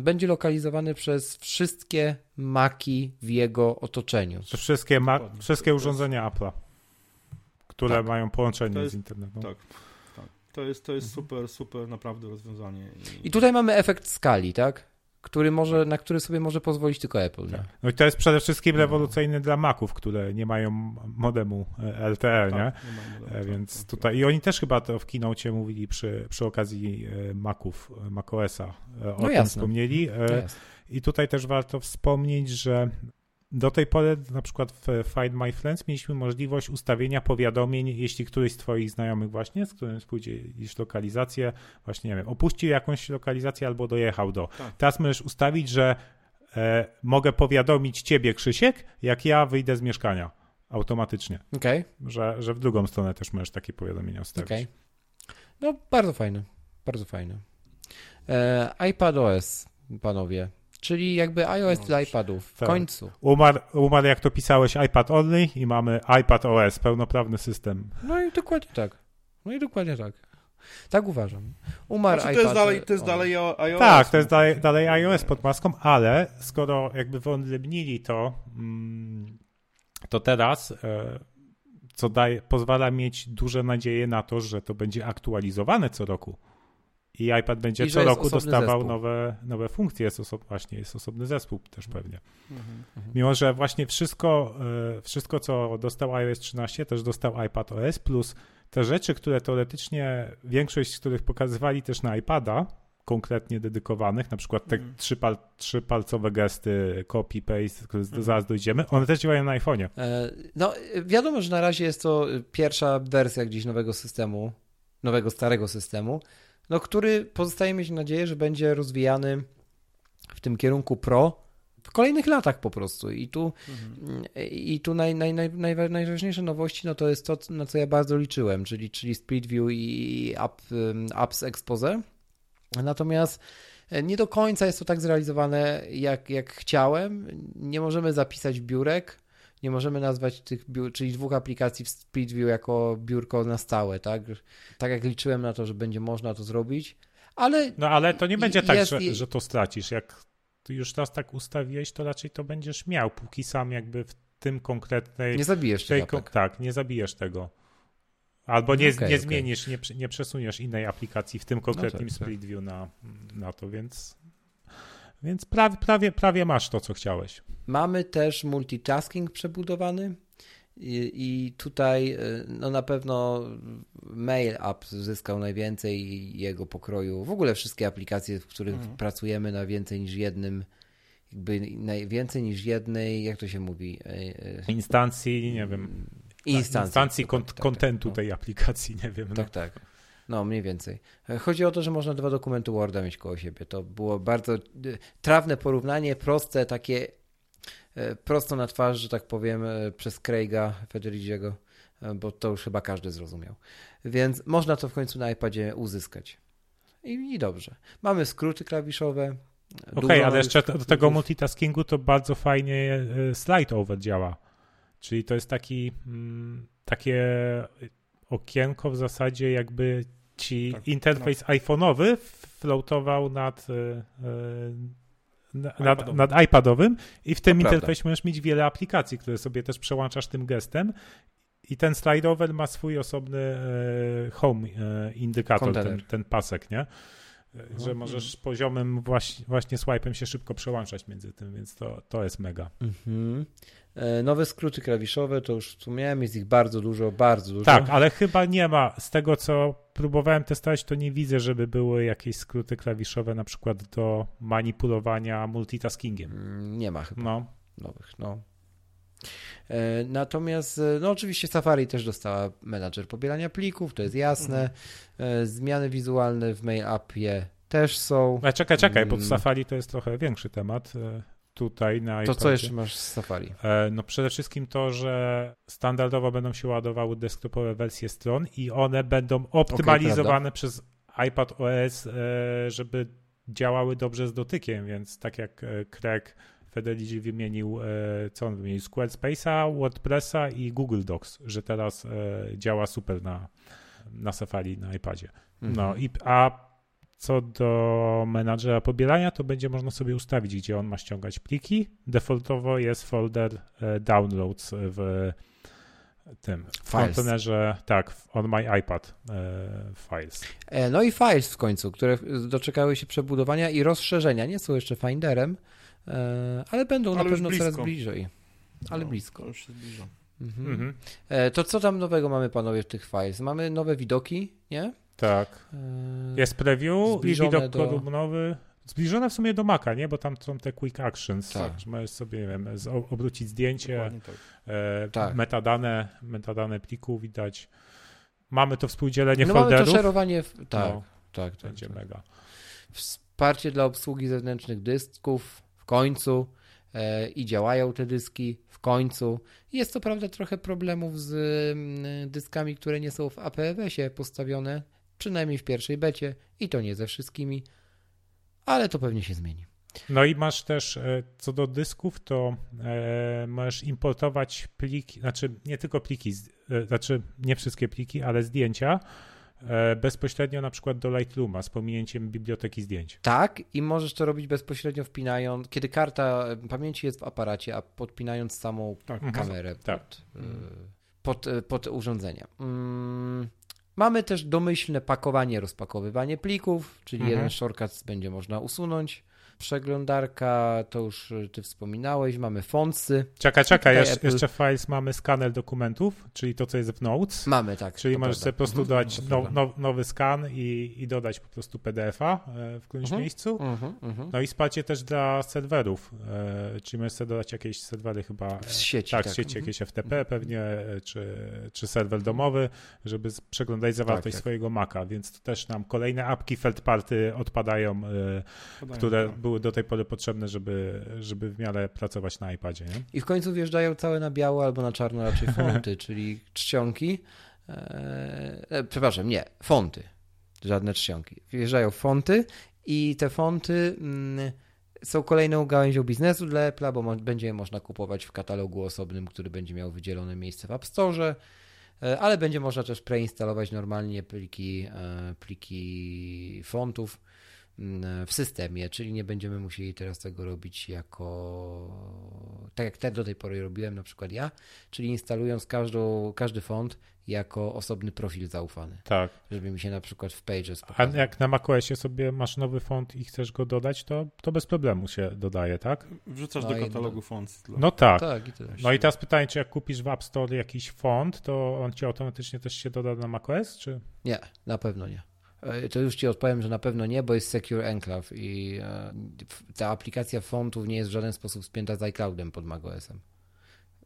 będzie lokalizowany przez wszystkie maki w jego otoczeniu. To wszystkie, ma wszystkie urządzenia Apple'a, które tak. mają połączenie jest, z internetem. Tak, tak. To jest, to jest mhm. super, super naprawdę rozwiązanie. I... I tutaj mamy efekt skali, tak? Który może, na który sobie może pozwolić tylko Apple. Nie? No i to jest przede wszystkim rewolucyjne dla Maców, które nie mają modemu e, LTE, tak, nie? nie modemu, e, Więc tak, tutaj, i oni też chyba to w keynote mówili przy, przy okazji e, Maców, macOSa, o no tym jasne. wspomnieli. No I tutaj też warto wspomnieć, że do tej pory, na przykład w Find My Friends, mieliśmy możliwość ustawienia powiadomień, jeśli któryś z Twoich znajomych właśnie, z którym spójdziesz lokalizację, właśnie nie wiem, opuścił jakąś lokalizację albo dojechał do. Tak. Teraz możesz ustawić, że e, mogę powiadomić ciebie, Krzysiek, jak ja wyjdę z mieszkania automatycznie. Okay. Że, że w drugą stronę też możesz takie powiadomienia ustawić. Okay. No, bardzo fajne. Bardzo fajne. E, iPad OS, panowie. Czyli jakby iOS no, dla iPadów. W tak. końcu. Umarł, umarł, jak to pisałeś, iPad only i mamy iPad OS, pełnoprawny system. No i dokładnie tak. No i dokładnie tak. Tak uważam. Umarł znaczy, to iPad. Jest dalej, to jest dalej iOS. Tak, to jest dalej, dalej iOS pod maską, ale skoro jakby wyodrębnili to, mm, to teraz e, co daje, pozwala mieć duże nadzieje na to, że to będzie aktualizowane co roku. I iPad będzie I co roku dostawał nowe, nowe funkcje. Jest oso- właśnie jest osobny zespół też pewnie. Mhm, mhm. Mimo, że właśnie wszystko, e, wszystko, co dostał iOS 13, też dostał iPad OS, plus te rzeczy, które teoretycznie większość z których pokazywali też na iPada, konkretnie dedykowanych, na przykład te mm. trzy, pal, trzypalcowe gesty, copy, paste, które mm. zaraz dojdziemy, one też działają na iPhone'ie. E, no, wiadomo, że na razie jest to pierwsza wersja gdzieś nowego systemu, nowego starego systemu, no, który pozostaje mieć nadzieję, że będzie rozwijany w tym kierunku pro w kolejnych latach po prostu. I tu, mhm. i tu naj, naj, naj, naj, najważniejsze nowości no to jest to, na co ja bardzo liczyłem, czyli, czyli Split View i app, Apps Expose. Natomiast e, nie do końca jest to tak zrealizowane, jak, jak chciałem. Nie możemy zapisać biurek, nie możemy nazwać tych biur, czyli dwóch aplikacji w SpeedView jako biurko na stałe, tak? Tak jak liczyłem na to, że będzie można to zrobić, ale... No ale to nie będzie tak, jest, tak, że, że to stracisz. Jak już raz tak ustawiłeś, to raczej to będziesz miał, póki sam jakby w tym konkretnej... Nie zabijesz tego. Tak. tak, nie zabijesz tego. Albo nie, okay, nie okay. zmienisz, nie, nie przesuniesz innej aplikacji w tym konkretnym no tak, split view na, na to, więc, więc prawie, prawie, prawie masz to, co chciałeś. Mamy też multitasking przebudowany. I, I, tutaj y, no na pewno Mail App zyskał najwięcej jego pokroju. W ogóle wszystkie aplikacje, w których mhm. pracujemy na więcej niż jednym, jakby więcej niż jednej, jak to się mówi? Y, y, Instancji, nie wiem instancji, instancji tak, tak, kontentu tak, tej aplikacji, nie wiem. No. Tak, tak. No, mniej więcej. Chodzi o to, że można dwa dokumenty Worda mieć koło siebie. To było bardzo e, trawne porównanie, proste, takie e, prosto na twarz, że tak powiem, e, przez Craiga Federigiego, bo to już chyba każdy zrozumiał. Więc można to w końcu na iPadzie uzyskać. I, i dobrze. Mamy skróty klawiszowe. Okej, okay, ale jeszcze do tego multitaskingu to bardzo fajnie slide over działa. Czyli to jest taki, mm, takie okienko w zasadzie jakby ci tak, interfejs no. iPhone'owy floatował nad, e, e, nad, nad, iPadowym i w tym interfejsie możesz mieć wiele aplikacji, które sobie też przełączasz tym gestem i ten slideover ma swój osobny e, home indykator, ten, ten, pasek, nie? Że mhm. możesz poziomem właśnie, właśnie swipe'em się szybko przełączać między tym, więc to, to jest mega. Mhm. E, nowe skróty klawiszowe, to już wspomniałem, jest ich bardzo dużo, bardzo dużo. Tak, ale chyba nie ma. Z tego, co próbowałem testować, to nie widzę, żeby były jakieś skróty klawiszowe na przykład do manipulowania multitaskingiem. Mm, nie ma chyba no. nowych, no. E, natomiast, e, no oczywiście Safari też dostała menadżer pobierania plików, to jest jasne. Mhm. Zmiany wizualne w Mail Appie też są. A czekaj, czekaj, bo mm. Safari to jest trochę większy temat tutaj na iPadzie. To co jeszcze masz z Safari? E, no przede wszystkim to, że standardowo będą się ładowały desktopowe wersje stron i one będą optymalizowane okay, przez iPad OS, e, żeby działały dobrze z dotykiem, więc tak jak e, Craig Federici wymienił, co on wymienił, Squarespace'a, WordPressa i Google Docs, że teraz działa super na, na Safari, na iPadzie. No mhm. i a co do menadżera pobierania, to będzie można sobie ustawić, gdzie on ma ściągać pliki. Defaultowo jest folder e, downloads w tym w kontenerze, tak, on my iPad e, files. E, no i files w końcu, które doczekały się przebudowania i rozszerzenia. Nie są jeszcze Finderem, ale będą ale na pewno coraz bliżej. Ale no, blisko. Już się zbliża. Mhm. Mhm. To co tam nowego mamy, panowie, w tych files? Mamy nowe widoki, nie? Tak. E, jest preview i widok do... kolumnowy. Zbliżone w sumie do Maca, nie? Bo tam są te quick actions. Tak. Że możesz sobie, nie wiem, obrócić zdjęcie, tak. E, tak. metadane, metadane pliku widać. Mamy to współdzielenie no folderów. Mamy to szerowanie, w... tak, no, tak, tak. Będzie tak. mega. Wsparcie dla obsługi zewnętrznych dysków, w końcu e, i działają te dyski w końcu. Jest to prawda trochę problemów z mm, dyskami, które nie są w APWS-ie postawione, przynajmniej w pierwszej becie i to nie ze wszystkimi, ale to pewnie się zmieni. No i masz też, e, co do dysków, to e, możesz importować pliki, znaczy nie tylko pliki, e, znaczy nie wszystkie pliki, ale zdjęcia bezpośrednio na przykład do Lightrooma z pominięciem biblioteki zdjęć. Tak, i możesz to robić bezpośrednio wpinając, kiedy karta pamięci jest w aparacie, a podpinając samą tak, kamerę tak. Pod, pod, pod, urządzenie. Mm, mamy też domyślne pakowanie, rozpakowywanie plików, czyli mhm. jeden shortcut będzie można usunąć Przeglądarka, to już y, ty wspominałeś, mamy fontsy. Czekaj, czekaj, jeszcze, Apple... jeszcze files mamy skaner dokumentów, czyli to, co jest w Notes. Mamy, tak. Czyli możesz prawda. sobie po prostu mhm, dodać no, no, nowy skan i, i dodać po prostu PDF-a e, w którymś mhm, miejscu. Mhm, mhm, no i wsparcie też dla serwerów, e, czyli możesz sobie dodać jakieś serwery chyba... Z sieci, tak. tak. sieci jakieś FTP pewnie, e, czy, czy serwer domowy, żeby przeglądać zawartość tak, tak. swojego Maca, więc to też nam kolejne apki Feldparty odpadają, które tak były do tej pory potrzebne, żeby, żeby w miarę pracować na iPadzie. Nie? I w końcu wjeżdżają całe na biało albo na czarno raczej fonty, czyli czcionki. E, przepraszam, nie, fonty. Żadne czcionki. Wjeżdżają fonty i te fonty mm, są kolejną gałęzią biznesu dla Apple'a, bo mo będzie je można kupować w katalogu osobnym, który będzie miał wydzielone miejsce w App Store, e, ale będzie można też preinstalować normalnie pliki, e, pliki fontów w systemie, czyli nie będziemy musieli teraz tego robić jako tak jak te do tej pory robiłem na przykład ja, czyli instalując każdą, każdy font jako osobny profil zaufany. Tak. Żeby mi się na przykład w Pages pokazał. A jak na macOSie sobie masz nowy font i chcesz go dodać, to, to bez problemu się dodaje, tak? Wrzucasz no do katalogu font. No tak. tak i no i teraz pytanie, czy jak kupisz w App Store jakiś font, to on ci automatycznie też się doda na macOS, czy? Nie, na pewno nie. E, to już ci odpowiem, że na pewno nie, bo jest Secure Enclave i e, ta aplikacja fontów nie jest w żaden sposób spięta z iCloudem pod macOSem.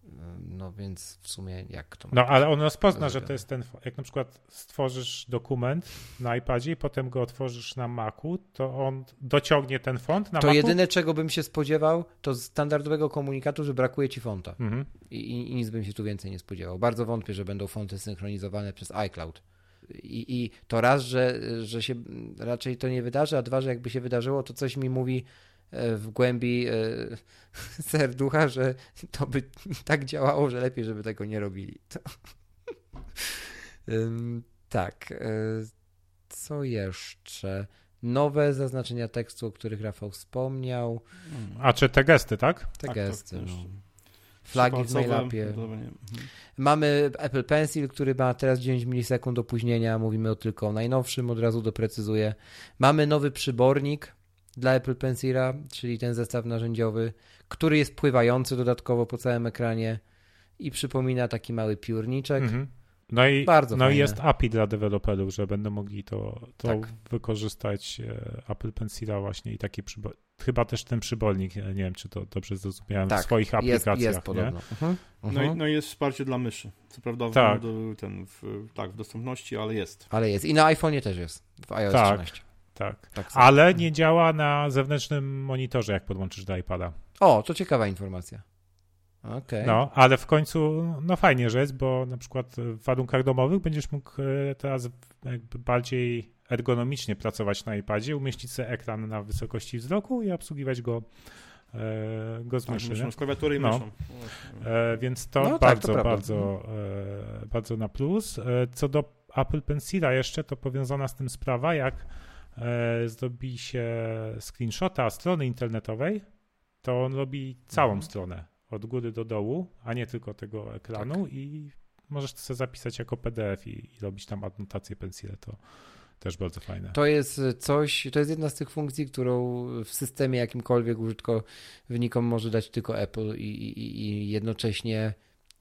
E, no więc w sumie jak to. No ale on rozpozna, że to jest ten. Jak na przykład stworzysz dokument na iPadzie i potem go otworzysz na Macu, to on dociągnie ten font na To Macu? jedyne, czego bym się spodziewał, to standardowego komunikatu, że brakuje ci fonta. Mhm. I, I, I nic bym się tu więcej nie spodziewał. Bardzo wątpię, że będą fonty synchronizowane przez iCloud. I, I, to raz, że, że się raczej to nie wydarzy, a dwa, że jakby się wydarzyło, to coś mi mówi e, w głębi e, serducha, że to by tak działało, że lepiej, żeby tego nie robili. To... tak. E, co jeszcze? Nowe zaznaczenia tekstu, o których Rafał wspomniał. A czy te gesty, tak? Te tak, gesty. Tak, no flagi w mailapie. Mhm. Mamy Apple Pencil, który ma teraz 9 milisekund opóźnienia, mówimy o tylko o najnowszym, od razu doprecyzuję. Mamy nowy przybornik dla Apple Pencila, czyli ten zestaw narzędziowy, który jest pływający dodatkowo po całym ekranie i przypomina taki mały piórniczek. Mhm. No i, Bardzo no i jest API dla deweloperów, że będą mogli to, to tak. wykorzystać e, Apple Pencila właśnie i taki przybornik chyba też ten przybolnik, nie wiem, czy to dobrze zrozumiałem, tak, w swoich aplikacjach. Jest, jest podobno. Uh-huh. No, i, no i jest wsparcie dla myszy. Co prawda tak. w, ten, w, tak, w dostępności, ale jest. Ale jest. I na iPhone'ie też jest, w iOS tak, 13. Tak, tak ale nie działa na zewnętrznym monitorze, jak podłączysz do iPada. O, to ciekawa informacja. Okay. No, ale w końcu, no fajnie, że jest, bo na przykład w warunkach domowych będziesz mógł e, teraz jakby bardziej ergonomicznie pracować na iPadzie, umieścić sobie ekran na wysokości wzroku i obsługiwać go e, go z tak, myszy. z klawiatury i no. E, więc to no, bardzo, tak, to bardzo, e, bardzo na plus. E, co do Apple Pencila jeszcze, to powiązana z tym sprawa, jak e, zrobi się screenshota strony internetowej, to on robi całą mhm. stronę od góry do dołu, a nie tylko tego ekranu tak. i możesz to sobie zapisać jako PDF i, i robić tam adnotację Pencile. To, też bardzo fajne. To jest coś, to jest jedna z tych funkcji, którą w systemie jakimkolwiek użytkownikom może dać tylko Apple i, i, i jednocześnie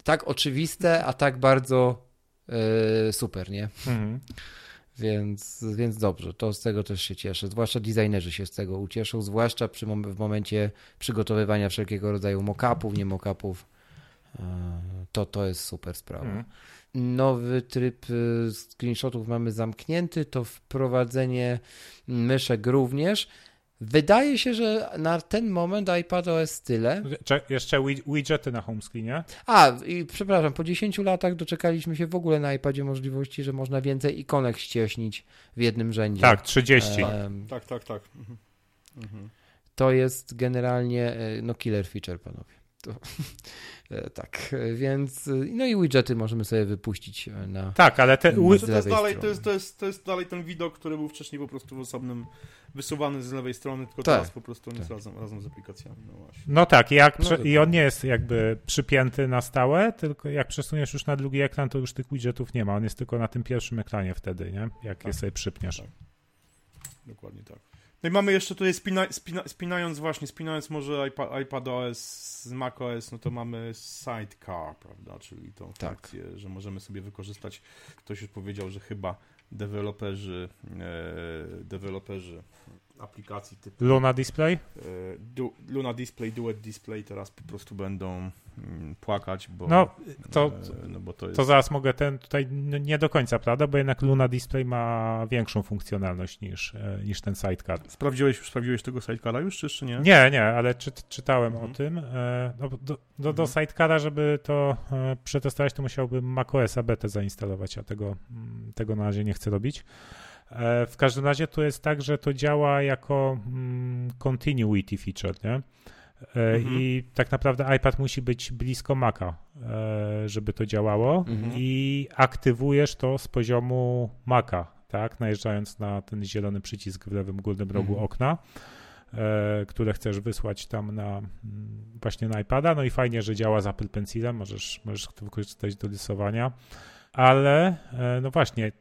tak oczywiste, a tak bardzo yy, super, nie? Mhm. Więc, więc dobrze, to z tego też się cieszę. Zwłaszcza designerzy się z tego ucieszą, zwłaszcza przy, w momencie przygotowywania wszelkiego rodzaju mock-upów, nie mock-upów. E, to, to jest super sprawa. Mhm nowy tryb y, screenshotów mamy zamknięty, to wprowadzenie myszek również. Wydaje się, że na ten moment iPadOS tyle. jeszcze widgety na homescreenie. A, i przepraszam, po 10 latach doczekaliśmy się w ogóle na iPadzie możliwości, że można więcej ikonek ścieśnić w jednym rzędzie. Tak, 30. tak, tak, tak. Mhm. Mhm. To jest generalnie e, no killer feature, panowie. To, e, tak, więc no i widgety możemy sobie wypuścić e, na. Tak, ale te, to, jest dalej, to, jest, to, jest, to jest dalej ten widok, który był wcześniej po prostu w osobnym wysuwany z lewej strony, tylko tak. teraz po prostu on tak. jest razem, razem z aplikacjami. No, właśnie. no tak, jak no i on nie jest jakby przypięty na stałe, tylko jak przesuniesz już na drugi ekran, to już tych widgetów nie ma. On jest tylko na tym pierwszym ekranie wtedy, nie? Jak tak. je sobie przypniesz. Tak. Dokładnie tak. No i mamy jeszcze tutaj spina, spina, spinając właśnie, spinając może iPad, iPadOS z macOS, no to mamy Sidecar, prawda, czyli tą tak. funkcję, że możemy sobie wykorzystać, ktoś już powiedział, że chyba deweloperzy, e, deweloperzy aplikacji typu Luna Display? E, du, Luna Display, Duet Display teraz po prostu będą mm, płakać, bo no to, e, no bo to, jest... to zaraz mogę ten tutaj nie do końca, prawda, bo jednak Luna Display ma większą funkcjonalność niż, e, niż ten sidecar. Sprawdziłeś, sprawdziłeś tego sidecara już, czy jeszcze nie? Nie, nie, ale czy, czytałem mhm. o tym. No, do, do, do mhm. sidecara, żeby to przetestować, to musiałbym macOS betę zainstalować, a tego, mm, tego na razie nie chcę robić. E, w każdym razie to jest tak, że to działa jako mm, continuity feature, nie? E, mhm. I tak naprawdę iPad musi być blisko Maca, e, żeby to działało mhm. i aktywujesz to z poziomu Maca, tak? Najeżdżając na ten zielony przycisk w lewym górnym rogu mhm. okna, które chcesz wysłać tam na mm, właśnie na iPada. No i fajnie, że działa z Apple Pencilem, możesz, możesz to wykorzystać do rysowania, ale no właśnie,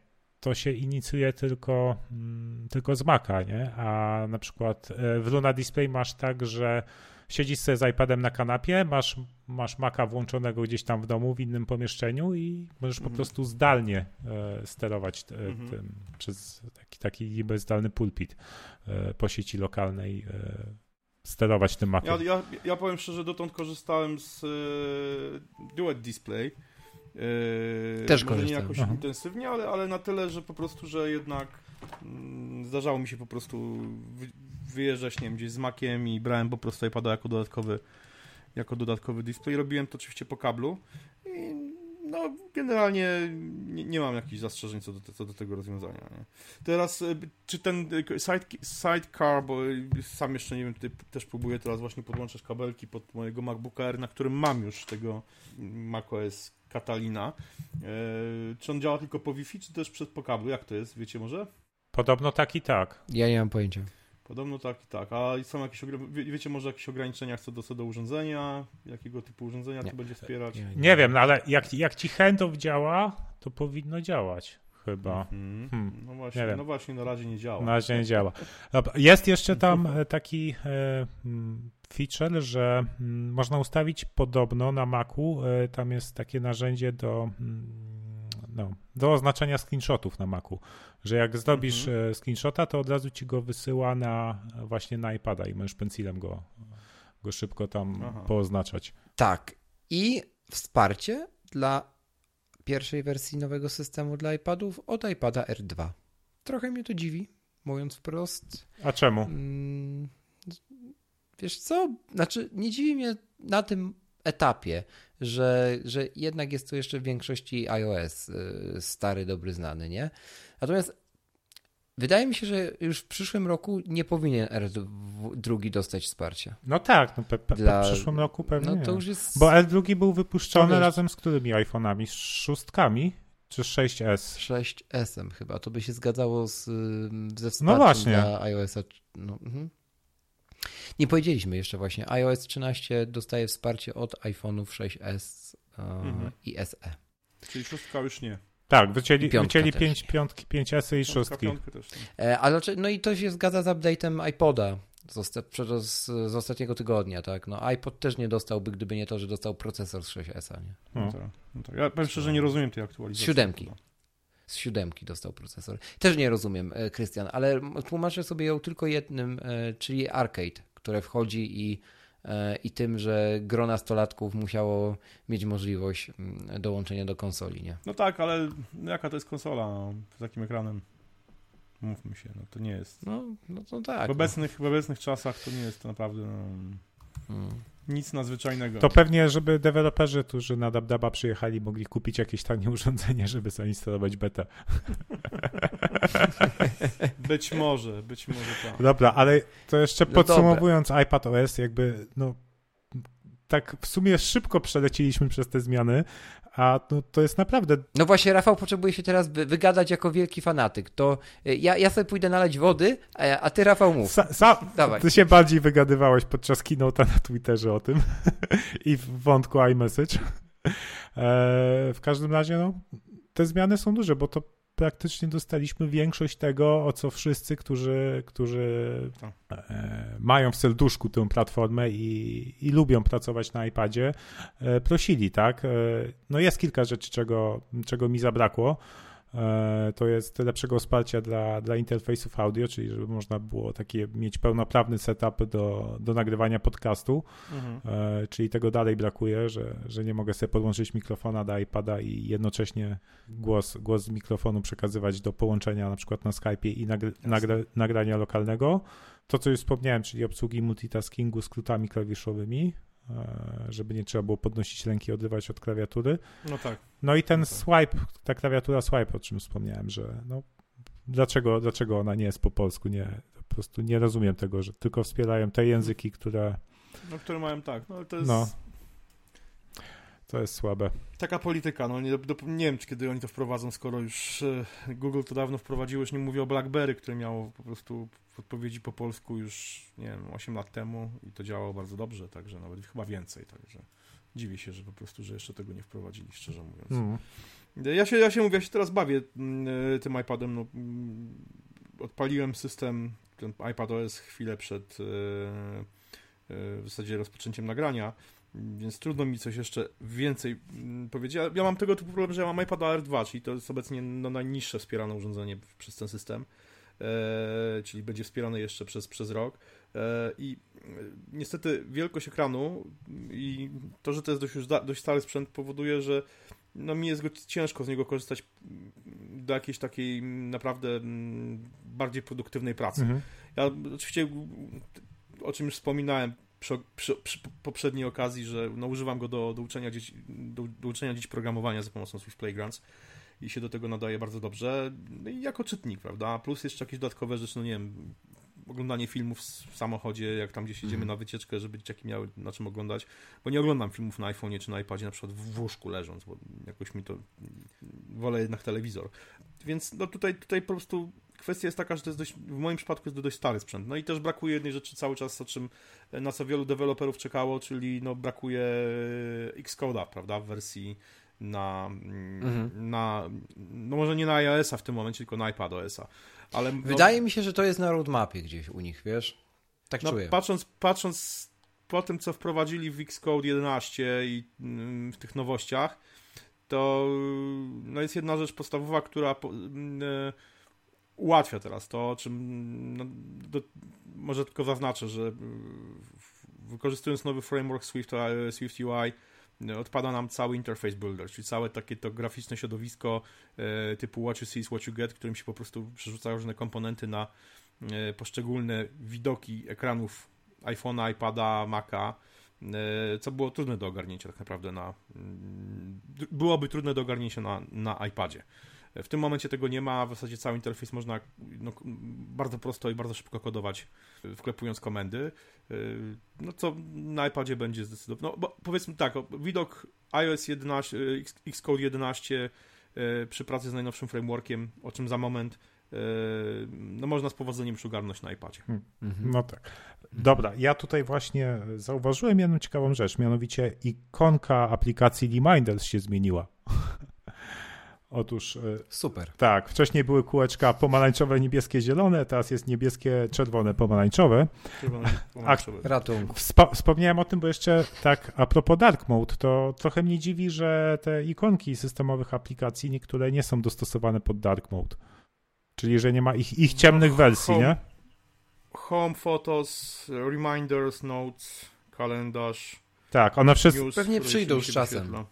to się inicjuje tylko, mm, tylko z Maca, nie? A na przykład e, w Luna Display masz tak, że siedzisz sobie z iPadem na kanapie, masz, masz Maca włączonego gdzieś tam w domu, w innym pomieszczeniu i możesz mhm. po prostu zdalnie e, sterować e, mhm. tym przez taki, taki niby zdalny pulpit e, po sieci lokalnej e, sterować tym Maciem. Ja, ja, ja powiem szczerze, dotąd korzystałem z Duet Display Też korzystam. nie jakoś Aha. intensywnie, ale, ale na tyle, że po prostu, że jednak mm, zdarzało mi się po prostu wyjeżdżać, nie wiem, gdzieś z makiem i brałem po prostu iPada jako dodatkowy jako dodatkowy display. Robiłem to oczywiście po kablu i no, generalnie nie, nie mam jakichś zastrzeżeń co do, co do tego rozwiązania. Nie? Teraz, y, czy ten y, side, sidecar, bo sam jeszcze nie wiem, tutaj też próbuję teraz właśnie podłączać kabelki pod mojego MacBooka R, na którym mam już tego macOS Catalina. E, czy on działa tylko po Wi-Fi, czy też przez po kablu? Jak to jest? Wiecie może? Podobno tak i tak. Ja nie mam pojęcia. Podobno tak i tak. A są jakieś, wiecie może jakieś ograniczenia co do, co do urządzenia? Jakiego typu urządzenia nie. to będzie wspierać? Nie, nie. nie wiem, no ale jak, jak ci handoff działa, to powinno działać chyba. Mm -hmm. hmm. No, właśnie, no właśnie, na razie nie działa. Na razie nie działa. Jest jeszcze tam taki e, mm, feature, że mm, można ustawić podobno na Macu, e, tam jest takie narzędzie do, mm, no, do oznaczania screenshotów na Macu, że jak zrobisz mhm. screenshota, to od razu ci go wysyła na właśnie na iPada i możesz pencilem go, go szybko tam Aha. pooznaczać. Tak. I wsparcie dla pierwszej wersji nowego systemu dla iPadów od iPada R2. Trochę mnie to dziwi, mówiąc wprost. A czemu? Wiesz co? Znaczy, nie dziwi mnie na tym etapie, że, że jednak jest to jeszcze w większości iOS y, stary, dobry, znany, nie? Natomiast Wydaje mi się, że już w przyszłym roku nie powinien R2 dostać wsparcia. No tak, no pe, pe, Dla... w przyszłym roku pewnie. No jest... Bo R2 był wypuszczony razem z którymi iPhone'ami? Z szóstkami? Czy 6S? 6S-em chyba. To by się zgadzało z, ze wsparciem no właśnie. dla iOS-a. No, mhm. Nie powiedzieliśmy jeszcze właśnie. iOS 13 dostaje wsparcie od iPhone'ów 6S mhm. i SE. Czyli szóstka już nie. Tak, wycięli, wycięli 5 piątki, 5 esy i szóstki. E, ale no i to się zgadza z update'em iPoda z, z, z, ostatniego tygodnia, tak? No iPod też nie dostałby, gdyby nie to, że dostał procesor z 6S, nie? No. No tak, no tak. Ja powiem szczerze, nie rozumiem tej aktualizacji. Z siódemki. Z siódemki dostał procesor. Też nie rozumiem, e, Krystian, ale tłumaczę sobie ją tylko jednym, e, czyli arcade, które wchodzi i E, i tym, że gro nastolatków musiało mieć możliwość mm, dołączenia do konsoli, nie? No tak, ale jaka to jest konsola z takim ekranem? Mówmy się, no to nie jest. No, no to tak. W obecnych, no. w obecnych czasach to nie jest to naprawdę no, hmm. Nic nadzwyczajnego. To pewnie, żeby deweloperzy, którzy na DabDaba przyjechali, mogli kupić jakieś tanie urządzenie, żeby zainstalować betę. być może, być może tak. Dobra, ale to jeszcze no podsumowując no iPad OS, jakby no tak w sumie szybko przelecieliśmy przez te zmiany, a no, to jest naprawdę. No właśnie, Rafał potrzebuje się teraz wygadać jako wielki fanatyk. To y, ja, ja sobie pójdę nalać wody, a, ty, Rafał, mów. Sa, sa, Dawaj. Ty się bardziej wygadywałeś podczas keynote'a na Twitterze o tym i w wątku iMessage. E, w każdym razie, no, te zmiany są duże, bo to praktycznie dostaliśmy większość tego, o co wszyscy, którzy, którzy tak. e, mają w serduszku tę platformę i, i lubią pracować na iPadzie, e, prosili, tak? E, no jest kilka rzeczy, czego, czego mi zabrakło. E, to jest lepszego wsparcia dla, dla interfejsów audio, czyli żeby można było takie mieć pełnoprawny setup do, do nagrywania podcastu, mhm. E, czyli tego dalej brakuje, że, że nie mogę sobie podłączyć mikrofona do iPada i jednocześnie głos, głos z mikrofonu przekazywać do połączenia na przykład na Skype i nagry, nagra, nagrania lokalnego. To, co już wspomniałem, czyli obsługi multitaskingu skrótami klawiszowymi, żeby nie trzeba było podnosić ręki, odrywać od klawiatury. No tak. No i ten swipe, ta klawiatura swipe, o czym wspomniałem, że no, dlaczego, dlaczego ona nie jest po polsku, nie, po prostu nie rozumiem tego, że tylko wspierają te języki, które... No, które mają tak, no to jest... No. To jest słabe. Taka polityka, no nie, do, nie wiem, czy kiedy oni to wprowadzą, skoro już e, Google to dawno wprowadziło, już nie mówię o BlackBerry, które miało po prostu odpowiedzi po polsku już, nie wiem, 8 lat temu i to działało bardzo dobrze, także nawet chyba więcej, także dziwię się, że po prostu, że jeszcze tego nie wprowadzili, szczerze mówiąc. Mm. Ja się, ja się mówię, ja się teraz bawię mm, e, tym iPadem, no, mm, odpaliłem system, ten iPad OS chwilę przed e, w zasadzie rozpoczęciem nagrania, więc trudno mi coś jeszcze więcej mm, powiedzieć. Ja, ja mam tego typu problem, że ja mam iPad Air 2, czyli to jest obecnie no, najniższe wspierane urządzenie przez ten system, e, czyli będzie wspierane jeszcze przez, przez rok. E, I e, niestety wielkość ekranu i to, że to jest dość, już dość stary sprzęt powoduje, że no, mi jest go, ciężko z niego korzystać do jakiejś takiej naprawdę mm, bardziej produktywnej pracy. Mhm. Ja oczywiście, o czym już wspominałem, przy, przy, przy, poprzedniej okazji, że no, używam go do, do, uczenia dzieci, do, do uczenia dzieci programowania za pomocą Swift Playgrounds i się do tego nadaje bardzo dobrze. No jako czytnik, prawda? Plus jeszcze jakieś dodatkowe rzeczy, no nie wiem, oglądanie filmów w samochodzie, jak tam gdzieś jedziemy mm. na wycieczkę, żeby dzieciaki miały na czym oglądać, bo nie oglądam filmów na iPhone'ie czy na iPadzie na przykład w łóżku leżąc, bo jakoś mi to wolę jednak telewizor. Więc no tutaj, tutaj po prostu kwestia jest taka, że to jest dość, w moim przypadku jest to dość stary sprzęt. No i też brakuje jednej rzeczy cały czas, o czym, na co wielu deweloperów czekało, czyli no brakuje Xcode'a, prawda, w wersji na, mhm. na no może nie na iOS-a w tym momencie, tylko na iPadOS-a. Ale, no, Wydaje mi się, że to jest na roadmapie gdzieś u nich, wiesz? Tak no, czuję. Patrząc, patrząc po tym, co wprowadzili w Xcode 11 i mm, w tych nowościach, to no jest jedna rzecz podstawowa, która mm, ułatwia teraz to, o czym no, do, może tylko zaznaczę, że wykorzystując nowy framework Swift, e, Swift UI odpada nam cały interface builder, czyli całe takie to graficzne środowisko e, typu what you see is what you get, którym się po prostu przerzucają różne komponenty na e, poszczególne widoki ekranów iPhone'a, iPada, Maca, co było trudne do ogarnięcia tak naprawdę na mm, byłoby trudne do ogarnięcia na, na iPadzie. W tym momencie tego nie ma, w zasadzie cały interfejs można no, bardzo prosto i bardzo szybko kodować, wklepując komendy, y, no co na iPadzie będzie zdecydowanie, no bo powiedzmy tak, widok iOS 11, Xcode 11 y, przy pracy z najnowszym frameworkiem, o czym za moment, y, no można z powodzeniem już ogarnąć na iPadzie. Hmm. Mhm. No tak. Dobra, ja tutaj właśnie zauważyłem jedną ciekawą rzecz, mianowicie ikonka aplikacji Reminders się zmieniła. Otóż. E, Super. Tak, wcześniej były kółeczka pomarańczowe, niebieskie, zielone, teraz jest niebieskie, czerwone, pomarańczowe. Czerwone, pomarańczowe. A, Ratung. wspomniałem o tym, bo jeszcze tak a propos Dark Mode, to trochę mnie dziwi, że te ikonki systemowych aplikacji niektóre nie są dostosowane pod Dark Mode. Czyli, że nie ma ich, ich ciemnych wersji, home, nie? Home, Photos, Reminders, Notes, kalendarz. Tak, one wszystkie. Pewnie przyjdą z czasem.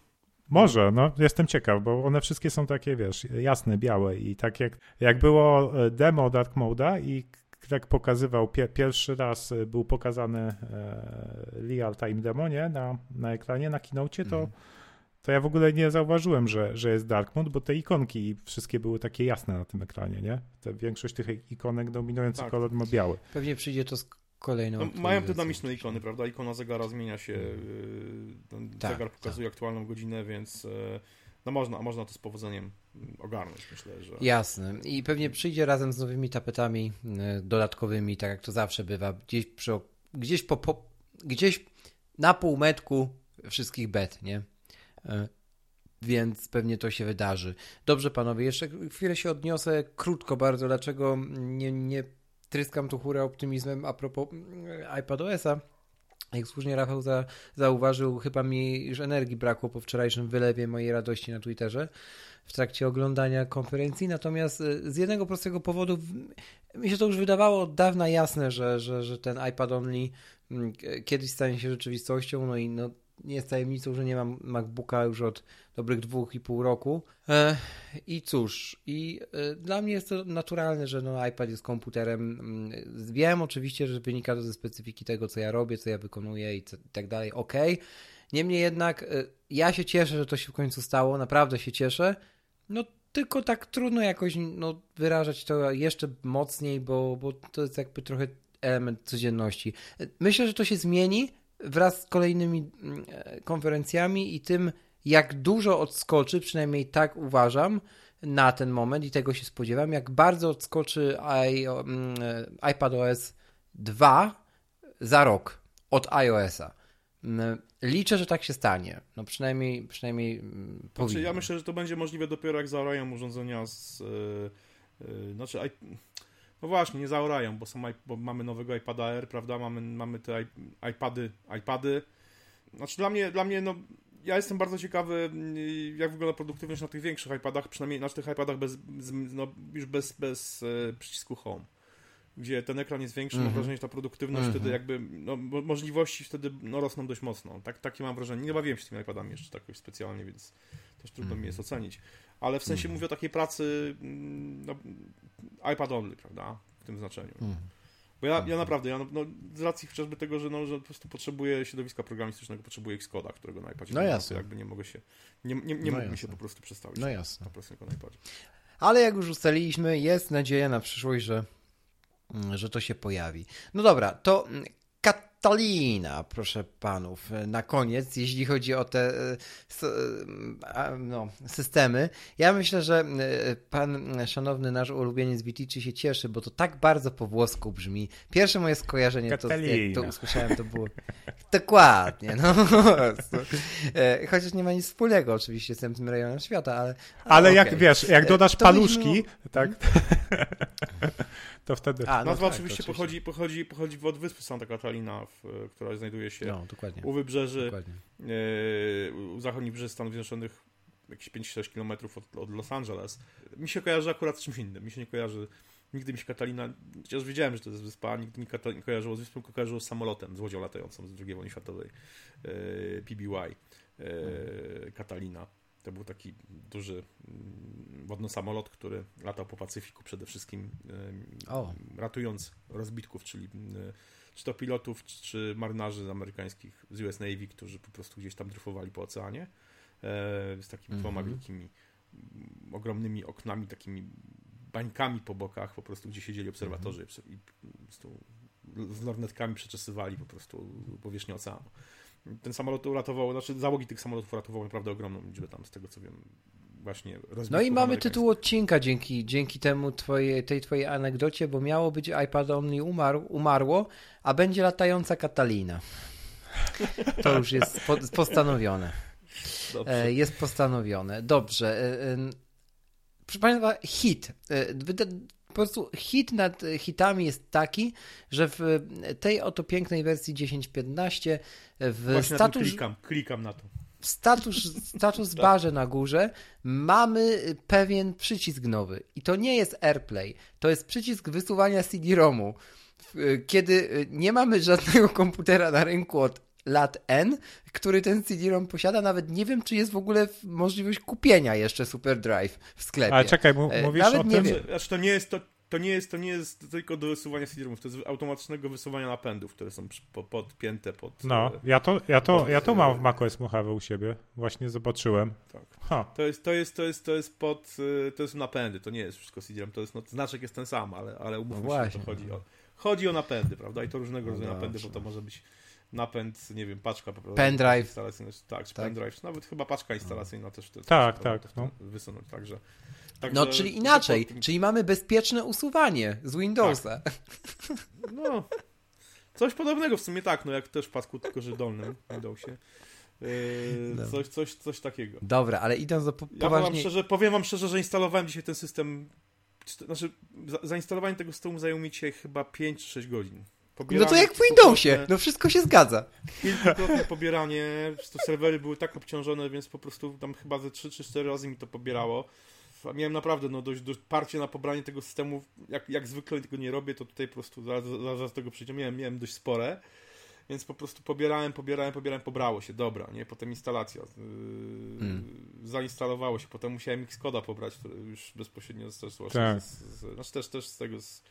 Może, no jestem ciekaw, bo one wszystkie są takie, wiesz, jasne, białe i tak jak, jak było e, demo Dark Moda i tak pokazywał, pie, pierwszy raz e, był pokazany e, real time demo, nie, na, na ekranie, na kinocie, to, mm. to ja w ogóle nie zauważyłem, że, że jest Dark Mode, bo te ikonki wszystkie były takie jasne na tym ekranie, nie? Te, większość tych ikonek dominujący tak. kolor ma biały. Pewnie przyjdzie to z kolejną. No, mają te dynamiczne ikony, prawda? Ikona zegara zmienia się, mm. tak, zegar pokazuje tak. aktualną godzinę, więc e, no można, można to z powodzeniem ogarnąć, myślę, że... Jasne. I pewnie przyjdzie razem z nowymi tapetami e, dodatkowymi, tak jak to zawsze bywa, gdzieś, przy, gdzieś, po, po, gdzieś na półmetku wszystkich bet, nie? Więc pewnie to się wydarzy. Dobrze, panowie, jeszcze chwilę się odniosę krótko bardzo, dlaczego nie, nie tryskam tu chórę optymizmem a propos mm, iPadOS-a. Jak słusznie Rafał za, zauważył, chyba mi już energii brakło po wczorajszym wylewie mojej radości na Twitterze w trakcie oglądania konferencji. Natomiast y, z jednego prostego powodu mi się to już wydawało od dawna jasne, że, że, że ten iPad Only mm, kiedyś stanie się rzeczywistością. No i no, nie jest tajemnicą, że nie mam MacBooka już od dobrych dwóch i pół roku. E, I cóż, i e, dla mnie jest to naturalne, że no, iPad jest komputerem. Mm, wiem oczywiście, że wynika to ze specyfiki tego, co ja robię, co ja wykonuję i, tak dalej. Ok. Niemniej jednak e, ja się cieszę, że to się w końcu stało, naprawdę się cieszę. No tylko tak trudno jakoś no, wyrażać to jeszcze mocniej, bo, bo to jest jakby trochę element codzienności. Myślę, że to się zmieni wraz z kolejnymi mm, konferencjami i tym, jak dużo odskoczy, przynajmniej tak uważam na ten moment i tego się spodziewam, jak bardzo odskoczy i, um, iPadOS 2 za rok od iOS-a. Mm, liczę, że tak się stanie. No przynajmniej, przynajmniej mm, znaczy, Ja myślę, że to będzie możliwe dopiero jak zaorają urządzenia z... Yy, yy, znaczy, I, no właśnie, nie zaorają, bo, są, bo mamy nowego iPada Air, prawda? Mamy, mamy te iPady, iPady. Znaczy dla mnie, dla mnie no, ja jestem bardzo ciekawy, jak wygląda produktywność na tych większych iPadach, przynajmniej na tych iPadach bez, no, już bez, bez e, przycisku Home. Gdzie ten ekran jest większy, mm -hmm. mam mhm. wrażenie, że ta produktywność mm -hmm. wtedy jakby, no, możliwości wtedy no, rosną dość mocno. Tak, takie mam wrażenie. Nie bawiłem się z tymi iPadami jeszcze tak specjalnie, więc też trudno mm -hmm. mi jest mhm. ocenić. Ale w sensie mhm. mówię o takiej pracy mm, no, iPad only, prawda? W tym znaczeniu. Bo ja, ja naprawdę, ja, no, z racji chociażby tego, że, no, że po prostu potrzebuję środowiska programistycznego, potrzebuję Xcode'a, którego na iPadzie no jasne. jakby nie mogę się, nie, nie, nie no się po prostu przestawić no jasne. na prostego na iPadzie. Ale jak już ustaliliśmy, jest nadzieja na przyszłość, że, że to się pojawi. No dobra, to Catalina, proszę panów, na koniec, jeśli chodzi o te e, no, systemy. Ja myślę, że e, pan szanowny nasz ulubieniec Vitici się cieszy, bo to tak bardzo po włosku brzmi. Pierwsze moje skojarzenie, to, jak to usłyszałem, to było dokładnie, no e, Chociaż nie ma nic wspólnego oczywiście z tym rejonem świata, ale... Ale, okay. jak wiesz, jak dodasz to paluszki, tak... to wtedy... A, no Nazwa tak, oczywiście, Pochodzi, pochodzi, pochodzi od wyspy Santa Catalina, w, która znajduje się no, u wybrzeży, e, u zachodnich brzeży Stanów Zjednoczonych, jakieś 5-6 km od, od, Los Angeles. Mi się kojarzy akurat z czymś innym. Mi się nie kojarzy, nigdy mi się Catalina, chociaż wiedziałem, że to jest wyspa, nigdy mi nie kojarzyło z wyspą, tylko kojarzyło z samolotem, z łodzią latającą z II wojny światowej, e, PBY, e, Catalina. To był taki duży mm, wodny samolot, który latał po Pacyfiku przede wszystkim, oh. ratując rozbitków, czyli czy to pilotów, czy marynarzy amerykańskich z US Navy, którzy po prostu gdzieś tam dryfowali po oceanie e, z takimi mm -hmm. dwoma wielkimi, ogromnymi oknami, takimi bańkami po bokach, po prostu gdzie siedzieli obserwatorzy mm -hmm. i po prostu z lornetkami przeczesywali po prostu powierzchnię oceanu ten samolot uratował, znaczy załogi tych samolotów uratowały naprawdę ogromną liczbę tam, z tego co wiem, właśnie No i mamy tytuł odcinka dzięki, dzięki temu twojej, tej twojej anegdocie, bo miało być iPad Only umarł, umarło, a będzie latająca Katalina. To już jest postanowione. Dobrze. E, jest postanowione. Dobrze. E, e, proszę Państwa, hit po prostu hit nad hitami jest taki, że w tej oto pięknej wersji 10.15 w Właśnie status... klikam, klikam na to. W status, status tak. barze na górze mamy pewien przycisk nowy. I to nie jest AirPlay, to jest przycisk wysuwania CD-ROMu. Kiedy nie mamy żadnego komputera na rynku od lat N, który ten CD-ROM posiada. Nawet nie wiem, czy jest w ogóle możliwość kupienia jeszcze Super Drive w sklepie. Ale czekaj, mówisz Nawet o tym, że... Znaczy, to nie jest to to nie jest, to nie jest tylko do wysuwania CD-ROMów, to jest automatycznego wysuwania napędów, które są podpięte pod... No, e, ja to, ja to, ja to mam w macOS Mojave u siebie, właśnie zobaczyłem. Tak. Ha. To jest, to jest, to jest, to jest pod, e, to jest napędy, to nie jest wszystko CD-ROM, to jest, no, znaczek jest ten sam, ale, ale umówmy no się, to chodzi o, chodzi o napędy, prawda, i to różnego rodzaju no napędy, bo to może być napęd, nie wiem, paczka po prostu. Pendrive. Tak, czy tak. pendrive, nawet chyba paczka instalacyjna też. To, tak, tak. No. Wysunąć, także... Także no, czyli inaczej, czyli mamy bezpieczne usuwanie z Windowsa. Tak. No, coś podobnego w sumie tak, no jak też w pasku, tylko że dolnym Windowsie. Yy, coś, coś, coś takiego. Dobra, ale idąc do po ja poważnie... szczerze, powiem wam szczerze, że instalowałem dzisiaj ten system znaczy, za, zainstalowanie tego systemu zajęło mi dzisiaj chyba 5 czy 6 godzin. Pobieranie, no to jak w Windowsie, no wszystko się zgadza. Kilkukrotne pobieranie, to serwery były tak obciążone, więc po prostu tam chyba ze 3 czy 4 razy mi to pobierało miałem naprawdę no, dość, dość parcie na pobranie tego systemu. Jak, jak zwykle tego nie robię, to tutaj po prostu zaraz, zaraz tego przejdziemy. Miałem, miałem dość spore. Więc po prostu pobierałem, pobierałem, pobierałem, pobrało się, dobra, nie? Potem instalacja. Yy, hmm. Zainstalowało się, potem musiałem Xcoda pobrać, który już bezpośrednio z, z, tak. z, z, znaczy też, też z tego z,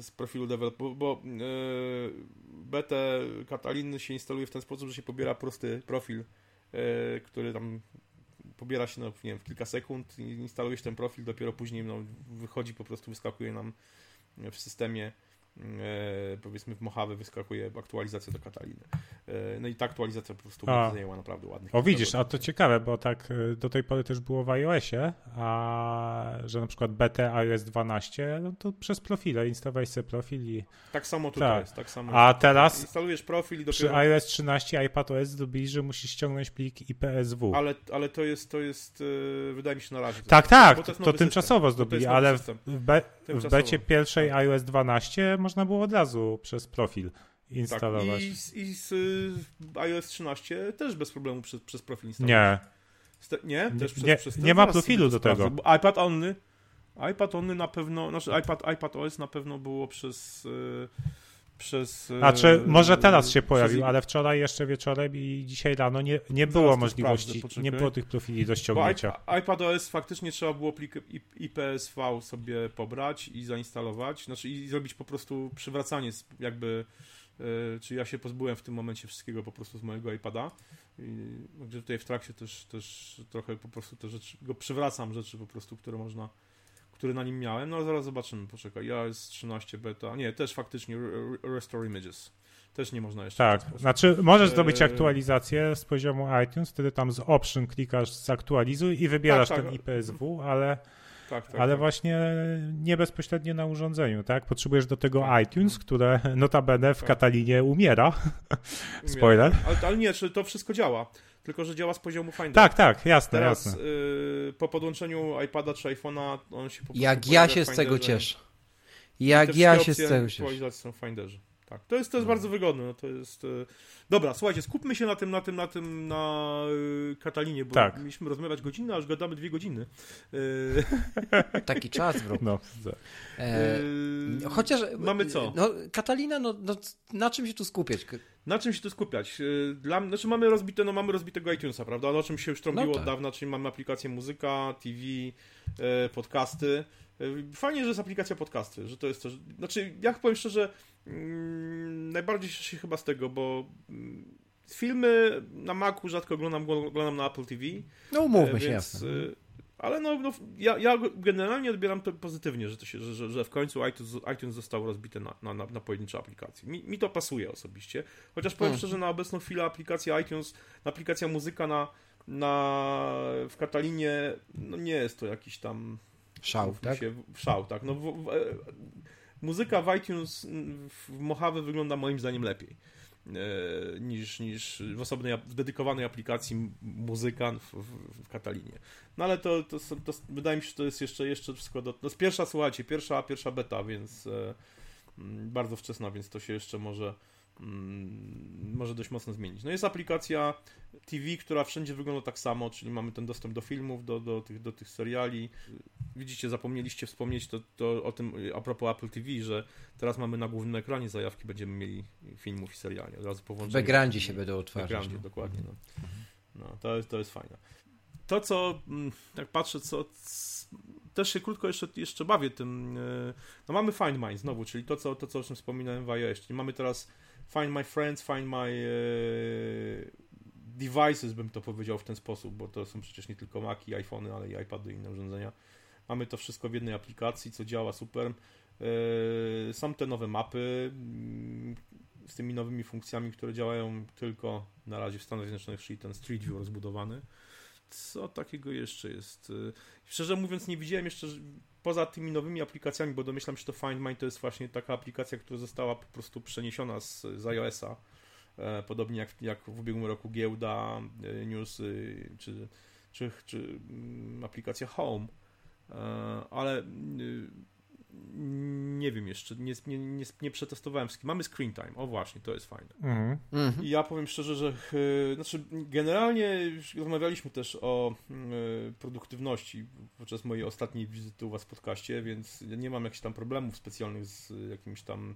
z profilu developer, bo yy, betę Kataliny się instaluje w ten sposób, że się pobiera prosty profil, yy, który tam pobiera się no, nie wiem, w kilka sekund, instalujesz ten profil, dopiero później no, wychodzi, po prostu wyskakuje nam w systemie. E, powiedzmy w Mojave wyskakuje aktualizacja do Kataliny. E, no i ta aktualizacja po prostu a. zajęła naprawdę ładnych. O widzisz, a to ciekawe, bo tak e, do tej pory też było w iOSie, a że na przykład BT iOS 12, no to przez profile, instalowałeś sobie profil i... Tak samo tutaj tak. jest, tak samo. A teraz instalujesz profil i dopiero... Przy iOS 13 iPadOS zrobili, że musisz ściągnąć plik IPSW. Ale, ale to jest, to jest, wydaje mi się na razie. Tak, tak, to, to tymczasowo zrobili, ale w, be, w becie pierwszej iOS 12 można było od razu przez profil instalować. Tak, i, z, i z y, iOS 13 też bez problemu przez, przez profil instalować. Nie. nie? Też przez, nie, przez nie ma profilu do tego. iPad only, iPad only na pewno, znaczy iPad, iPad OS na pewno było przez... Yy, przez... Znaczy, może teraz się pojawił, ale wczoraj jeszcze wieczorem i dzisiaj rano nie, nie było możliwości, nie było tych profili do ściągnięcia. Bo iPad OS faktycznie trzeba było plik IPSV sobie pobrać i zainstalować, znaczy i zrobić po prostu przywracanie jakby Yy, czy ja się pozbyłem w tym momencie wszystkiego po prostu z mojego iPada. Gdzie tutaj w trakcie też, też trochę po prostu te rzeczy, go przywracam rzeczy po prostu, które można który na nim miałem. No zaraz zobaczymy, poczekaj. Ja jest 13 beta. Nie, też faktycznie Restore Images. Też nie można jeszcze. Tak, znaczy możesz zrobić e, aktualizację z poziomu iTunes, wtedy tam z option klikasz zaktualizuj i wybierasz tak, tak. ten IPSW, ale, tak, tak, ale tak. właśnie nie bezpośrednio na urządzeniu, tak? Potrzebujesz do tego tak. iTunes, które notabene w tak. Katalinie umiera. Spoiler. Ale, ale nie, czy to wszystko działa tylko że działa z poziomu Findera. Tak, tak, jasne, Teraz, jasne. Y, po podłączeniu iPada czy iPhone'a on się po Jak ja się z tego cieszę. Jak ja się z tego cieszę. są w Finderze. Tak, to jest, to jest no. bardzo wygodne. No, to jest, y... Dobra, słuchajcie, skupmy się na tym, na tym, na tym, na y, Katalinie, bo tak. mieliśmy rozmawiać godzinę, aż gadamy dwie godziny. Y... Taki czas, bro. No. E, y, chociaż... Mamy co? No, Katalina, no, no, na czym się tu skupiać? Na czym się tu skupiać? Dla, znaczy mamy rozbite, no mamy rozbitego iTunesa, prawda? Na czym się już trąbiło no tak. od dawna, czyli mamy aplikację muzyka, TV, e, podcasty. E, fajnie, że jest aplikacja podcasty, że to jest też... Znaczy, jak powiem szczerze, najbardziej cieszę się chyba z tego, bo mm, filmy na Macu rzadko oglądam, oglądam na Apple TV. No umówmy e, się, jasne. Ale no, no ja, ja, generalnie odbieram to pozytywnie, że, to się, że, że w końcu iTunes, iTunes został rozbity na, na, na pojedyncze aplikacje. Mi, mi to pasuje osobiście. Chociaż powiem hmm. szczerze, na obecną chwilę aplikacja iTunes, aplikacja muzyka na, na, w Katalinie, no nie jest to jakiś tam... Szał, tak? Się, szał, tak. No, w, w, muzyka w iTunes w Mojave wygląda moim zdaniem lepiej. E, niż, niż w osobnej, w dedykowanej aplikacji muzyka w, w, w Katalinie. No ale to, to, to, wydaje mi się, że to jest jeszcze, jeszcze wszystko do... Jest pierwsza, słuchajcie, pierwsza, pierwsza beta, więc e, mm, bardzo wczesna, więc to się jeszcze może może dość mocno zmienić. No jest aplikacja TV, która wszędzie wygląda tak samo, czyli mamy ten dostęp do filmów, do, do, tych, do tych seriali. Widzicie, zapomnieliście wspomnieć to, to o tym a propos Apple TV, że teraz mamy na głównym ekranie zajawki, będziemy mieli filmów i seriali. Od razu po W backgroundzie się będą odtwarzać. W backgroundzie, no. dokładnie. No. no. to, jest, to jest fajne. To, co, mm, jak patrzę, co też się krótko jeszcze, jeszcze bawię tym. E, no mamy Find My znowu, czyli to, co, to, co o czym wspominałem w iOS. Czyli mamy teraz Find My Friends, Find My e, devices, bym to powiedział w ten sposób, bo to są przecież nie tylko Maci, iPhony, ale i iPady i inne urządzenia. Mamy to wszystko w jednej aplikacji, co działa super. E, są te nowe mapy mm, z tymi nowymi funkcjami, które działają tylko na razie w Stanach Zjednoczonych, czyli ten Street View rozbudowany. Co takiego jeszcze jest? E, szczerze mówiąc, nie widziałem jeszcze poza tymi nowymi aplikacjami, bo domyślam się, że to Find My to jest właśnie taka aplikacja, która została po prostu przeniesiona z, z iOS-a E, podobnie jak, jak w ubiegłym roku giełda, e, news czy, czy, czy mm, aplikacja Home, e, ale nie wiem jeszcze, nie, nie, nie, nie przetestowałem wszystkich. Mamy screen time, o właśnie, to jest fajne. Mhm. mhm. I ja powiem szczerze, że znaczy generalnie rozmawialiśmy też o produktywności podczas mojej ostatniej wizyty u Was w podcaście, więc nie mam jakichś tam problemów specjalnych z jakimś tam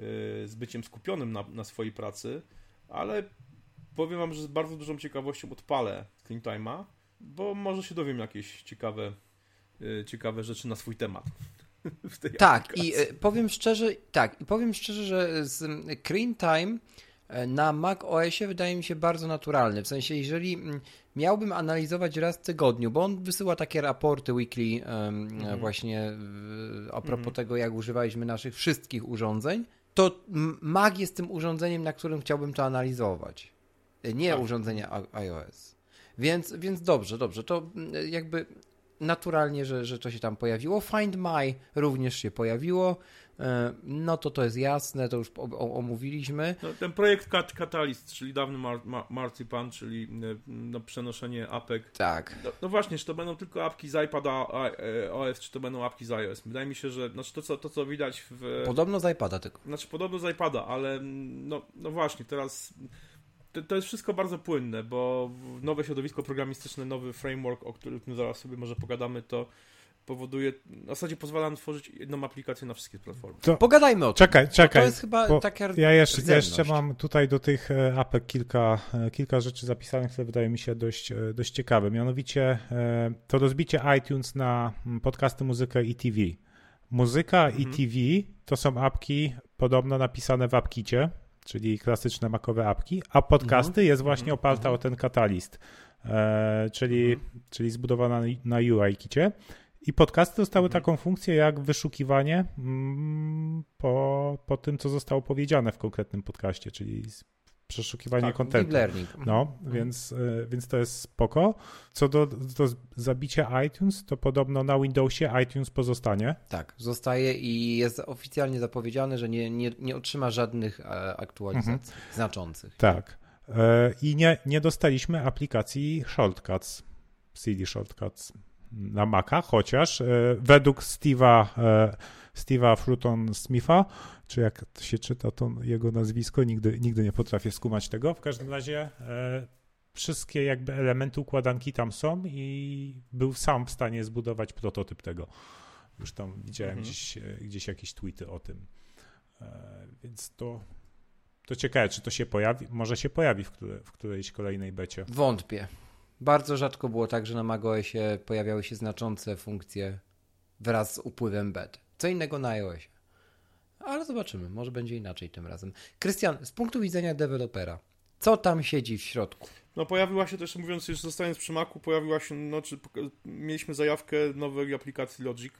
Y, z byciem skupionym na, na swojej pracy, ale powiem wam, że z bardzo dużą ciekawością odpalę Screen Time'a, bo może się dowiem jakieś ciekawe, y, ciekawe rzeczy na swój temat. tak, i y, powiem szczerze, tak, i powiem szczerze, że z Time na Mac OSie wydaje mi się bardzo naturalny. W sensie, jeżeli mm, miałbym analizować raz w tygodniu, bo on wysyła takie raporty weekly mhm. właśnie a propos mhm. tego, jak używaliśmy naszych wszystkich urządzeń, to Mac jest tym urządzeniem, na którym chciałbym to analizować. Nie tak. urządzenie iOS. Więc, więc dobrze, dobrze. To jakby naturalnie, że, że to się tam pojawiło. Find My również się pojawiło. E, no to to jest jasne, to już omówiliśmy. No, ten projekt Cat Catalyst, czyli dawny Mar Mar Marzipan, czyli e, no, przenoszenie apek. Tak. No, no, właśnie, czy to będą tylko apki z iPada e, OS, czy to będą apki z iOS? Wydaje mi się, że znaczy to, co, to, co widać w... Podobno z iPada tylko. Znaczy podobno z iPada, ale no, no właśnie, teraz... To, to jest wszystko bardzo płynne, bo nowe środowisko programistyczne, nowy framework, o którym zaraz sobie może pogadamy, to powoduje, w zasadzie pozwala nam tworzyć jedną aplikację na wszystkie platformy. To, Pogadajmy o tym. Czekaj, czekaj. To jest chyba taka Ja jeszcze, jeszcze mam tutaj do tych e, apek kilka, e, kilka rzeczy zapisanych, które wydaje mi się dość, e, dość ciekawe. Mianowicie to rozbicie iTunes na mm, podcasty, muzykę i TV. Muzyka mhm. i TV to są apki podobno napisane w AppKicie, czyli klasyczne makowe apki, a podcasty mhm. jest właśnie mhm. oparta mhm. o ten katalist, e, czyli, mhm. czyli zbudowana na UI-kicie. I podcasty dostały mhm. taką funkcję jak wyszukiwanie mm, po, po tym, co zostało powiedziane w konkretnym podcaście, czyli przeszukiwanie tak, kontentu. No, mhm. więc, y, więc to jest spoko. Co do, do zabicia iTunes, to podobno na Windowsie iTunes pozostanie. Tak, zostaje i jest oficjalnie zapowiedziane, że nie, nie, nie otrzyma żadnych e, aktualizacji mhm. znaczących. Tak. E, I nie, nie dostaliśmy aplikacji Shortcuts, CD Shortcuts na Maca, chociaż e, według Steve'a Steve'a Fruton Smitha, czy jak się czyta to jego nazwisko, nigdy, nigdy nie potrafię skumać tego. W każdym razie e, wszystkie jakby elementy układanki tam są i był sam w stanie zbudować prototyp tego. Już tam widziałem mhm. gdzieś, gdzieś jakieś tweety o tym. Więc to, to ciekawe, czy to się pojawi. Może się pojawi w, które, w którejś kolejnej becie. Wątpię. Bardzo rzadko było tak, że na macOSie pojawiały się znaczące funkcje wraz z upływem bet. Co innego na iOSie. Ale zobaczymy, może będzie inaczej tym razem. Krystian, z punktu widzenia dewelopera, co tam siedzi w środku? No pojawiła się też, mówiąc już zostając przy Macu, pojawiła się, no, czy, mieliśmy zajawkę nowej aplikacji Logic,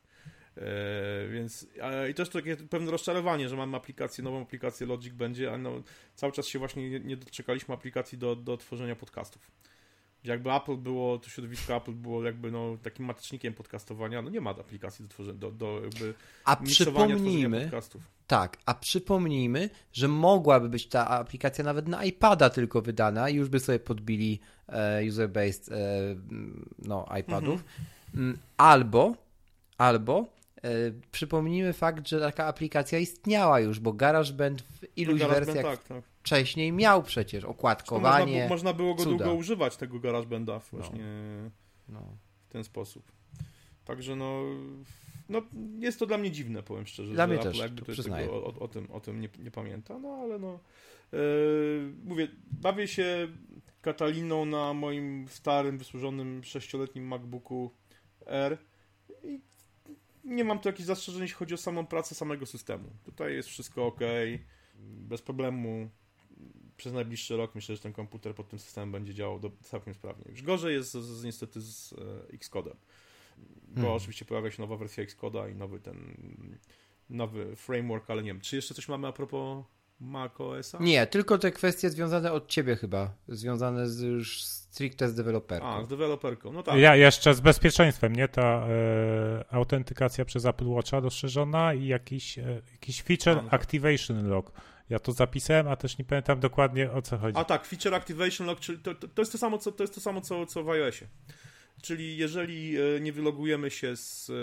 e, więc i też takie pewne rozczarowanie, że mamy aplikację, nową aplikację Logic będzie, ale no, cały czas się właśnie nie, nie doczekaliśmy aplikacji do, do tworzenia podcastów jakby Apple było, to środowisko Apple było jakby no, takim matecznikiem podcastowania, no nie ma aplikacji do tworzenia, do, do jakby a przypomnijmy, podcastów. Tak, a przypomnijmy, że mogłaby być ta aplikacja nawet na iPada tylko wydana i już by sobie podbili e, user-based e, no, iPadów. Mhm. Mm, albo, albo przypomnijmy fakt, że taka aplikacja istniała już, bo GarageBand w iluś wersjach tak, tak. Wcześniej miał przecież okładkowanie. Można, można, było go cuda. długo używać, tego GarageBanda właśnie no. No. w ten sposób. Także no, no, jest to dla mnie dziwne, powiem szczerze. Dla mnie Apple też, jakby to tego, o, o, tym, o tym nie, nie pamięta, no ale no. Yy, mówię, bawię się Kataliną na moim starym, wysłużonym sześcioletnim MacBooku R i nie mam tu jakichś zastrzeżeń, jeśli chodzi o samą pracę samego systemu. Tutaj jest wszystko ok, bez problemu. Przez najbliższy rok myślę, że ten komputer pod tym systemem będzie działał do, całkiem sprawnie. Już gorzej jest z, z, niestety z e, Xcodem, bo hmm. oczywiście pojawia się nowa wersja Xcoda i nowy ten nowy framework, ale nie wiem, czy jeszcze coś mamy a propos macOSa? Nie, tylko te kwestie związane od ciebie chyba, związane z już stricte z deweloperką. A, z deweloperką, no tak. Ja jeszcze z bezpieczeństwem, nie? Ta e, autentykacja przez Apple Watcha rozszerzona i jakiś, e, jakiś feature a, no tak. activation log. Ja to zapisałem, a też nie pamiętam dokładnie o co chodzi. A tak, feature activation log, czyli to, to, to jest to samo, co, to jest to samo, co, co w iOSie. Czyli jeżeli e, nie wylogujemy się z, e,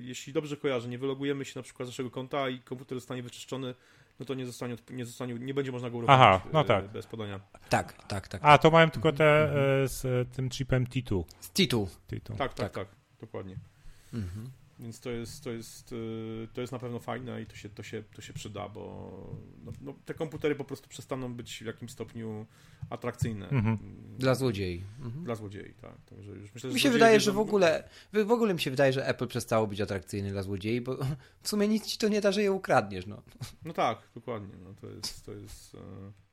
jeśli dobrze kojarzę, nie wylogujemy się na przykład z naszego konta i komputer zostanie wyczyszczony no to nie zostanie, nie, zostanie, nie będzie można go uruchomić Aha, no tak. bez podania. Tak, tak, tak. A, to mają tylko te mhm. z tym chipem T2. Z T2. T2. Tak, tak, tak, tak, dokładnie. Mhm. Więc to jest, to, jest, y, to jest na pewno fajne i to się, to się, to się przyda, bo no, no, te komputery po prostu przestaną być w jakimś stopniu atrakcyjne. Mhm. Dla złodziei. Mhm. Dla złodziei, tak. Także już myślę, mi się wydaje, że w ogóle, w ogóle mi się wydaje, że Apple przestało być atrakcyjny dla złodziei, bo w sumie nic ci to nie da, że je ukradniesz. No, no tak, dokładnie. No, to jest, to jest e,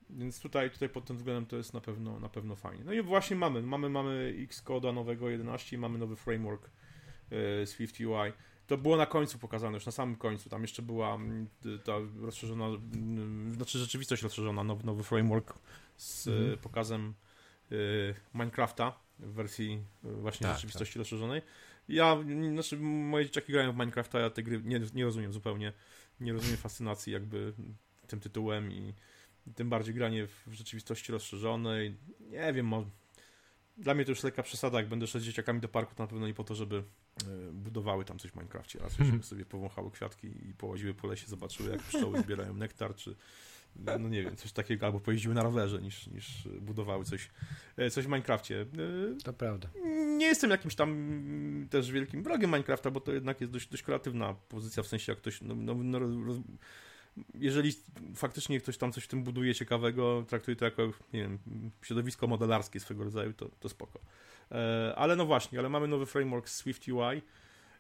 więc tutaj, tutaj pod tym względem to jest na pewno, na pewno fajnie. No i właśnie mamy, mamy, mamy Xcode'a nowego 11 i mamy nowy framework Swift UI. To było na końcu pokazane, już na samym końcu. Tam jeszcze była mm, ta rozszerzona, mm, znaczy rzeczywistość rozszerzona, nowy, nowy framework z mhm. pokazem e, Minecrafta w wersji e, właśnie tak, rzeczywistości tak. rozszerzonej. Ja, znaczy moje dzieciaki grają w Minecrafta, ja tej gry nie, nie rozumiem zupełnie. Nie rozumiem fascynacji jakby tym tytułem i tym bardziej granie w rzeczywistości rozszerzonej. Nie wiem, może dla mnie to już lekka przesada, jak będę szedł z dzieciakami do parku, to na pewno nie po to, żeby e, budowały tam coś w Minecrafcie, a żeby mhm. sobie powąchały kwiatki i połaziły po lesie, zobaczyły jak pszczoły zbierają nektar, czy no nie wiem, coś takiego, albo pojeździły na rowerze, niż, niż budowały coś, e, coś w Minecrafcie. E, to prawda. Nie jestem jakimś tam też wielkim wrogiem Minecrafta, bo to jednak jest dość, dość kreatywna pozycja, w sensie jak ktoś no, no, no, jeżeli faktycznie ktoś tam coś w tym buduje ciekawego, traktuje to jako, nie wiem, środowisko modelarskie swego rodzaju, to, to spoko. E, ale no właśnie, ale mamy nowy framework Swift UI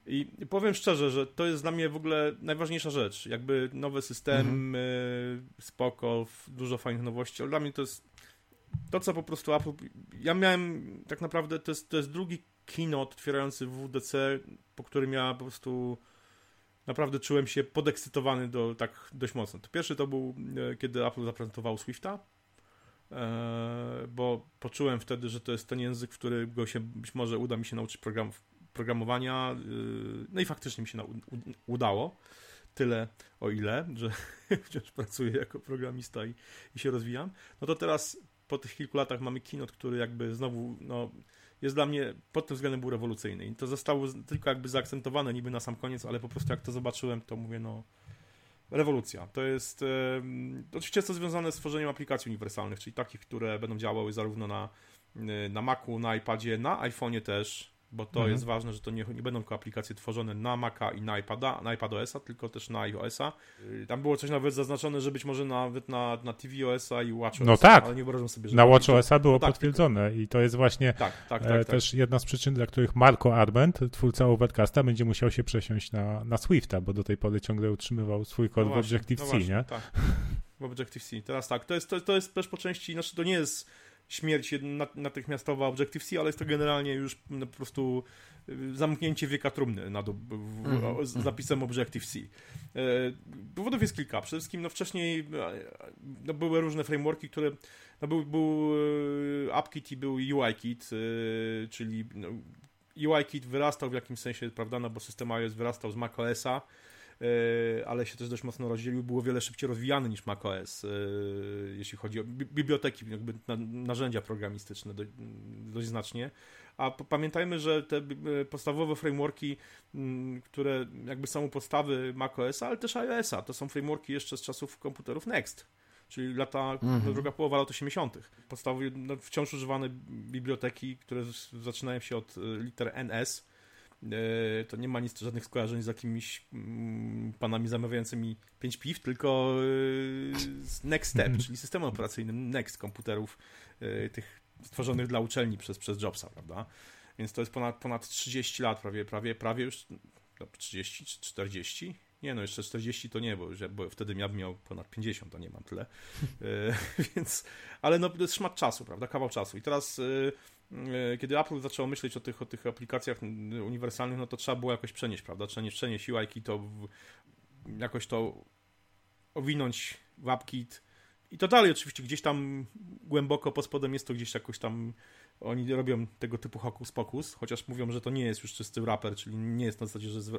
i powiem szczerze, że to jest dla mnie w ogóle najważniejsza rzecz. Jakby nowy system, mhm. spoko, dużo fajnych nowości, ale dla mnie to jest to, co po prostu Apple... Ja miałem tak naprawdę, to jest, to jest drugi keynote otwierający WDC, po którym ja po prostu naprawdę czułem się podekscytowany do, tak dość mocno. To pierwszy to był, e, kiedy Apple zaprezentował Swifta, e, bo poczułem wtedy, że to jest ten język, w którego się być może uda mi się nauczyć program, programowania. E, no i faktycznie mi się udało. Tyle o ile, że wciąż pracuję jako programista i, i się rozwijam. No to teraz po tych kilku latach mamy Keynote, który jakby znowu no, jest dla mnie pod tym względem był rewolucyjny. I to zostało tylko jakby zaakcentowane niby na sam koniec, ale po prostu jak to zobaczyłem, to mówię, no rewolucja. To jest e, oczywiście jest to związane z tworzeniem aplikacji uniwersalnych, czyli takich, które będą działały zarówno na, na Macu, na iPadzie, na iPhone'ie też, bo to mhm. jest ważne, że to nie, nie będą tylko aplikacje tworzone na Maca i na iPada, na iPadOS-a, tylko też na iOS-a. Y, tam było coś nawet zaznaczone, że być może nawet na, na tvOS-a i WatchOS. No tak, ale nie wyobrażam sobie, że na WatchOS-a było tak, potwierdzone tylko... i to jest właśnie tak, tak, tak, e, tak, też jedna z przyczyn, dla których Marco Arment, twórca Overcasta, będzie musiał się przesiąść na, na Swifta, bo do tej pory ciągle utrzymywał swój kod no w Objective-C, no nie? Tak, w Objective-C. Teraz tak, to jest, to, to jest też po części, znaczy to nie jest śmierć natychmiastowa Objective-C, ale jest to generalnie już po prostu y, zamknięcie wieka trumny nad, w, mm. z zapisem Objective-C. E, powodów jest kilka. Przede wszystkim no, wcześniej e, no, były różne frameworki, które no, był, był e, AppKit i był UIKit, czyli no, UIKit wyrastał w jakimś sensie, prawda, no bo system iOS wyrastał z macOSa, ale się też dość mocno rozdzielił, było wiele szybciej rozwijany niż macOS, e, jeśli chodzi o biblioteki, jakby narzędzia programistyczne dość znacznie, a pamiętajmy, że te podstawowe frameworki, które jakby są podstawy macOS, ale też iOS-a, to są frameworki jeszcze z czasów komputerów Next czyli lata, mhm. druga połowa lat 80. Podstawowe, no, wciąż używane biblioteki, które zaczynają się od e, liter NS. E, to nie ma nic, żadnych skojarzeń z jakimiś mm, panami zamawiającymi 5 piw, tylko e, z Next Step, mhm. czyli systemem operacyjnym Next komputerów tych stworzonych dla uczelni przez, przez Jobsa, prawda? Więc to jest ponad, ponad 30 lat, prawie, prawie, prawie już 30 czy 40 nie no, jeszcze 40 to nie, bo, bo wtedy ja bym miał ponad 50, a nie mam tyle. E, więc, ale no, to jest szmat czasu, prawda? Kawał czasu. I teraz, e, e, kiedy Apple zaczęło myśleć o tych, o tych aplikacjach uniwersalnych, no to trzeba było jakoś przenieść, prawda? Przenieść, przenieść UI to w, jakoś to owinąć w AppKit. I to dalej oczywiście gdzieś tam głęboko pod spodem jest to gdzieś jakoś tam oni robią tego typu hokus pokus, chociaż mówią, że to nie jest już czysty raper, czyli nie jest na zasadzie, że jest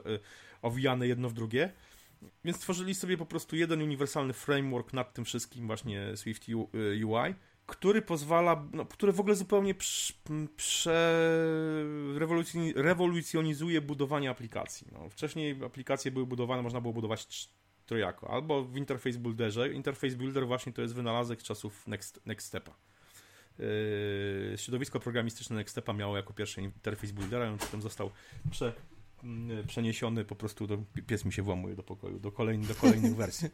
owijane jedno w drugie. Więc stworzyli sobie po prostu jeden uniwersalny framework nad tym wszystkim, właśnie Swift UI, y, który pozwala, no, który w ogóle zupełnie prze, rewolucjonizuje budowanie aplikacji. No, wcześniej aplikacje były budowane, można było budować trojako, albo w Interface Builderze. Interface Builder właśnie to jest wynalazek czasów Next, Next Stepa. Yy, środowisko programistyczne Nextepa miało jako pierwszy interfejs buildera, on potem został prze, mm, przeniesiony po prostu, do, pies mi się włamuje do pokoju, do, kolejny, do kolejnych wersji.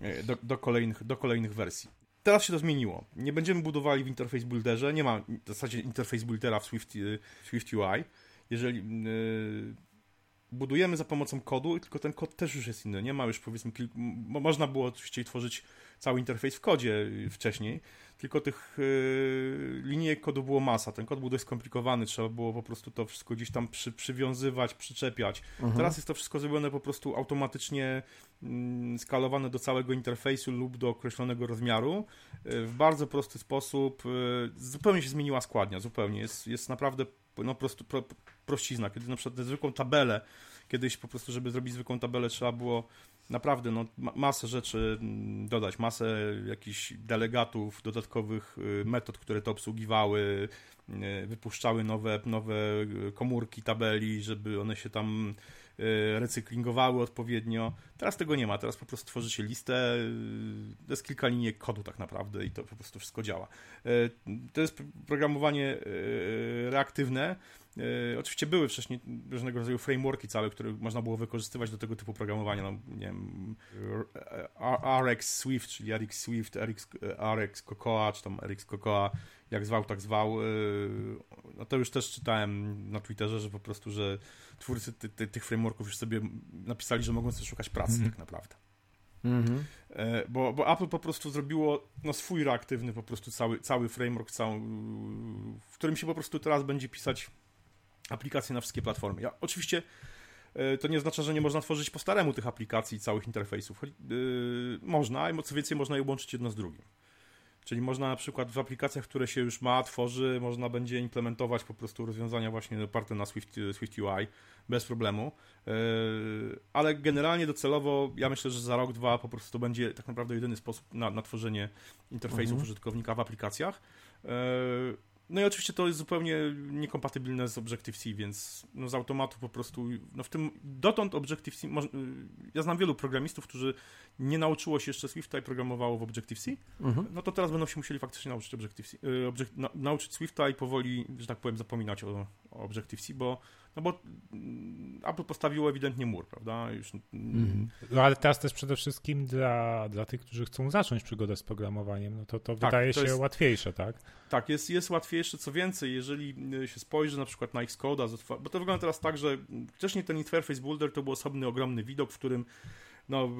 Yy, do, do, kolejnych, do kolejnych wersji. Teraz się to zmieniło. Nie będziemy budowali w Interface Builderze, nie ma w zasadzie Interface Buildera w Swift, yy, Swift UI. Jeżeli yy, budujemy za pomocą kodu, tylko ten kod też już jest inny. Nie ma już powiedzmy, kilku, można było oczywiście tworzyć cały interfejs w kodzie wcześniej, tylko tych yy, linijek kodu było masa. Ten kod był dość skomplikowany, trzeba było po prostu to wszystko gdzieś tam przy, przywiązywać, przyczepiać. Mhm. Teraz jest to wszystko zrobione po prostu automatycznie yy, skalowane do całego interfejsu lub do określonego rozmiaru yy, w bardzo prosty sposób. Y, zupełnie się zmieniła składnia, zupełnie. Jest, jest naprawdę no, prostu, pro, prościzna. Kiedy na przykład zwykłą tabelę, kiedyś po prostu, żeby zrobić zwykłą tabelę, trzeba było naprawdę no, masę rzeczy mm, dodać, masę jakichś delegatów, dodatkowych y, metod, które to obsługiwały, y, wypuszczały nowe, nowe komórki tabeli, żeby one się tam y, recyklingowały odpowiednio. Teraz tego nie ma, teraz po prostu tworzy się listę, to jest kilka linii kodu tak naprawdę i to po prostu wszystko działa. To jest programowanie reaktywne, E, oczywiście były wcześniej różnego rodzaju frameworki całe, które można było wykorzystywać do tego typu programowania. No, nie wiem, RX Swift, czyli RX Swift, RX, RX Cocoa, czy tam RX Cocoa, jak zwał, tak zwał. E, no to już też czytałem na Twitterze, że po prostu, że twórcy ty, ty, tych frameworków już sobie napisali, że mogą sobie szukać pracy mm tak naprawdę. Mm -hmm. Bo, bo Apple po prostu zrobiło no, swój reaktywny po prostu cały, cały framework, w którym się po prostu teraz będzie pisać aplikacje na wszystkie platformy. Ja, oczywiście e, to nie oznacza, że nie można tworzyć po staremu tych aplikacji, całych interfejsów. Yy, można, i co więcej, można je łączyć jedno z drugim. Czyli można na przykład w aplikacjach, które się już ma, tworzy, można będzie implementować po prostu rozwiązania właśnie oparte na Swift, Swift UI bez problemu. Yy, ale generalnie docelowo ja myślę, że za rok, dwa po prostu to będzie tak naprawdę jedyny sposób na, na tworzenie interfejsów mhm. użytkownika w aplikacjach. No i oczywiście to jest zupełnie niekompatybilne z Objective-C, więc no z automatu po prostu, no w tym dotąd Objective-C, ja znam wielu programistów, którzy nie nauczyło się jeszcze Swifta i programowało w Objective-C, mhm. no to teraz będą się musieli faktycznie nauczyć Objective-C, y, Object, na, nauczyć Swifta i powoli, że tak powiem, zapominać o, o Objective-C, bo no bo mm, Apple postawiło ewidentnie mur, prawda? Już... Mm. No ale teraz też przede wszystkim dla, dla tych, którzy chcą zacząć przygodę z programowaniem, no to to tak, wydaje to się jest, łatwiejsze, tak? Tak, jest, jest łatwiejsze. Co więcej, jeżeli y, się spojrzy na przykład na Xcode'a, bo to wygląda teraz tak, że wcześniej ten Interface Builder to był osobny, ogromny widok, w którym no,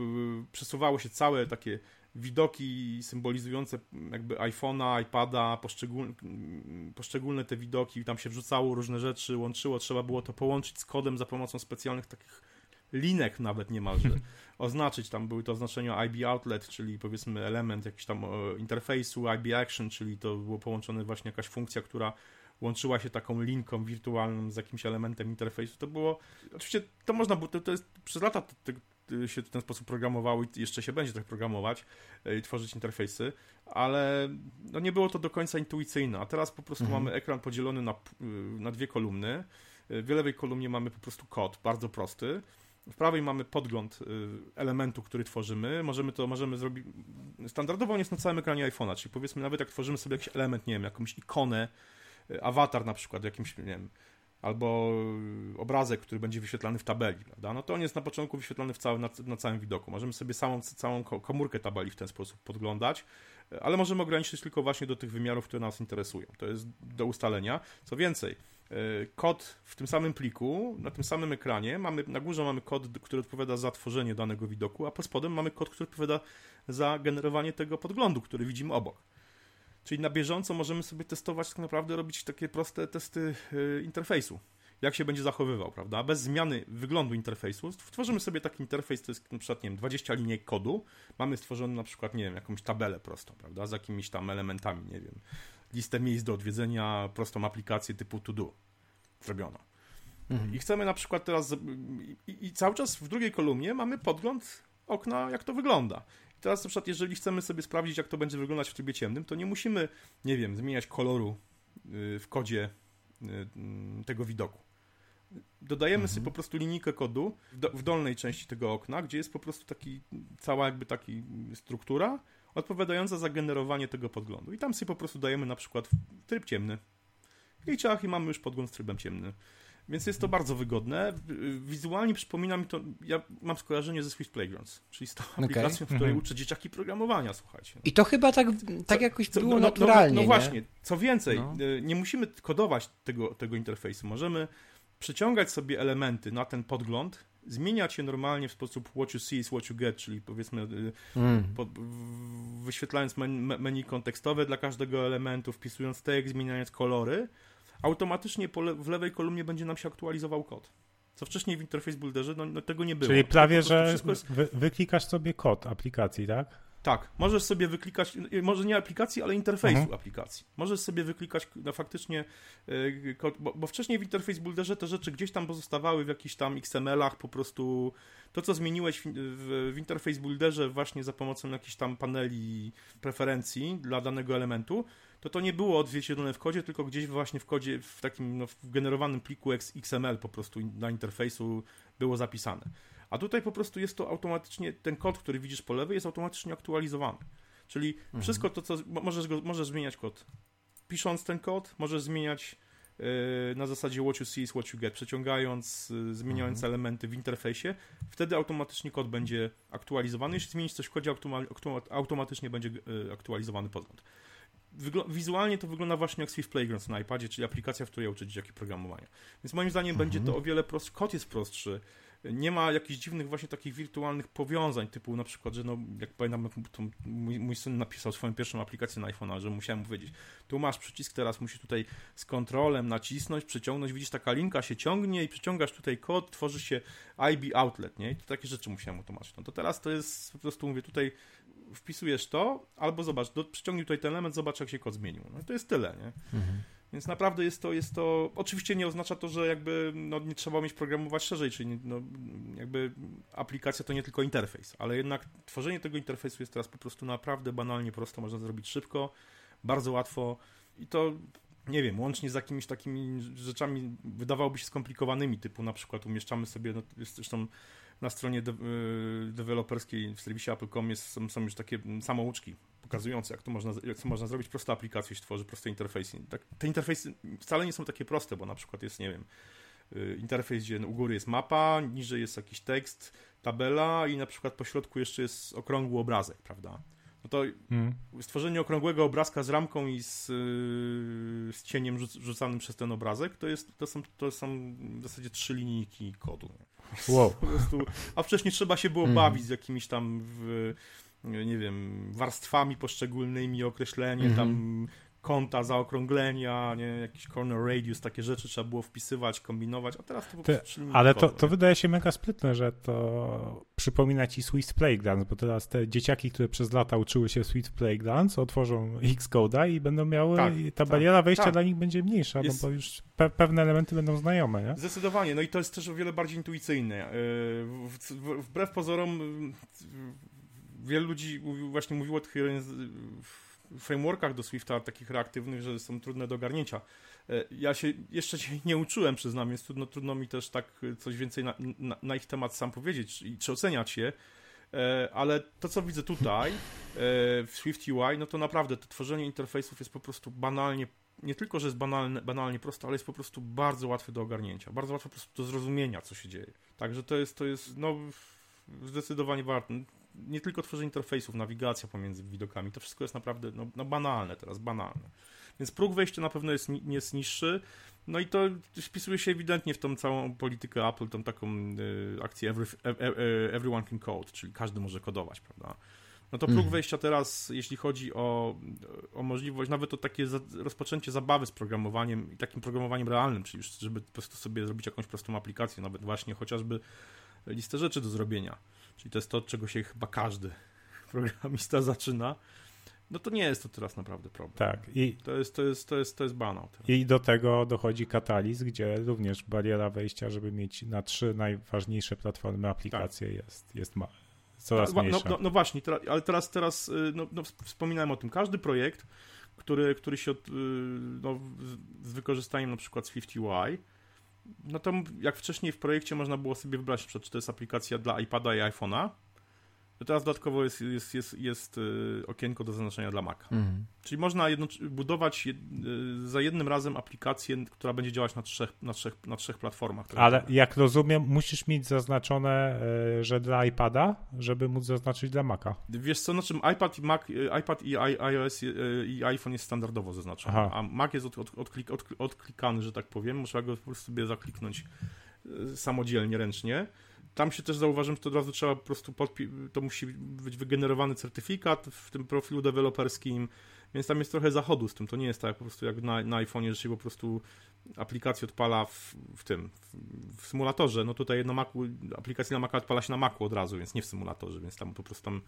przesuwało się całe takie widoki symbolizujące jakby iPhone'a, iPada, poszczególne, poszczególne te widoki, tam się wrzucało różne rzeczy, łączyło, trzeba było to połączyć z kodem za pomocą specjalnych takich linek nawet niemalże, oznaczyć, tam były to oznaczenia IB Outlet, czyli powiedzmy element jakiś tam e, interfejsu, IB Action, czyli to było połączone właśnie jakaś funkcja, która łączyła się taką linką wirtualną z jakimś elementem interfejsu. To było, oczywiście to można było, to, to jest przez lata te, się w ten sposób programowało i jeszcze się będzie tak programować i tworzyć interfejsy, ale no nie było to do końca intuicyjne, a teraz po prostu mhm. mamy ekran podzielony na, na dwie kolumny. W lewej kolumnie mamy po prostu kod, bardzo prosty. W prawej mamy podgląd elementu, który tworzymy. Możemy to możemy zrobić. Standardowo on jest na całym ekranie iPhone'a, czyli powiedzmy, nawet jak tworzymy sobie jakiś element, nie wiem, jakąś ikonę, awatar na przykład, jakimś, nie wiem, albo obrazek, który będzie wyświetlany w tabeli, prawda? No to on jest na początku wyświetlany w całym, na, na całym widoku. Możemy sobie samą, całą komórkę tabeli w ten sposób podglądać, ale możemy ograniczyć tylko właśnie do tych wymiarów, które nas interesują. To jest do ustalenia. Co więcej, e, kod w tym samym pliku, na tym samym ekranie, mamy, na górze mamy kod, który odpowiada za tworzenie danego widoku, a pod spodem mamy kod, który odpowiada za generowanie tego podglądu, który widzimy obok. Czyli na bieżąco możemy sobie testować, tak naprawdę robić takie proste testy y, interfejsu. Jak się będzie zachowywał, prawda? Bez zmiany wyglądu interfejsu. Stworzymy sobie taki interfejs, to jest na przykład, nie wiem, 20 linii kodu. Mamy stworzony na przykład, nie wiem, jakąś tabelę prostą, prawda? Z jakimiś tam elementami, nie wiem, listę miejsc do odwiedzenia, prostą aplikację typu to do zrobiono. Mhm. I chcemy na przykład teraz, i, i cały czas w drugiej kolumnie mamy podgląd okna, jak to wygląda. Teraz na przykład, jeżeli chcemy sobie sprawdzić, jak to będzie wyglądać w trybie ciemnym, to nie musimy, nie wiem, zmieniać koloru y, w kodzie y, mm, tego widoku. Dodajemy mhm. sobie po prostu linijkę kodu w, do, w, dolnej części tego okna, gdzie jest po prostu taki, cała jakby taki struktura odpowiadająca za generowanie tego podglądu. I tam sobie po prostu dajemy na przykład tryb ciemny. I ciach, i mamy już podgląd z trybem ciemnym. Więc jest to bardzo wygodne. Wizualnie przypomina mi to, ja mam skojarzenie ze Swift Playgrounds, czyli z tą okay. aplikacją, w której mhm. uczę dzieciaki programowania, słuchajcie. I to chyba tak, tak co, jakoś co, było no, no, naturalnie. No, no właśnie, co więcej, no. Y, nie musimy kodować tego, tego interfejsu. Możemy przeciągać sobie elementy na ten podgląd, zmieniać je normalnie w sposób what you see is what you get, czyli powiedzmy y, mm. pod, wyświetlając menu kontekstowe dla każdego elementu, wpisując tekst, zmieniając kolory automatycznie w lewej kolumnie będzie nam się aktualizował kod. Co wcześniej w Interface Builderze no, no tego nie było. Czyli prawie, że jest... wy, wyklikasz sobie kod aplikacji, tak? Tak, możesz sobie wyklikać, może nie aplikacji, ale interfejsu mhm. aplikacji. Możesz sobie wyklikać no, faktycznie kod, bo, bo, wcześniej w Interface Builderze te rzeczy gdzieś tam pozostawały w jakichś tam XML-ach, po prostu to, co zmieniłeś w, w, w Interface Builderze właśnie za pomocą jakichś tam paneli preferencji dla danego elementu, to to nie było odzwierciedlone w kodzie, tylko gdzieś właśnie w kodzie, w takim no, w generowanym pliku XML po prostu na interfejsu było zapisane. A tutaj po prostu jest to automatycznie, ten kod, który widzisz po lewej jest automatycznie aktualizowany. Czyli mhm. wszystko to, co, możesz, go, możesz zmieniać kod. Pisząc ten kod, możesz zmieniać yy, na zasadzie what you see is what you get, przeciągając, yy, zmieniając mhm. elementy w interfejsie, wtedy automatycznie kod będzie aktualizowany. Jeśli zmienisz coś w kodzie, automatycznie będzie yy, aktualizowany podgląd wizualnie to wygląda właśnie jak Swift Playgrounds na iPadzie, czyli aplikacja, w której uczyć dzieciaki programowania. Więc moim zdaniem mhm. będzie to o wiele prostsze. Kod jest prostszy. Nie ma jakichś dziwnych właśnie takich wirtualnych powiązań, typu na przykład, że no, jak pamiętam, mój, mój syn napisał swoją pierwszą aplikację na iPhone'a, że musiałem mu powiedzieć, tu masz przycisk, teraz musisz tutaj z kontrolem nacisnąć, przyciągnąć, widzisz, taka linka się ciągnie i przyciągasz tutaj kod, tworzy się IB outlet, nie? I to takie rzeczy musiałem mu tłumaczyć. No to teraz to jest, po prostu mówię, tutaj wpisujesz to, albo zobacz, do, przyciągnij tutaj ten element, zobacz jak się kod zmienił. No to jest tyle, nie? Mhm. Więc naprawdę jest to, jest to, oczywiście nie oznacza to, że jakby no, nie trzeba mieć programować szerzej, czyli no, jakby aplikacja to nie tylko interfejs, ale jednak tworzenie tego interfejsu jest teraz po prostu naprawdę banalnie prosto, można zrobić szybko, bardzo łatwo i to nie wiem, łącznie z jakimiś takimi rzeczami wydawałoby się skomplikowanymi, typu na przykład umieszczamy sobie, no, jest zresztą na stronie de y, deweloperskiej w serwisie Apple.com jest, są, są, już takie samouczki pokazujące, jak to można, jak to można zrobić. Prosta aplikacja się tworzy, proste interfejsy. Tak, te interfejsy wcale nie są takie proste, bo na przykład jest, nie wiem, y, interfejs, gdzie u góry jest mapa, niżej jest jakiś tekst, tabela i na przykład po środku jeszcze jest okrągły obrazek, prawda? No to hmm. stworzenie okrągłego obrazka z ramką i z, y, z cieniem rzucanym przez ten obrazek, to, jest, to, są, to są w zasadzie trzy linijki kodu. Wow. Prostu, a wcześniej trzeba się było hmm. bawić z jakimiś tam, w, nie wiem, warstwami poszczególnymi, określenie tam kąta, zaokrąglenia, nie, jakiś corner radius, takie rzeczy trzeba było wpisywać, kombinować, a teraz to po prostu Te, Ale to, to wydaje się mega sprytne, że to przypomina ci Swiss Playgrounds, bo teraz te dzieciaki, które przez lata uczyły się Swiss Playgrounds, otworzą Xcode'a i będą miały, tak, i ta tak, bariera wejścia tak. dla nich będzie mniejsza, no Jest... no bo już pe pewne elementy będą znajome, nie? Zdecydowanie, no i to jest też o wiele bardziej intuicyjne. Yy, wbrew pozorom wielu ludzi właśnie mówiło o tych frameworkach do Swifta takich reaktywnych, że są trudne do ogarnięcia. E, ja się jeszcze się nie uczyłem, przyznam, więc trudno, trudno mi też tak coś więcej na, na, na ich temat sam powiedzieć i czy oceniać je, e, ale to, co widzę tutaj e, w Swift UI, no to naprawdę to tworzenie interfejsów jest po prostu banalnie, nie tylko, że jest banalne, banalnie proste, ale jest po prostu bardzo łatwe do ogarnięcia, bardzo łatwe po prostu do zrozumienia, co się dzieje. Także to jest, to jest no, zdecydowanie warte nie tylko tworzenie interfejsów, nawigacja pomiędzy widokami, to wszystko jest naprawdę no, no banalne teraz, banalne. Więc próg wejścia na pewno jest, jest niższy, no i to wpisuje się ewidentnie w tą całą politykę Apple, tą taką y, akcję every, everyone can code, czyli każdy może kodować, prawda? No to próg mm. wejścia teraz, jeśli chodzi o, o możliwość, nawet o takie za, rozpoczęcie zabawy z programowaniem i takim programowaniem realnym, czyli żeby po prostu sobie zrobić jakąś prostą aplikację, nawet właśnie chociażby listę rzeczy do zrobienia czyli to jest to, od czego się chyba każdy programista zaczyna, no to nie jest to teraz naprawdę problem. Tak. I to jest, to jest, to jest, to jest. Teraz. I do tego dochodzi katalizm, gdzie również bariera wejścia, żeby mieć na trzy najważniejsze platformy aplikacje tak. jest, jest ma coraz no, mniejsza. No, no, no właśnie, ale teraz, teraz y, no, no, wspominałem o tym. Każdy projekt, który, który się od, y, no, z wykorzystaniem na przykład Swift UI, no to jak wcześniej w projekcie można było sobie wybrać, czy to jest aplikacja dla iPada i iPhone'a, to teraz dodatkowo jest, jest, jest, jest y, okienko do zaznaczenia dla Maca. Mhm. Czyli można budować y, za jednym razem aplikację, która będzie działać na trzech, na trzech, na trzech platformach. Ale jak rozumiem, musisz mieć zaznaczone, y, że dla iPada, żeby móc zaznaczyć dla Maca. Wiesz co, na czym iPad i, Mac, iPad i iOS i iPhone jest standardowo zaznaczony, Aha. a Mac jest od, od, odklik, od, odklikany, że tak powiem. Trzeba go po prostu sobie zakliknąć samodzielnie, ręcznie tam się też zauważyłem, że to od razu trzeba po prostu podpi- to musi być wygenerowany certyfikat w tym profilu deweloperskim, więc tam jest trochę zachodu z tym. To nie jest tak po prostu jak na, na iPhone'ie, że się po prostu aplikację odpala w, w tym, w, w, symulatorze. No tutaj na Macu, aplikacja na Maca odpala się na Macu od razu, więc nie w symulatorze, więc tam po prostu tam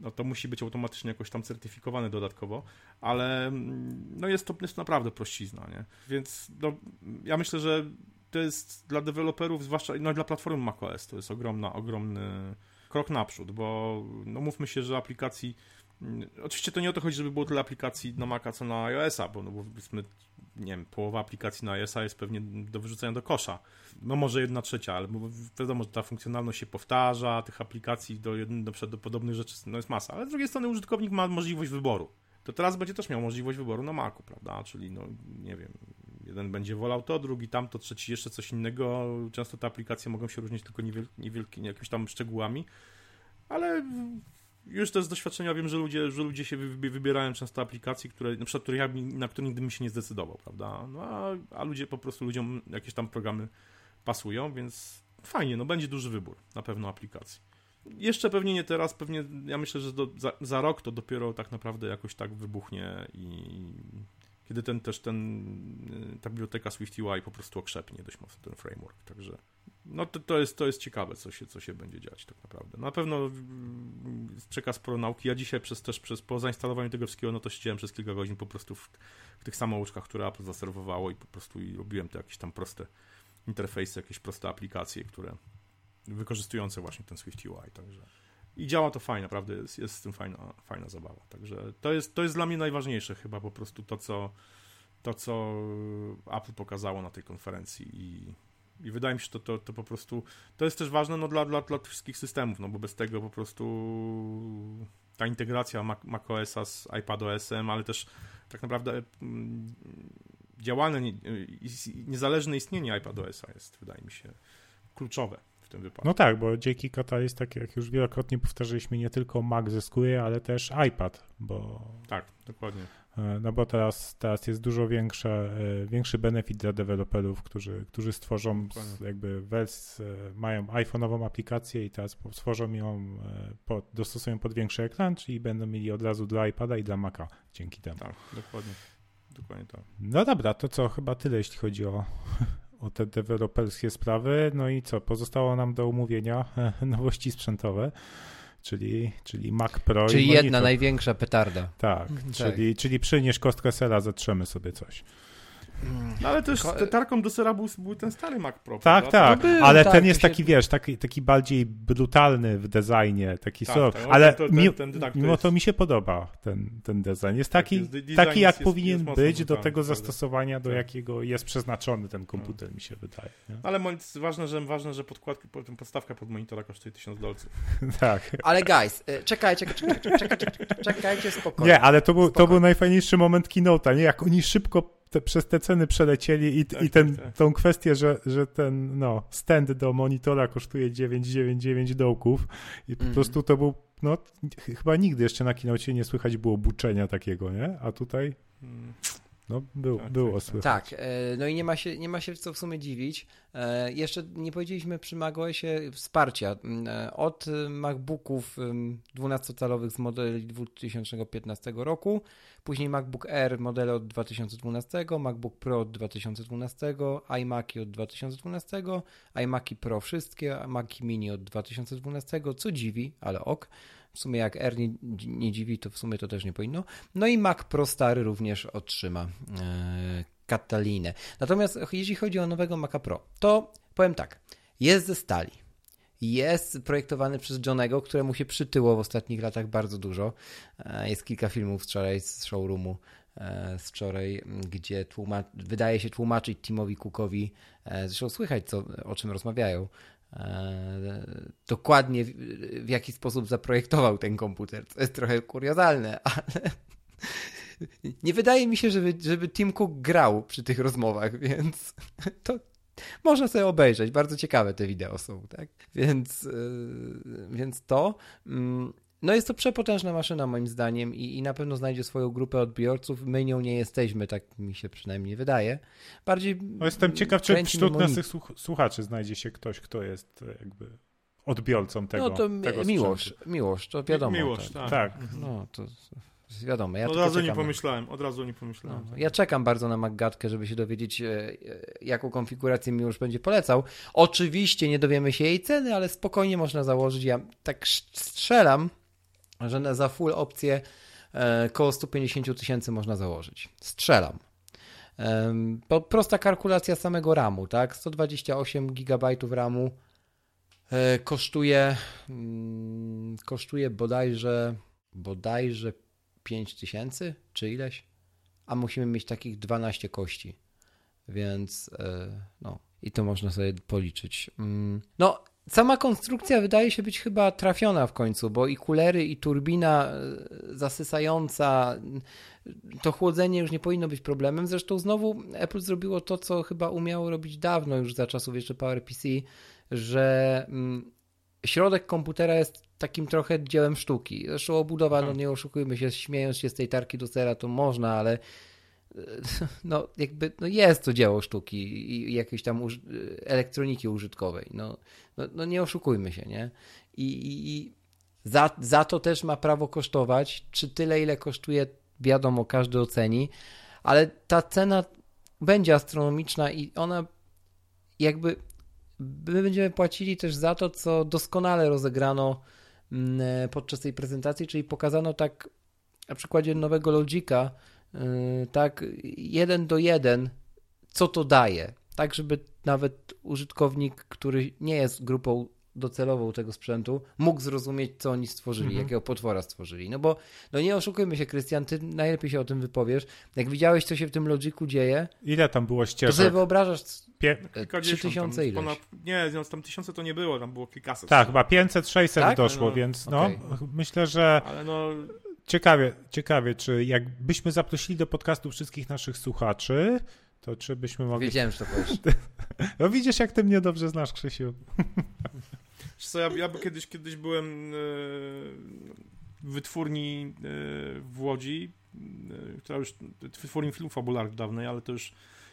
no to musi być automatycznie jakoś tam certyfikowane dodatkowo, ale mm, no jest to jest naprawdę prościzna, nie? Więc no, ja myślę, że to jest dla deweloperów, zwłaszcza no, dla platformy macOS, to jest ogromna, ogromny krok naprzód, bo no mówmy się, że aplikacji mm, Oczywiście to nie o to chodzi, żeby było tyle aplikacji na Maca, co na iOS-a, bo no powiedzmy, nie wiem, połowa aplikacji na iOS-a jest pewnie do wyrzucenia do kosza. No może jedna trzecia, ale wiadomo, że ta funkcjonalność się powtarza, tych aplikacji do, do, do podobnych rzeczy no jest masa, ale z drugiej strony użytkownik ma możliwość wyboru. To teraz będzie też miał możliwość wyboru na Macu, prawda? Czyli, no nie wiem, Jeden będzie wolał to, drugi tamto, trzeci jeszcze coś innego. Często te aplikacje mogą się różnić tylko niewielkimi, jakimiś tam szczegółami, ale już to z doświadczenia wiem, że ludzie, że ludzie się wybierają często aplikacje, które, na przykład, ja, na które nigdy bym się nie zdecydował, prawda? No, a, a ludzie po prostu, ludziom jakieś tam programy pasują, więc fajnie, no będzie duży wybór na pewno aplikacji. Jeszcze pewnie nie teraz, pewnie ja myślę, że do, za, za, rok to dopiero tak naprawdę jakoś tak wybuchnie i kiedy ten też ten, y, ta biblioteka Swift UI po prostu okrzepnie dość mocno ten framework, także no to, to, jest, to jest ciekawe, co się, co się będzie dziać tak naprawdę. Na pewno mm, przekaz pro nauki. Ja dzisiaj przez, też przez, po zainstalowaniu tego wszystkiego, no to siedziałem przez kilka godzin po prostu w, w tych samouczkach, które Apple zaserwowało i po prostu i robiłem te jakieś tam proste interfejsy, jakieś proste aplikacje, które wykorzystujące właśnie ten Swift UI, także i działa to fajnie, naprawdę jest, jest z tym fajna, fajna zabawa. Także to jest, to jest dla mnie najważniejsze chyba po prostu to, co, to, co Apple pokazało na tej konferencji i, i wydaje mi się, że to, to, to po prostu to jest też ważne no, dla, dla, dla wszystkich systemów, no bo bez tego po prostu ta integracja Mac, macOSa z iPadOS-em, ale też tak naprawdę mm, działalne, niezależne istnienie iPadOS-a jest, wydaje mi się, kluczowe tym wypadku. No tak, bo dzięki Catalyst, tak jak już wielokrotnie powtarzaliśmy, nie tylko Mac zyskuje, ale też iPad, bo... Tak, dokładnie. E, no bo teraz, teraz jest dużo większe, e, większy benefit dla deweloperów, którzy, którzy stworzą jakby wersję, mają iPhone'ową aplikację i teraz stworzą ją, e, pod, dostosują pod większy ekran, czyli będą mieli od razu dla iPada i dla Maca dzięki temu. Tak, dokładnie. dokładnie tak. No dobra, to co, chyba tyle, jeśli chodzi o, o te deweloperskie sprawy. No i co, pozostało nam do umówienia nowości sprzętowe czyli, czyli Mac Pro. Czyli jedna największa petarda. Tak, tak, Czyli, czyli przynieś kostkę sera, zatrzemy sobie coś. No ale też Ko tarką do sera był, był, ten stary Mac Pro. Tak, tak, no był, ale tak, ten jest taki, wiesz, taki, taki bardziej brutalny w designie, taki tak, tak, ale to, ten, ten, tak, mimo to, to mi się podoba ten, ten design. Jest taki, jest, taki jak jest, powinien jest być do tego zastosowania, do jakiego jest przeznaczony ten komputer, no. mi się wydaje. Nie? Ale ważne, że, ważne, że podkładki, podstawka pod monitora kosztuje 1000 dolców. tak. Ale guys, y, czekajcie, czekajcie, czekajcie, czekajcie spokojnie. Nie, ale to był, to był najfajniejszy moment keynote'a, nie? Jak oni szybko te, przez te ceny przelecieli i, tak, i ten, tak, tak. tą kwestię, że, że ten no, stand do monitora kosztuje 999 dołków i po mm. prostu to był, no chyba nigdy jeszcze na kinocie nie słychać było buczenia takiego, nie? A tutaj... Mm. No, był, tak, było tak, słychać. Tak, e, no i nie ma, się, nie ma się co w sumie dziwić. E, jeszcze nie powiedzieliśmy przy macOSie wsparcia. E, od MacBooków 12-calowych z modeli 2015 roku, później MacBook Air modele od 2012, MacBook Pro od 2012, iMaki od 2012, iMaki Pro wszystkie, Maci Mini od 2012, co dziwi, ale ok. W sumie jak R nie, nie dziwi, to w sumie to też nie powinno. No i Mac Pro stary również otrzyma e, Katalinę. Natomiast jeśli chodzi o nowego Maca Pro, to powiem tak, jest ze stali. Jest projektowany przez Johnego, któremu się przytyło w ostatnich latach bardzo dużo. E, jest kilka filmów wczoraj z showroomu e, z wczoraj, gdzie tłumacz, wydaje się tłumaczyć Timowi Cookowi, zresztą słychać co, o czym rozmawiają, dokładnie w, jaki sposób zaprojektował ten komputer, co jest trochę kuriozalne, ale nie wydaje mi się, żeby, żeby Tim Cook grał przy tych rozmowach, więc to można sobie obejrzeć. Bardzo ciekawe te wideo są, tak? Więc, yy, więc to. Yy, no jest to przepotężna maszyna moim zdaniem i, i na pewno znajdzie swoją grupę odbiorców. My nią nie jesteśmy, tak mi się przynajmniej wydaje. Bardziej no jestem ciekaw, czy wśród naszych słuchaczy znajdzie się ktoś, kto jest jakby odbiorcą tego. No to tego miłość, miłość, to wiadomo. Miłość, tak. tak. No to wiadomo. Ja od razu czekam. nie pomyślałem, od razu nie pomyślałem. No, ja czekam bardzo na Maggatkę, żeby się dowiedzieć, e, e, jaką konfigurację mi już będzie polecał. Oczywiście nie dowiemy się jej ceny, ale spokojnie można założyć. Ja tak strzelam, że za full opcję e, koło 150 tysięcy można założyć. Strzelam. Bo prosta kalkulacja samego RAMu, tak? 128 GB RAMu e, kosztuje mm, kosztuje bodajże bodajże 5 tysięcy, czy ileś? A musimy mieć takich 12 kości. Więc e, no, i to można sobie policzyć. Mm, no, Sama konstrukcja wydaje się być chyba trafiona w końcu, bo i kulery, i turbina e, zasysająca, to chłodzenie już nie powinno być problemem. Zresztą znowu Apple zrobiło to, co chyba umiało robić dawno już za czasów jeszcze PowerPC, że mm, środek komputera jest takim trochę dziełem sztuki. Zresztą obudowa, no tak. nie oszukujmy się, śmiejąc się z tej tarki do sera, to można, ale no jakby no jest to dzieło sztuki i jakiejś tam uży elektroniki użytkowej. No, no, no, nie oszukujmy się, nie? I, i, i za, za to też ma prawo kosztować. Czy tyle, ile kosztuje, wiadomo, każdy oceni, ale ta cena będzie astronomiczna i ona jakby my będziemy płacili też za to, co doskonale rozegrano mm, podczas tej prezentacji, czyli pokazano tak na przykładzie nowego Logica, Yy, tak, jeden do jeden, co to daje, tak, żeby nawet użytkownik, który nie jest grupą docelową tego sprzętu, mógł zrozumieć, co oni stworzyli, mhm. jakiego potwora stworzyli. No bo, no nie oszukujmy się, Krystian, ty najlepiej się o tym wypowiesz. Jak widziałeś, co się w tym Logiku dzieje... Ile tam było ścieżek? To sobie wyobrażasz... Pie... 3000 ileś. Ponad, nie, no, tam tysiące to nie było, tam było kilkaset. Tak, chyba 500-600 tak? doszło, no, więc no, okay. myślę, że... Ale no Ciekawie, ciekawie, czy jakbyśmy zaprosili do podcastu wszystkich naszych słuchaczy, to czy byśmy mogli... Wiedziałem, że to powiesz. No widzisz, jak ty mnie dobrze znasz, Krzysiu. Co, ja, ja kiedyś, kiedyś byłem e, w wytwórni e, w Łodzi, e, która już, wytwórni filmów fabularnych dawnej, ale to już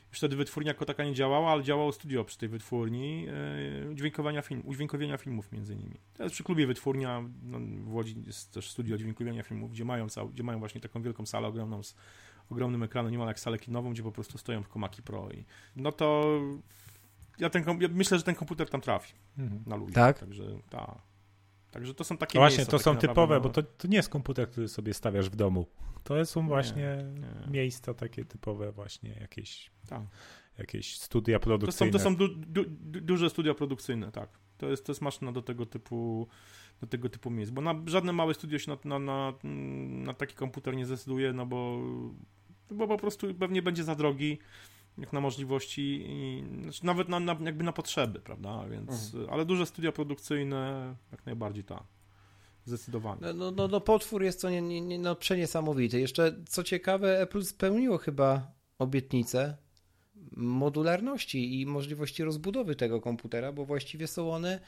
już wtedy wytwórnia jako taka nie działała, ale działało studio przy tej wytwórni yy, dźwiękowania film, udźwiękowienia filmów między innymi. Teraz przy klubie wytwórnia no, w Łodzi jest też studio dźwiękowienia filmów, gdzie mają, cał, gdzie mają właśnie taką wielką salę ogromną z ogromnym ekranem, niemal jak salę kinową, gdzie po prostu stoją w komaki Pro i no to ja, ten, ja myślę, że ten komputer tam trafi mhm. na ludzi. Tak? Także tak. Także to są takie no Właśnie, miejsca, to są typowe, no. bo to, to nie jest komputer, który sobie stawiasz w domu. To są właśnie nie, nie. miejsca takie typowe właśnie jakieś, tak. jakieś studia produkcyjne. To są, to są du, du, duże studia produkcyjne, tak. To jest, to jest maszyna do tego typu do tego typu miejsc, bo na żadne małe studio się na, na, na, na taki komputer nie zdecyduje, no bo, bo po prostu pewnie będzie za drogi jak na możliwości, i, znaczy nawet na, na, jakby na potrzeby, prawda, więc, mhm. ale duże studia produkcyjne jak najbardziej tak. Zdecydowanie. No, no, no, no potwór jest to nie, nie, nie, no, przeniesamowity. Jeszcze co ciekawe, Apple spełniło chyba obietnicę modularności i możliwości rozbudowy tego komputera, bo właściwie są one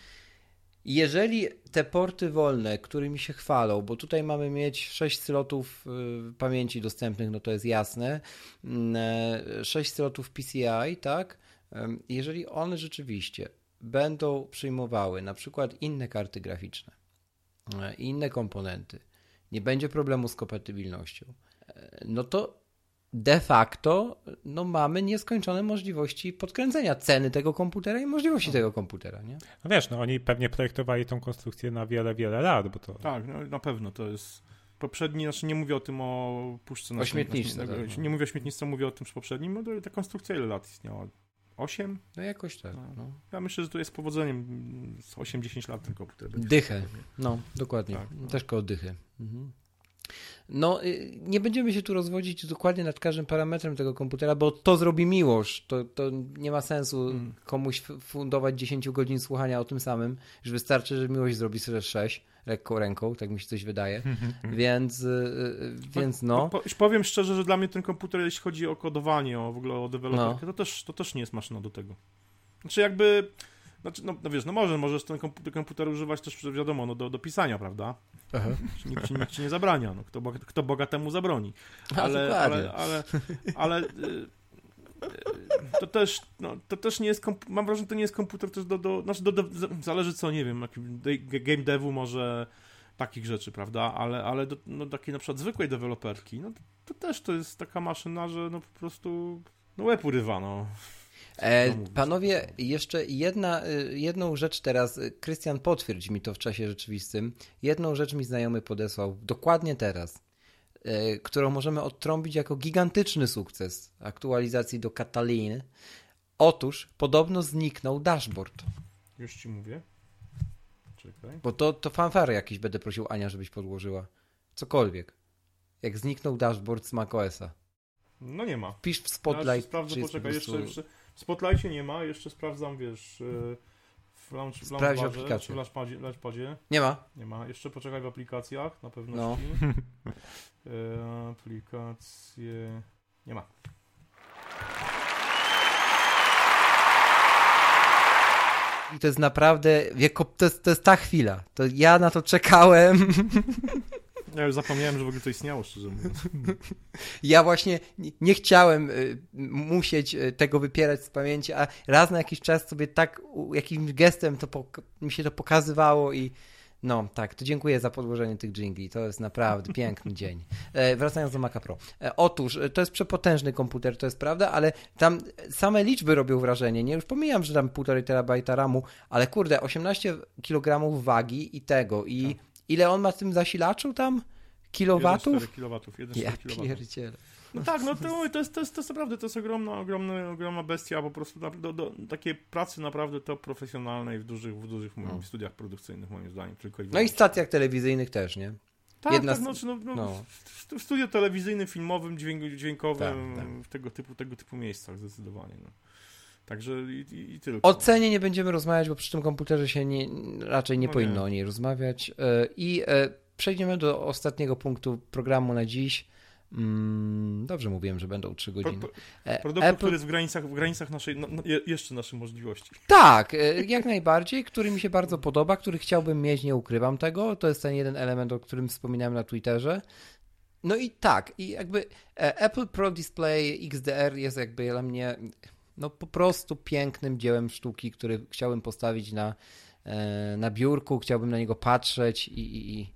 jeżeli te porty wolne, którymi się chwalą, bo tutaj mamy mieć 6 slotów y, pamięci dostępnych, no to jest jasne, 6 mm, e, slotów PCI, tak? Jeżeli one rzeczywiście będą przyjmowały na przykład inne karty graficzne, inne komponenty, nie będzie problemu z kompatybilnością, no to de facto no, mamy nieskończone możliwości podkręcenia ceny tego komputera i możliwości no. tego komputera. Nie? No wiesz, no oni pewnie projektowali tą konstrukcję na wiele, wiele lat, bo to... Tak, no, na pewno to jest... Poprzedni, znaczy nie mówię o tym o puszce... O śmietniczce. Tak, no. Nie mówię o śmietniczce, mówię o tym z poprzednim, no ta konstrukcja ile lat istniała? 8? No jakoś tak. No. No. Ja myślę, że to jest powodzeniem z 8-10 lat ten komputer. Dychę, no dokładnie. Tak, no. Też koło dychy. Mhm. No, y, nie będziemy się tu rozwodzić dokładnie nad każdym parametrem tego komputera, bo to zrobi miłość. To, to nie ma sensu hmm. komuś fundować 10 godzin słuchania o tym samym, że wystarczy, że miłość zrobi sobie 6 lekką ręką, tak mi się coś wydaje. więc, y, y, więc no. Po, powiem szczerze, że dla mnie ten komputer, jeśli chodzi o kodowanie, o w ogóle o deweloperkę, no. to, też, to też nie jest maszyna do tego. Znaczy jakby znaczy, no, no wiesz, no może, możesz ten komputer używać też, wiadomo, no, do, do pisania, prawda? Aha. Nikt, ci, nikt ci nie zabrania, no, kto, kto Boga temu zabroni. Ale, ale, ale, ale, y, y, to też, no, to też nie jest, mam wrażenie, że to nie jest komputer też do, do, znaczy do, do zależy co, nie wiem, game devu może takich rzeczy, prawda, ale, ale do no, takiej na przykład zwykłej deweloperki, no to, to, też to jest taka maszyna, że no po prostu no łeb urywa, no. E, panowie, jeszcze jedna, y, jedną rzecz teraz, y, Krystian potwierdź mi to w czasie rzeczywistym, jedną rzecz mi znajomy podesłał, dokładnie teraz, e, którą możemy odtrąbić jako gigantyczny sukces aktualizacji do Cataliny. Otóż podobno zniknął dashboard. Już ci mówię. Czekaj. Bo to, to fanfary jakieś będę prosił Ania, żebyś podłożyła. Cokolwiek. Jak zniknął dashboard z macOSa. No nie ma. Pisz w Spotlight. Ja sprawdzę, poczekaj, jeszcze, jeszcze Spotlightie nie ma, jeszcze sprawdzam, wiesz, e, w launch, w Sprawdź aplikację. w launchpadzie, launchpadzie. Nie ma. Nie ma. Jeszcze poczekaj w aplikacjach, na pewno. No. E, aplikacje... Nie ma. I to jest naprawdę, to jest, to jest ta chwila. To ja na to czekałem. Ja już zapomniałem, że w ogóle to istniało, szczerze mówiąc. Ja właśnie nie chciałem y, musieć y, tego wypierać z pamięci, a raz na jakiś czas sobie tak jakimś gestem to mi się to pokazywało i no, tak, to dziękuję za podłożenie tych jingli. To jest naprawdę piękny dzień. E, wracając do Maca Pro. E, otóż, e, to jest przepotężny komputer, to jest prawda, ale tam same liczby robią wrażenie. Nie już pomijam, że tam 1,5 terabajta RAMu, ale kurde, 18 kg wagi i tego i tak Ile on ma w tym zasilaczu tam? Kilowatów? 1,4 kilowatów. 1,4 ja pierdzielę. No tak, no to, to, jest, to, jest, to jest naprawdę, to jest ogromna, ogromna, ogromna bestia, po prostu do, do, do takiej pracy naprawdę to profesjonalnej w dużych, w dużych no. studiach produkcyjnych moim zdaniem. Tylko i no i stacjach telewizyjnych też, nie? Tak, Jedna tak, znaczy, no, no, no. W, studio telewizyjnym, filmowym, dźwięk, dźwiękowym, tak, tak. w tego typu, tego typu miejscach zdecydowanie. No. Także i, i, i tylko. O cenie nie będziemy rozmawiać, bo przy tym komputerze się nie, raczej nie no powinno nie. o niej rozmawiać. E, I e, przejdziemy do ostatniego punktu programu na dziś. Mm, dobrze mówiłem, że będą 3 godziny. Pro, pro, e, produkt, Apple... który jest w granicach, w granicach naszej, no, no, jeszcze naszych możliwości. Tak, jak najbardziej, który mi się bardzo podoba, który chciałbym mieć, nie ukrywam tego. To jest ten jeden element, o którym wspominałem na Twitterze. No i tak, i jakby Apple Pro Display XDR jest jakby dla mnie no po prostu pięknym dziełem sztuki, który chciałbym postawić na, e, na biurku, chciałbym na niego patrzeć i, i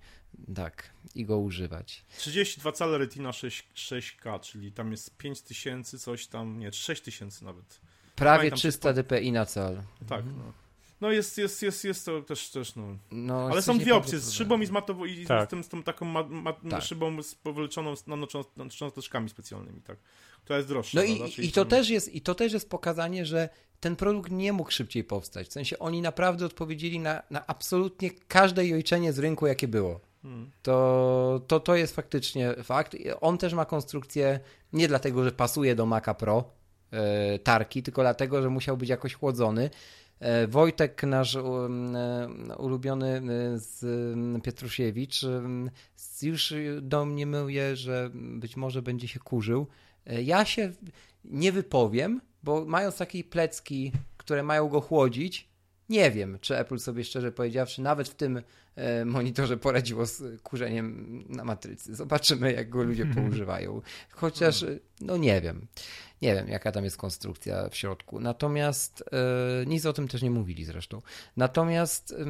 Tak, i go używać. 32 cale Retina 6, 6K, czyli tam jest 5000 coś tam, nie, 6000 nawet. Prawie Pamiętam, 300 dpi na cal. Tak, mhm. no. No jest, jest, jest, jest to też, też no. no Ale są dwie opcje, z szybą i z matową i tak. z, tym, z tą taką ma, ma, tak. szybą z powleczoną nanocząsteczkami specjalnymi, tak. To jest droższe. No i, i, to też jest, i to też jest pokazanie, że ten produkt nie mógł szybciej powstać. W sensie oni naprawdę odpowiedzieli na, na absolutnie każde jojczenie z rynku, jakie było. Hmm. To, to, to jest faktycznie fakt. On też ma konstrukcję nie dlatego, że pasuje do Maca Pro yy, tarki, tylko dlatego, że musiał być jakoś chłodzony. E, Wojtek, nasz e, ulubiony e, z Pietrusiewicz, już do mnie mówię, że być może będzie się kurzył. Ja się nie wypowiem, bo mając takie plecki, które mają go chłodzić, nie wiem, czy Apple sobie szczerze powiedziawszy, nawet w tym monitorze poradziło z kurzeniem na matrycy. Zobaczymy, jak go ludzie poużywają. Chociaż, no nie wiem. Nie wiem, jaka tam jest konstrukcja w środku. Natomiast yy, nic o tym też nie mówili zresztą. Natomiast yy,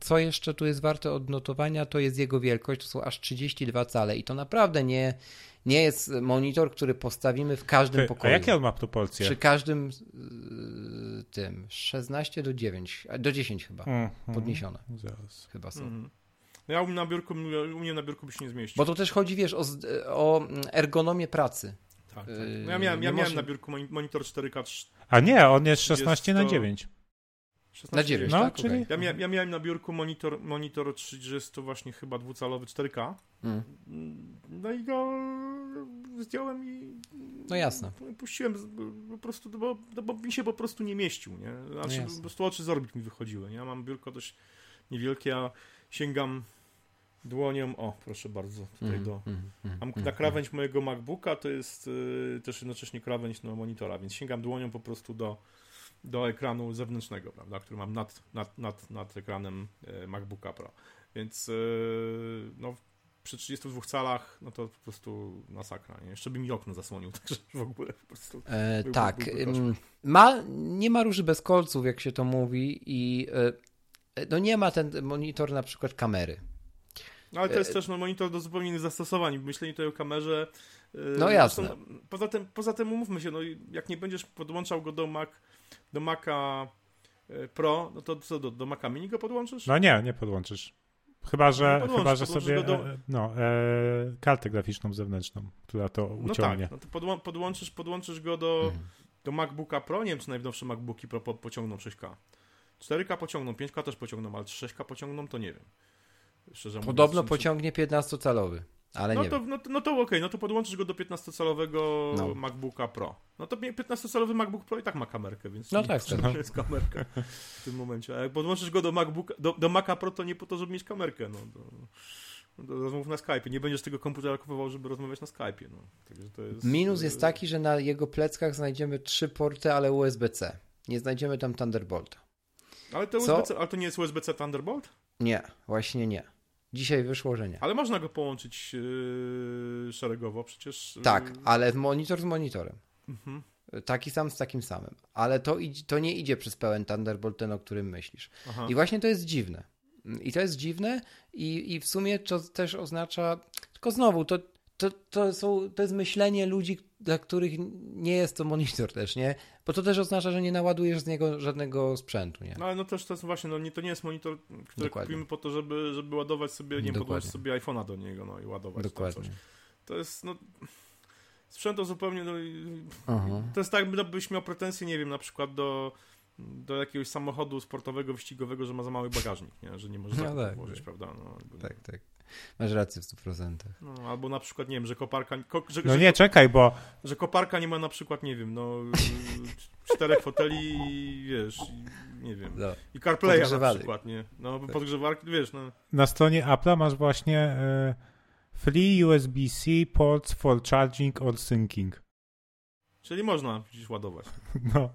co jeszcze tu jest warte odnotowania, to jest jego wielkość. To są aż 32 cale i to naprawdę nie, nie jest monitor, który postawimy w każdym Ty, pokoju. A jakie on ma proporcje? Przy każdym yy, tym 16 do 9, do 10 chyba mm, podniesione. Zaraz. Chyba są. Mm. Ja u mnie na biurku, u mnie na biurku by się nie zmieścił. Bo to też chodzi, wiesz, o, o ergonomię pracy. Tak, tak. No ja miałem, ja miałem na biurku monitor 4K. A nie, on jest 16 na 9. 16 na 9, no, tak? Czyli... Okay. Ja, mia ja, miałem na biurku monitor, monitor 30 właśnie chyba dwucalowy 4K. Mm. No i go zdjąłem i no jasne. Puściłem po prostu, bo, bo mi się po prostu nie mieścił, nie? Znaczy, no po prostu oczy z orbit mi wychodziły, nie? Ja mam biurko dość niewielkie, a sięgam dłonią, o proszę bardzo, tutaj mm, do, mm, mm, mam na krawędź mojego MacBooka, to jest y, też jednocześnie krawędź no, monitora, więc sięgam dłonią po prostu do, do ekranu zewnętrznego, prawda, który mam nad, nad, nad, nad ekranem y, MacBooka Pro, więc y, no przy 32 calach, no to po prostu masakra, nie? Jeszcze by mi okno zasłonił, także w ogóle po prostu... E, tak, ma, nie ma róży bez kolców, jak się to mówi i e, no nie ma ten monitor na przykład kamery, ale to jest e, też no, monitor do zupełnie innych zastosowań. Myślenie tutaj o kamerze. E, no jasne. Zresztą, poza, tym, poza tym umówmy się, no, jak nie będziesz podłączał go do, Mac, do Maca e, Pro, no to co, do, do Maca Mini go podłączysz? No nie, nie podłączysz. Chyba, że, chyba, że sobie do... no, e, kartę graficzną zewnętrzną, która to uciągnie. No tak, no to podłączysz, podłączysz go do, mhm. do MacBooka Pro. Nie wiem, czy najnowsze MacBooki Pro po, pociągną 6K. 4K pociągną, 5K też pociągną, ale 6K pociągną, to nie wiem. Szczerze Podobno mówiąc, pociągnie 15-calowy. Ale no nie to, wiem. no, no to okej, okay, no to podłączysz go do 15-calowego no. MacBooka Pro. No to 15-calowy MacBook Pro i tak ma kamerkę, więc no tak, to jest kamerka w tym momencie. A jak podłączysz go do MacBooka, do, do Maca Pro, to nie po to, żeby mieć kamerkę, no. Do, do rozmów na Skype. Nie będziesz tego komputera kupował, żeby rozmawiać na Skype. No. Także to jest... Minus jest taki, że na jego pleckach znajdziemy trzy porty, ale USB-C. Nie znajdziemy tam Thunderbolta. Ale to, USB-C, ale to nie jest USB-C Thunderbolt? Nie, właśnie nie. Dzisiaj wyszło, że nie. Ale można go połączyć yy, szeregowo przecież. Yy... Tak, ale monitor z monitorem. Mhm. Taki sam z takim samym. Ale to, to nie idzie przez pełen Thunderbolt, ten, o którym myślisz. Aha. I właśnie to jest dziwne. I to jest dziwne i, i w sumie to też oznacza, tylko znowu, to, to, to, są, to jest myślenie ludzi, dla których nie jest to monitor też, nie? Bo to też oznacza, że nie naładujesz z niego żadnego sprzętu, nie? No ale no też to jest właśnie, no nie, to nie jest monitor, który Dokładnie. kupimy po to, żeby, żeby ładować sobie, nie podłączyć sobie iPhone'a do niego, no i ładować Dokładnie. coś. To jest, no... Sprzęt to zupełnie, no, to jest tak, jakbyś miał pretensje, nie wiem, na przykład do do jakiegoś samochodu sportowego, wyścigowego, że ma za mały bagażnik, nie? że nie może no tak, włożyć, tak. prawda? No, tak, tak. Masz rację w 100%. No, albo na przykład, nie wiem, że koparka... Ko, że, no że, nie, czekaj, bo... Że koparka nie ma na przykład, nie wiem, no czterech foteli i wiesz, i, nie wiem, no. i CarPlaya na przykład, nie? No, tak. podgrzewarki, wiesz, no. Na stronie Apple'a masz właśnie y, free USB-C ports for charging or syncing. Czyli można gdzieś ładować. No.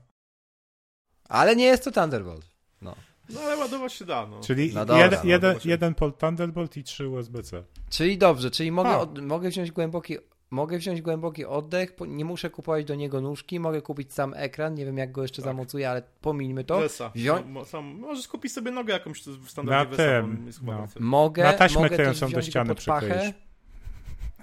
Ale nie jest to Thunderbolt. No. No ale ładować się da, no. Czyli no dobra, jeden, no, jeden port Thunderbolt i trzy USB-C. Czyli dobrze, czyli mogę, od, mogę wziąć głęboki mogę wziąć głęboki oddech, nie muszę kupować do niego nóżki, mogę kupić sam ekran, nie wiem jak go jeszcze tak. zamocuję, ale pomińmy to. Wesa. Wziąć... No, sam, możesz kupić sobie nogę jakąś w standardzie Na tym, no. Mogę, Na taśmę mogę też do ściany pod pachę.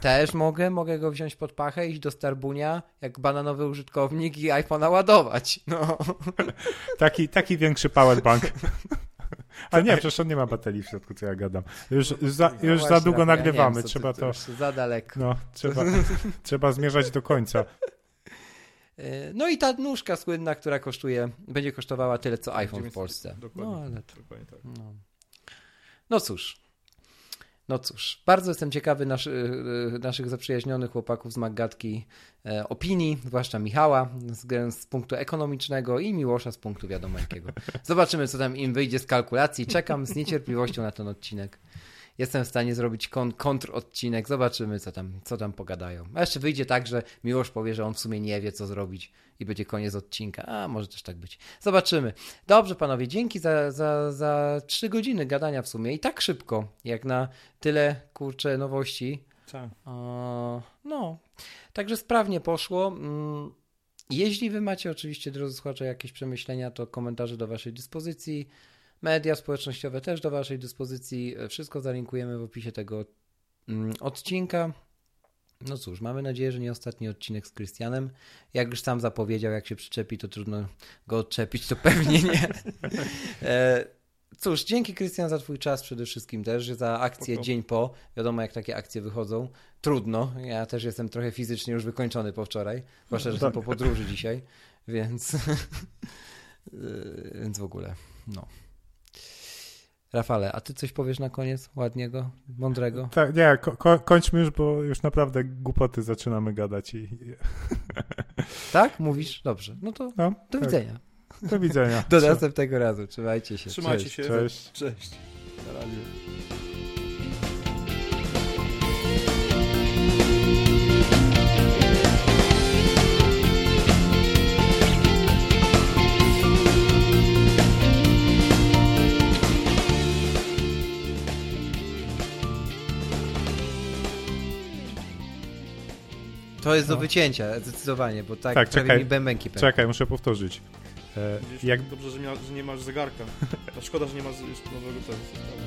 Też mogę, mogę go wziąć pod pachę, iść do Starbunia, jak bananowy użytkownik i iPhone'a ładować. No. taki, taki większy powerbank. A nie, przecież on nie ma baterii w środku, co ja gadam. Już, już za, no już za długo nagrywamy, wiem, trzeba to... Za daleko. No, trzeba, trzeba zmierzać do końca. E, no i ta nóżka słynna, która kosztuje, będzie kosztowała tyle, co iPhone w Polsce. Dokładnie, no, ale to, dokładnie tak. No. no cóż, no cóż, bardzo jestem ciekawy naszy, y, naszych zaprzyjaźnionych chłopaków z Maggatki e, opinii, zwłaszcza Michała z, z, punktu ekonomicznego i Miłosza z punktu wiadomo jakiego. Zobaczymy, co tam im wyjdzie z kalkulacji. Czekam z niecierpliwością na ten odcinek jestem w stanie zrobić kon odcinek. Zobaczymy, co tam, co tam pogadają. A jeszcze wyjdzie tak, że Miłosz powie, że on w sumie nie wie, co zrobić i będzie koniec odcinka. A, może też tak być. Zobaczymy. Dobrze, panowie, dzięki za, za, za 3 godziny gadania w sumie. I tak szybko, jak na tyle, kurcze, nowości. Tak. no, także sprawnie poszło. Mm, jeśli wy macie oczywiście, drodzy słuchacze, jakieś przemyślenia, to komentarze do waszej dyspozycji. Media społecznościowe też do Waszej dyspozycji. Wszystko zalinkujemy w opisie tego mm, odcinka. No cóż, mamy nadzieję, że nie ostatni odcinek z Krystianem. Jak już sam zapowiedział, jak się przyczepi, to trudno go odczepić, to pewnie nie. E, cóż, dzięki Krystian za Twój czas przede wszystkim też, za akcję Spoko. dzień po. Wiadomo, jak takie akcje wychodzą. Trudno. Ja też jestem trochę fizycznie już wykończony po wczoraj, zwłaszcza, że jestem po podróży dzisiaj, więc. E, więc w ogóle, no. Rafale, a ty coś powiesz na koniec ładniego, mądrego? Tak, nie, ko kończmy już, bo już naprawdę głupoty zaczynamy gadać. I... Tak? Mówisz? Dobrze. No to no, do tak. widzenia. Do widzenia. do następnego razu. Trzymajcie się. Trzymajcie Cześć. się. Cześć. Cześć. Na razie. To jest no. do wycięcia, zdecydowanie, bo tak, tak czekaj, mi bębenki pękną. Czekaj, muszę powtórzyć. E, jak... Dobrze, że, nie masz zegarka. To szkoda, że nie masz jeszcze nowego telewizytora.